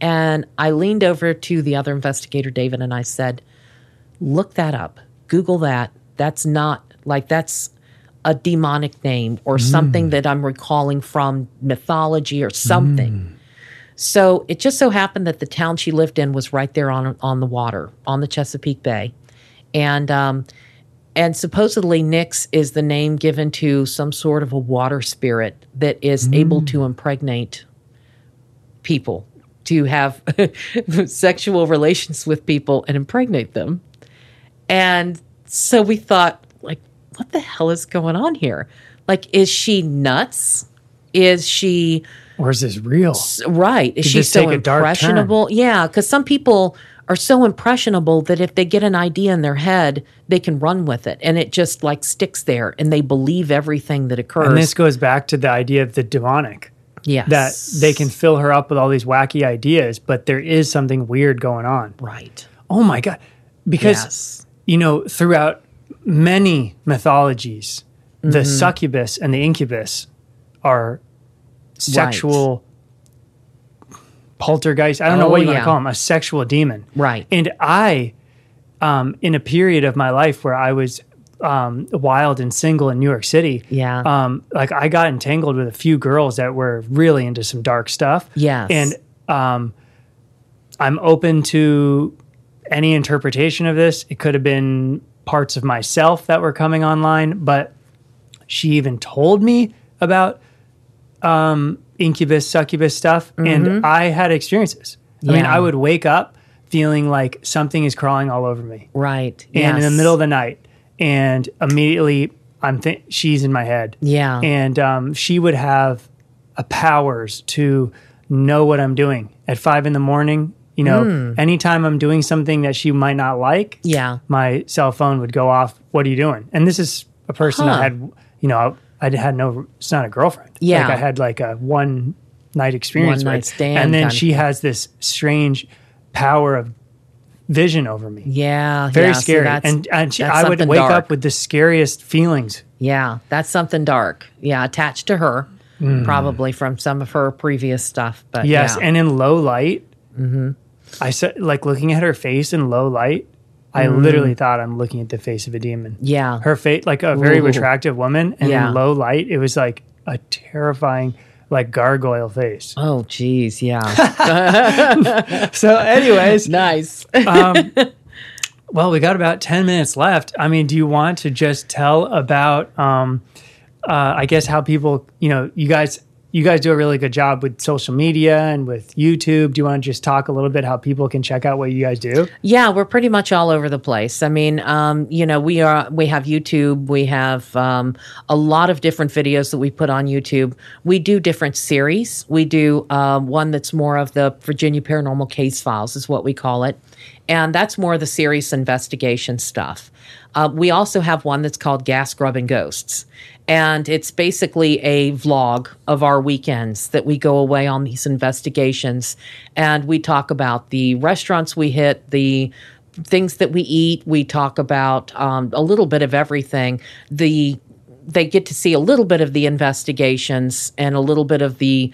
And I leaned over to the other investigator, David, and I said, Look that up. Google that. That's not like that's a demonic name or hmm. something that I'm recalling from mythology or something. Hmm. So it just so happened that the town she lived in was right there on on the water, on the Chesapeake Bay, and um, and supposedly Nix is the name given to some sort of a water spirit that is able to impregnate people, to have sexual relations with people and impregnate them. And so we thought, like, what the hell is going on here? Like, is she nuts? Is she Or is this real? Right. Is she so take a dark turn? impressionable? Yeah, because some people are so impressionable that if they get an idea in their head, they can run with it and it just like sticks there and they believe everything that occurs. And this goes back to the idea of the demonic. yes. That they can fill her up with all these wacky ideas, but there is something weird going on. Right. Oh my god. Because Yes. you know, throughout many mythologies, Mm-hmm. the succubus and the incubus are sexual poltergeist. I don't know Oh, what you want to call him, a sexual demon. Right. And I, um, in a period of my life where I was um, wild and single in New York City, Yeah. um, like I got entangled with a few girls that were really into some dark stuff. Yes. And um, I'm open to any interpretation of this. It could have been parts of myself that were coming online, but she even told me about um, incubus, succubus stuff, and I had experiences. I mean, Mm-hmm. I would wake up feeling like something is crawling all over me, Right. and in the middle of the night, and immediately I'm th- she's in my head. Yeah. and um, she would have a powers to know what I'm doing at five in the morning. You know, anytime I'm doing something that she might not like. Yeah. my cell phone would go off. What are you doing? And this is a person Huh. I had, you know, I had no, it's not a girlfriend. Yeah. Like I had like a one night experience. One night stand And then she has this strange power of vision over me. Yeah. Very yeah, scary. that's- and and she, I would wake dark. up with the scariest feelings. Yeah, that's something dark. Yeah, attached to her, probably from some of her previous stuff. But Mm. Yes. yeah. And in low light, I said, like looking at her face in low light, I literally thought I'm looking at the face of a demon. Mm. yeah, her face like a very Ooh. attractive woman and Yeah. in low light it was like a terrifying like gargoyle face Oh, geez, yeah. so anyways nice. well we got about 10 minutes left i mean do you want to just tell about um uh, i guess how people you know you guys you guys do a really good job with social media and with youtube do you want to just talk a little bit how people can check out what you guys do Yeah, we're pretty much all over the place. I mean, um, you know, we are we have YouTube, we have um, a lot of different videos that we put on YouTube. We do different series. We do um, one that's more of the Virginia Paranormal Case Files, is what we call it, and that's more of the serious investigation stuff. Uh, we also have one that's called Gas Grubbing Ghosts. And it's basically a vlog of our weekends that we go away on these investigations. And we talk about the restaurants we hit, the things that we eat. We talk about um, a little bit of everything. The they get to see a little bit of the investigations and a little bit of the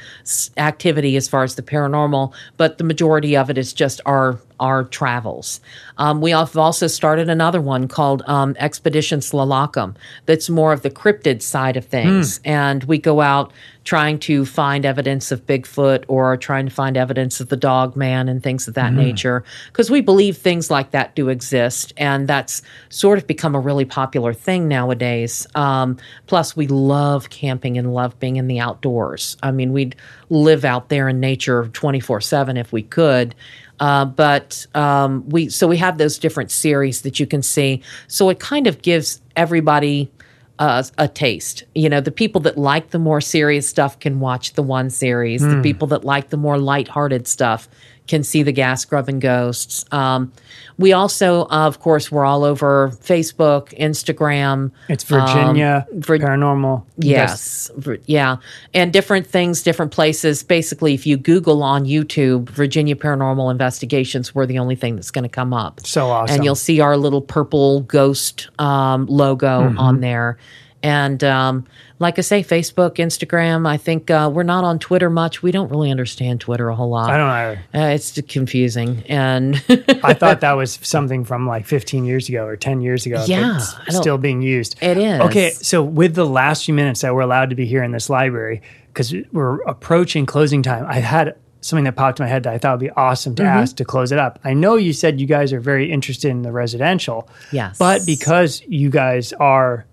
activity as far as the paranormal, but the majority of it is just our our travels. Um, we have also started another one called um, Expedition Slalacum. That's more of the cryptid side of things, and we go out trying to find evidence of Bigfoot or trying to find evidence of the dog man and things of that nature because we believe things like that do exist. And that's sort of become a really popular thing nowadays. Um, plus we love camping and love being in the outdoors. I mean we'd live out there in nature 24-7 if we could uh, but um, we so we have those different series that you can see so it kind of gives everybody uh, a taste. You know, the people that like the more serious stuff can watch the one series. The people that like the more lighthearted stuff can see the gas grubbing ghosts. Um, we also, uh, of course, we're all over Facebook, Instagram. it's virginia Vir- paranormal Yes. Vir- Yeah. And different things, different places. Basically, if you Google on YouTube, Virginia Paranormal Investigations, we're the only thing that's going to come up. So awesome. And you'll see our little purple ghost um, logo Mm-hmm. on there. And um, like I say, Facebook, Instagram, I think uh, we're not on Twitter much. We don't really understand Twitter a whole lot. i don't either Uh, it's confusing. And I thought that was something from like 15 years ago or 10 years ago. Yeah, still being used. It is. Okay, so with the last few minutes that we're allowed to be here in this library, because we're approaching closing time, I had something that popped in my head that I thought would be awesome to Mm-hmm. ask to close it up. I know you said you guys are very interested in the residential. Yes. But because you guys are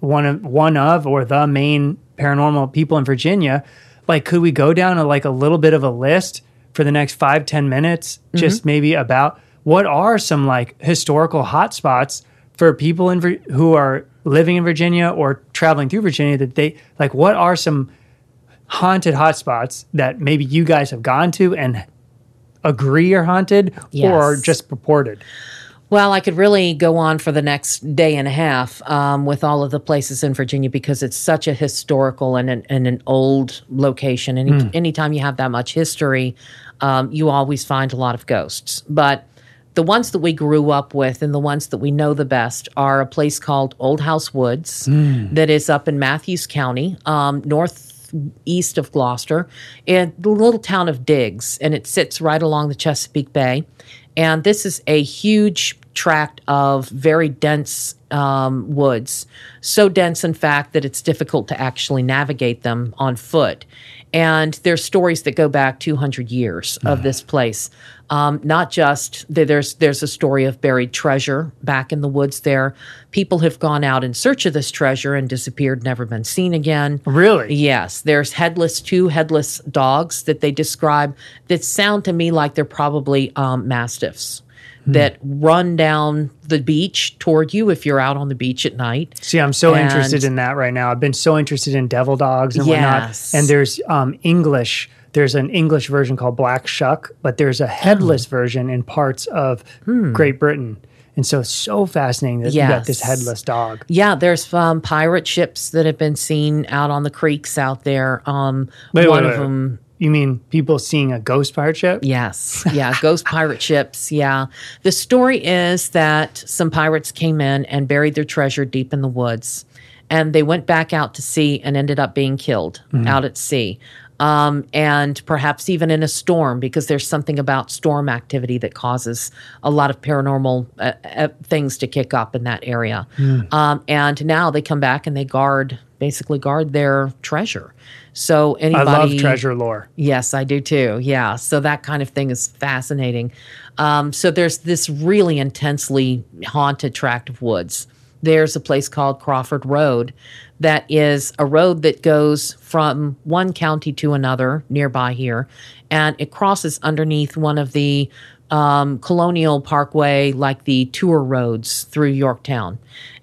one of one of or the main paranormal people in Virginia, like could we go down a like a little bit of a list for the next five ten minutes, Mm-hmm. just maybe about what are some like historical hotspots for people in who are living in Virginia or traveling through Virginia that they like what are some haunted hotspots that maybe you guys have gone to and agree are haunted or Yes. just purported? Well, I could really go on for the next day and a half um, with all of the places in Virginia because it's such a historical and an, and an old location. Any anytime you have that much history, um, you always find a lot of ghosts. But the ones that we grew up with and the ones that we know the best are a place called Old House Woods that is up in Mathews County, um, northeast of Gloucester, in the little town of Diggs, and it sits right along the Chesapeake Bay. And this is a huge tract of very dense um, woods, so dense, in fact, that it's difficult to actually navigate them on foot. And there's stories that go back 200 years of this place. Um, not just there's there's a story of buried treasure back in the woods there. People have gone out in search of this treasure and disappeared, never been seen again. Really? Yes, there's headless two headless dogs that they describe that sound to me like they're probably um, mastiffs that run down the beach toward you if you're out on the beach at night. See, I'm so And- interested in that right now. I've been so interested in devil dogs and whatnot. And there's um, English. There's an English version called Black Shuck, but there's a headless Oh. version in parts of Hmm. Great Britain. And so it's so fascinating that you got this headless dog. Yeah, there's um, pirate ships that have been seen out on the creeks out there. Um, Wait, one wait, of them You mean people seeing a ghost pirate ship? Yes. Yeah. Ghost pirate ships. Yeah. The story is that some pirates came in and buried their treasure deep in the woods. And they went back out to sea and ended up being killed out at sea. Um, and perhaps even in a storm, because there's something about storm activity that causes a lot of paranormal uh, uh, things to kick up in that area. Um, and now they come back and they guard, basically guard their treasure. So I anybody, love treasure lore. Yes, I do too. Yeah. So that kind of thing is fascinating. Um, so there's this really intensely haunted tract of woods. There's a place called Crawford Road that is a road that goes from one county to another nearby here, and it crosses underneath one of the um, Colonial Parkway, like the tour roads through Yorktown.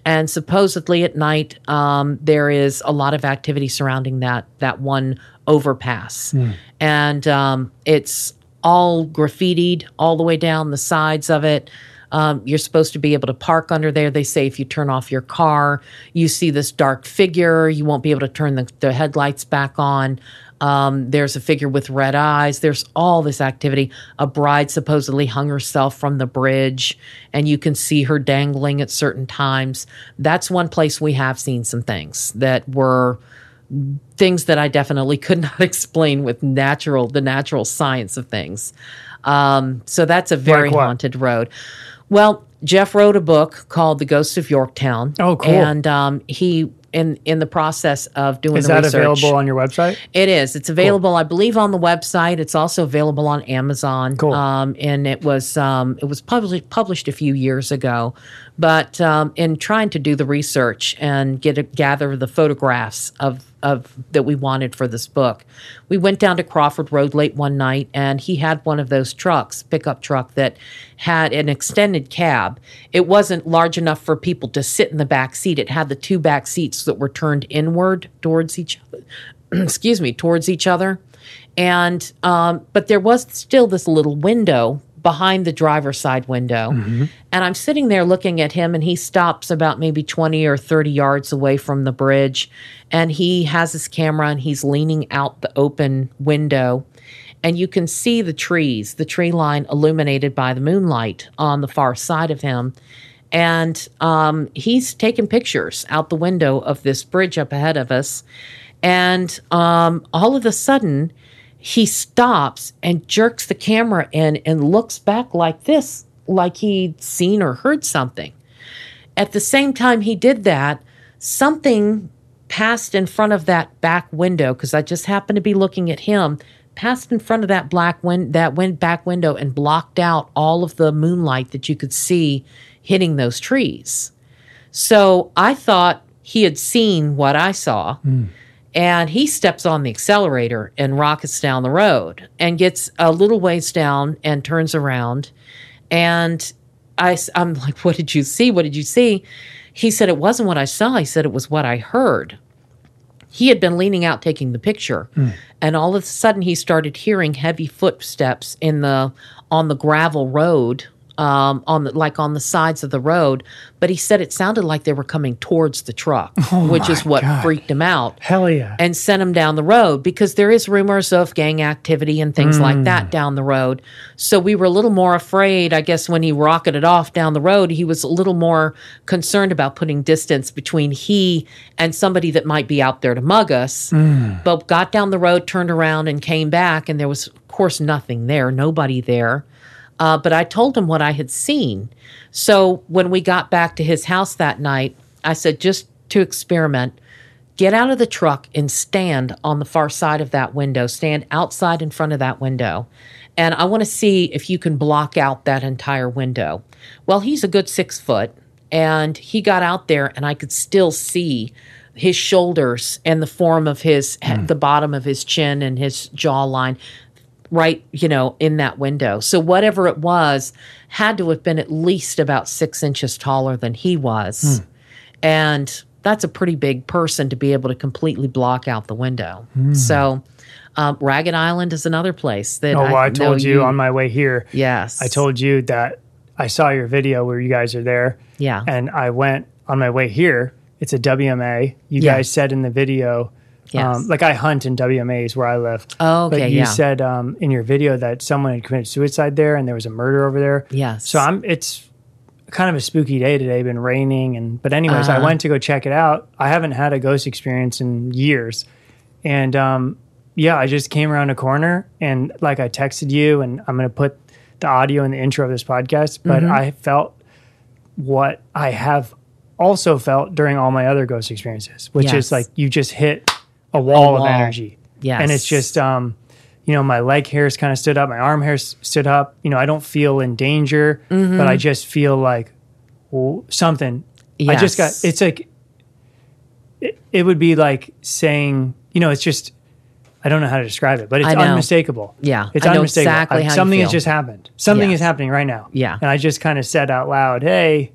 And supposedly at night, um, there is a lot of activity surrounding that that one overpass, and um, it's all graffitied all the way down the sides of it. Um, you're supposed to be able to park under there. They say if you turn off your car, you see this dark figure. You won't be able to turn the, the headlights back on. Um, there's a figure with red eyes. There's all this activity. A bride supposedly hung herself from the bridge, and you can see her dangling at certain times. That's one place we have seen some things that were things that I definitely could not explain with natural the natural science of things. Um, so that's a very Like haunted road. Well, Jeff wrote a book called The Ghosts of Yorktown. Oh, cool. And um, he in in the process of doing Is that research. available on your website? It is. It's available, I believe, on the website. It's also available on Amazon. Cool. Um, and it was um, it was published published a few years ago. But um, in trying to do the research and get a, gather the photographs of of that we wanted for this book, we went down to Crawford Road late one night, and he had one of those trucks, pickup truck that had an extended cab. It wasn't large enough for people to sit in the back seat. It had the two back seats that were turned inward towards each other excuse me, towards each other. And, um, but there was still this little window behind the driver's side window. And I'm sitting there looking at him, and he stops about maybe 20 or 30 yards away from the bridge. And he has his camera and he's leaning out the open window. And you can see the trees, the tree line illuminated by the moonlight on the far side of him and um, he's taking pictures out the window of this bridge up ahead of us. And um, all of a sudden, he stops and jerks the camera in and looks back like this, like he'd seen or heard something. At the same time he did that, something passed in front of that back window because I just happened to be looking at him. Passed in front of that black win- that went back window and blocked out all of the moonlight that you could see hitting those trees. So I thought he had seen what I saw. Hmm. And he steps on the accelerator and rockets down the road and gets a little ways down and turns around. And I, i'm like, What did you see? What did you see? He said, It wasn't what I saw. He said, It was what I heard. he had been leaning out taking the picture, hmm. and all of a sudden he started hearing heavy footsteps in the on the gravel road um, on the, like on the sides of the road, but he said it sounded like they were coming towards the truck, which is what God. freaked him out Hell yeah. and sent him down the road because there is rumors of gang activity and things like that down the road. So we were a little more afraid, I guess, when he rocketed off down the road, he was a little more concerned about putting distance between he and somebody that might be out there to mug us. But got down the road, turned around, and came back, and there was, of course, nothing there, nobody there. Uh, but I told him what I had seen. So when we got back to his house that night, I said, just to experiment, get out of the truck and stand on the far side of that window, stand outside in front of that window. And I want to see if you can block out that entire window. Well, he's a good six foot, and he got out there, and I could still see his shoulders and the form of his, the bottom of his chin and his jawline right, you know, in that window. So whatever it was had to have been at least about six inches taller than he was. And that's a pretty big person to be able to completely block out the window. So um, Ragged Island is another place that Oh, well, I told you on my way here. Yes. I told you that I saw your video where you guys are there. Yeah. And I went on my way here. It's a WMA. You Yeah. guys said in the video, Yes. um, like I hunt in WMAs where I live. Oh, okay, But you yeah. said um, in your video that someone had committed suicide there and there was a murder over there. Yes. So I'm. It's kind of a spooky day today. Been raining and but anyways, I Uh-huh. went to go check it out. I haven't had a ghost experience in years, and um, yeah, I just came around a corner and like I texted you, and I'm gonna put the audio in the intro of this podcast. But Mm-hmm. I felt what I have also felt during all my other ghost experiences, which Yes. is like you just hit a wall, wall. of energy. Yes. and it's just um, you know, my leg hairs kind of stood up, my arm hairs stood up. You know, I don't feel in danger, Mm-hmm. but I just feel like well, something. I just got. It's like it, it would be like saying, you know, it's just. I don't know how to describe it, but it's unmistakable. Yeah, it's unmistakable. exactly I- how you something has just happened. Something Yeah. is happening right now. Yeah. and I just kind of said out loud, "Hey,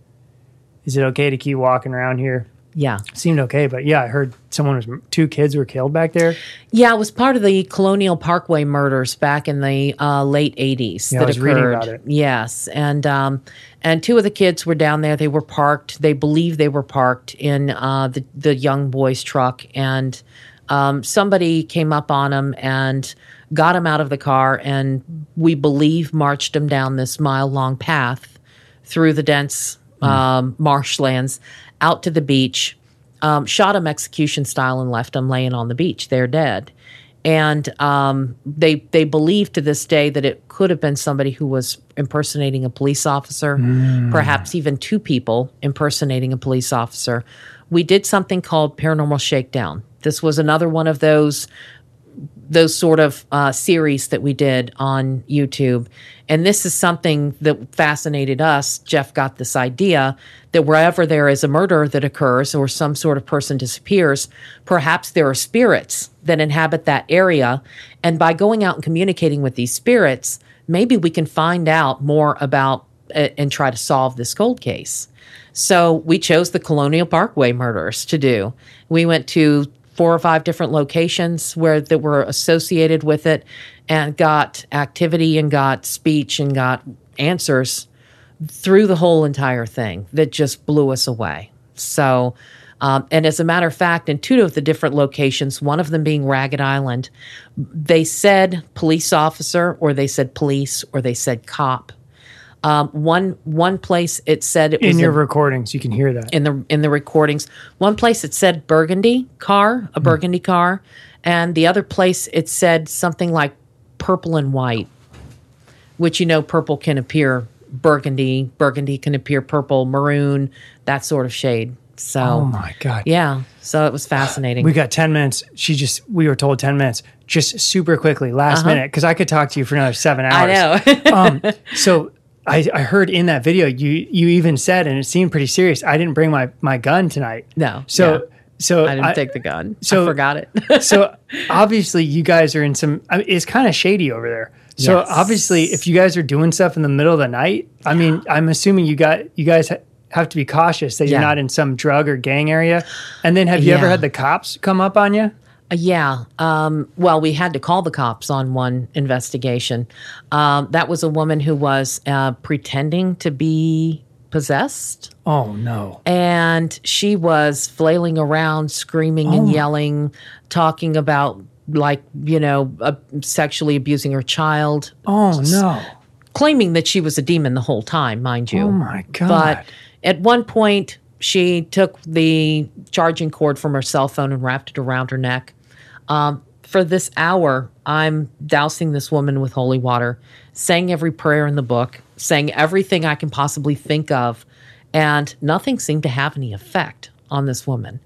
is it okay to keep walking around here?" Yeah. Seemed okay, but yeah, I heard someone was two kids were killed back there. Yeah, it was part of the Colonial Parkway murders back in the uh, late '80s Yeah, I that was occurred. reading about it. Yes, and um, and two of the kids were down there. They were parked. They believe they were parked in uh, the the young boy's truck, and um, somebody came up on them and got him out of the car, and we believe marched him down this mile long path through the dense um, marshlands out to the beach um, shot him execution style and left him laying on the beach. They're dead. And um, they they believe to this day that it could have been somebody who was impersonating a police officer, perhaps even two people impersonating a police officer. We did something called Paranormal Shakedown. This was another one of those those sort of uh, series that we did on YouTube. And this is something that fascinated us. Jeff got this idea that wherever there is a murder that occurs or some sort of person disappears, perhaps there are spirits that inhabit that area. And by going out and communicating with these spirits, maybe we can find out more about uh, and try to solve this cold case. So we chose the Colonial Parkway murders to do. We went to four or five different locations where that were associated with it and got activity and got speech and got answers through the whole entire thing that just blew us away. So, um, and as a matter of fact, in two of the different locations, one of them being Ragged Island, they said police officer or they said police or they said cop. Um, one one place it said it was In your a- recordings, you can hear that. in the in the recordings. One place it said burgundy car, a burgundy car, and the other place it said something like purple and white, which you know purple can appear burgundy, burgundy can appear purple, maroon, that sort of shade. So oh my god. yeah, so it was fascinating. We got 10 minutes. She just, we were told 10 minutes, just super quickly, last minute, because I could talk to you for another seven hours. Uh-huh. I know. um, so I, I heard in that video, you you even said, and it seemed pretty serious, I didn't bring my, my gun tonight. No, So, yeah. so I didn't take the gun. so- I forgot it. so obviously you guys are in some, I mean, it's kind of shady over there. So Yes. obviously if you guys are doing stuff in the middle of the night, I mean, I'm assuming you got, you guys ha- have to be cautious that you're not in some drug or gang area. And then, have you ever had the cops come up on you? Uh, Yeah. Um, well, we had to call the cops on one investigation. Um, that was a woman who was uh, pretending to be possessed. Oh no! And she was flailing around, screaming and yelling, talking about, like, you know, uh, sexually abusing her child, Oh no! claiming that she was a demon the whole time, mind you. Oh my god! But at one point, she took the charging cord from her cell phone and wrapped it around her neck. Um, for this hour, I'm dousing this woman with holy water, saying every prayer in the book, saying everything I can possibly think of, and nothing seemed to have any effect on this woman.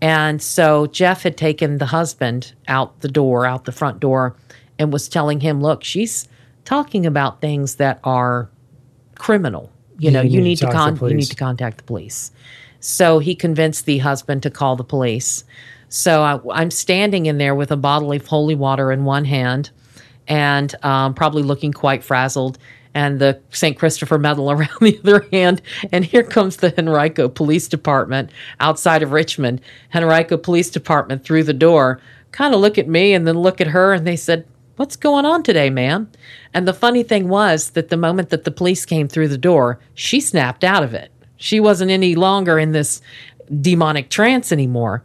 And so Jeff had taken the husband out the door, out the front door, and was telling him, look, she's talking about things that are criminal. You know, you you need need to to talk to the con- you need to contact the police. So he convinced the husband to call the police. So I, I'm standing in there with a bottle of holy water in one hand, and um, probably looking quite frazzled, and the St. Christopher medal around the other hand. And here comes the Henrico Police Department outside of Richmond. Henrico Police Department through the door, kind of look at me and then look at her, and they said, What's going on today, ma'am? And the funny thing was that the moment that the police came through the door, she snapped out of it. She wasn't any longer in this demonic trance anymore.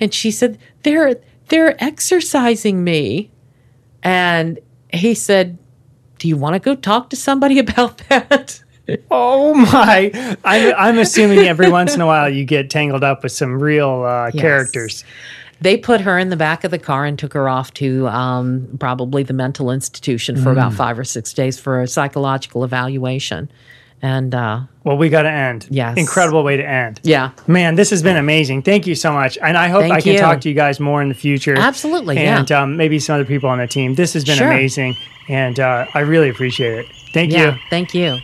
And she said, They're they're exercising me. And he said, Do you want to go talk to somebody about that? Oh my! I'm, I'm assuming every once in a while you get tangled up with some real uh, characters. They put her in the back of the car and took her off to um, probably the mental institution for Mm. about five or six days for a psychological evaluation. And uh, Well, we got to end. Yes. Incredible way to end. yeah, Man, this has been amazing. Thank you so much. And I hope Thank I can you. talk to you guys more in the future. Absolutely, yeah. And um, maybe some other people on the team. This has been Sure. amazing. And uh, I really appreciate it. Thank yeah. you. Thank you.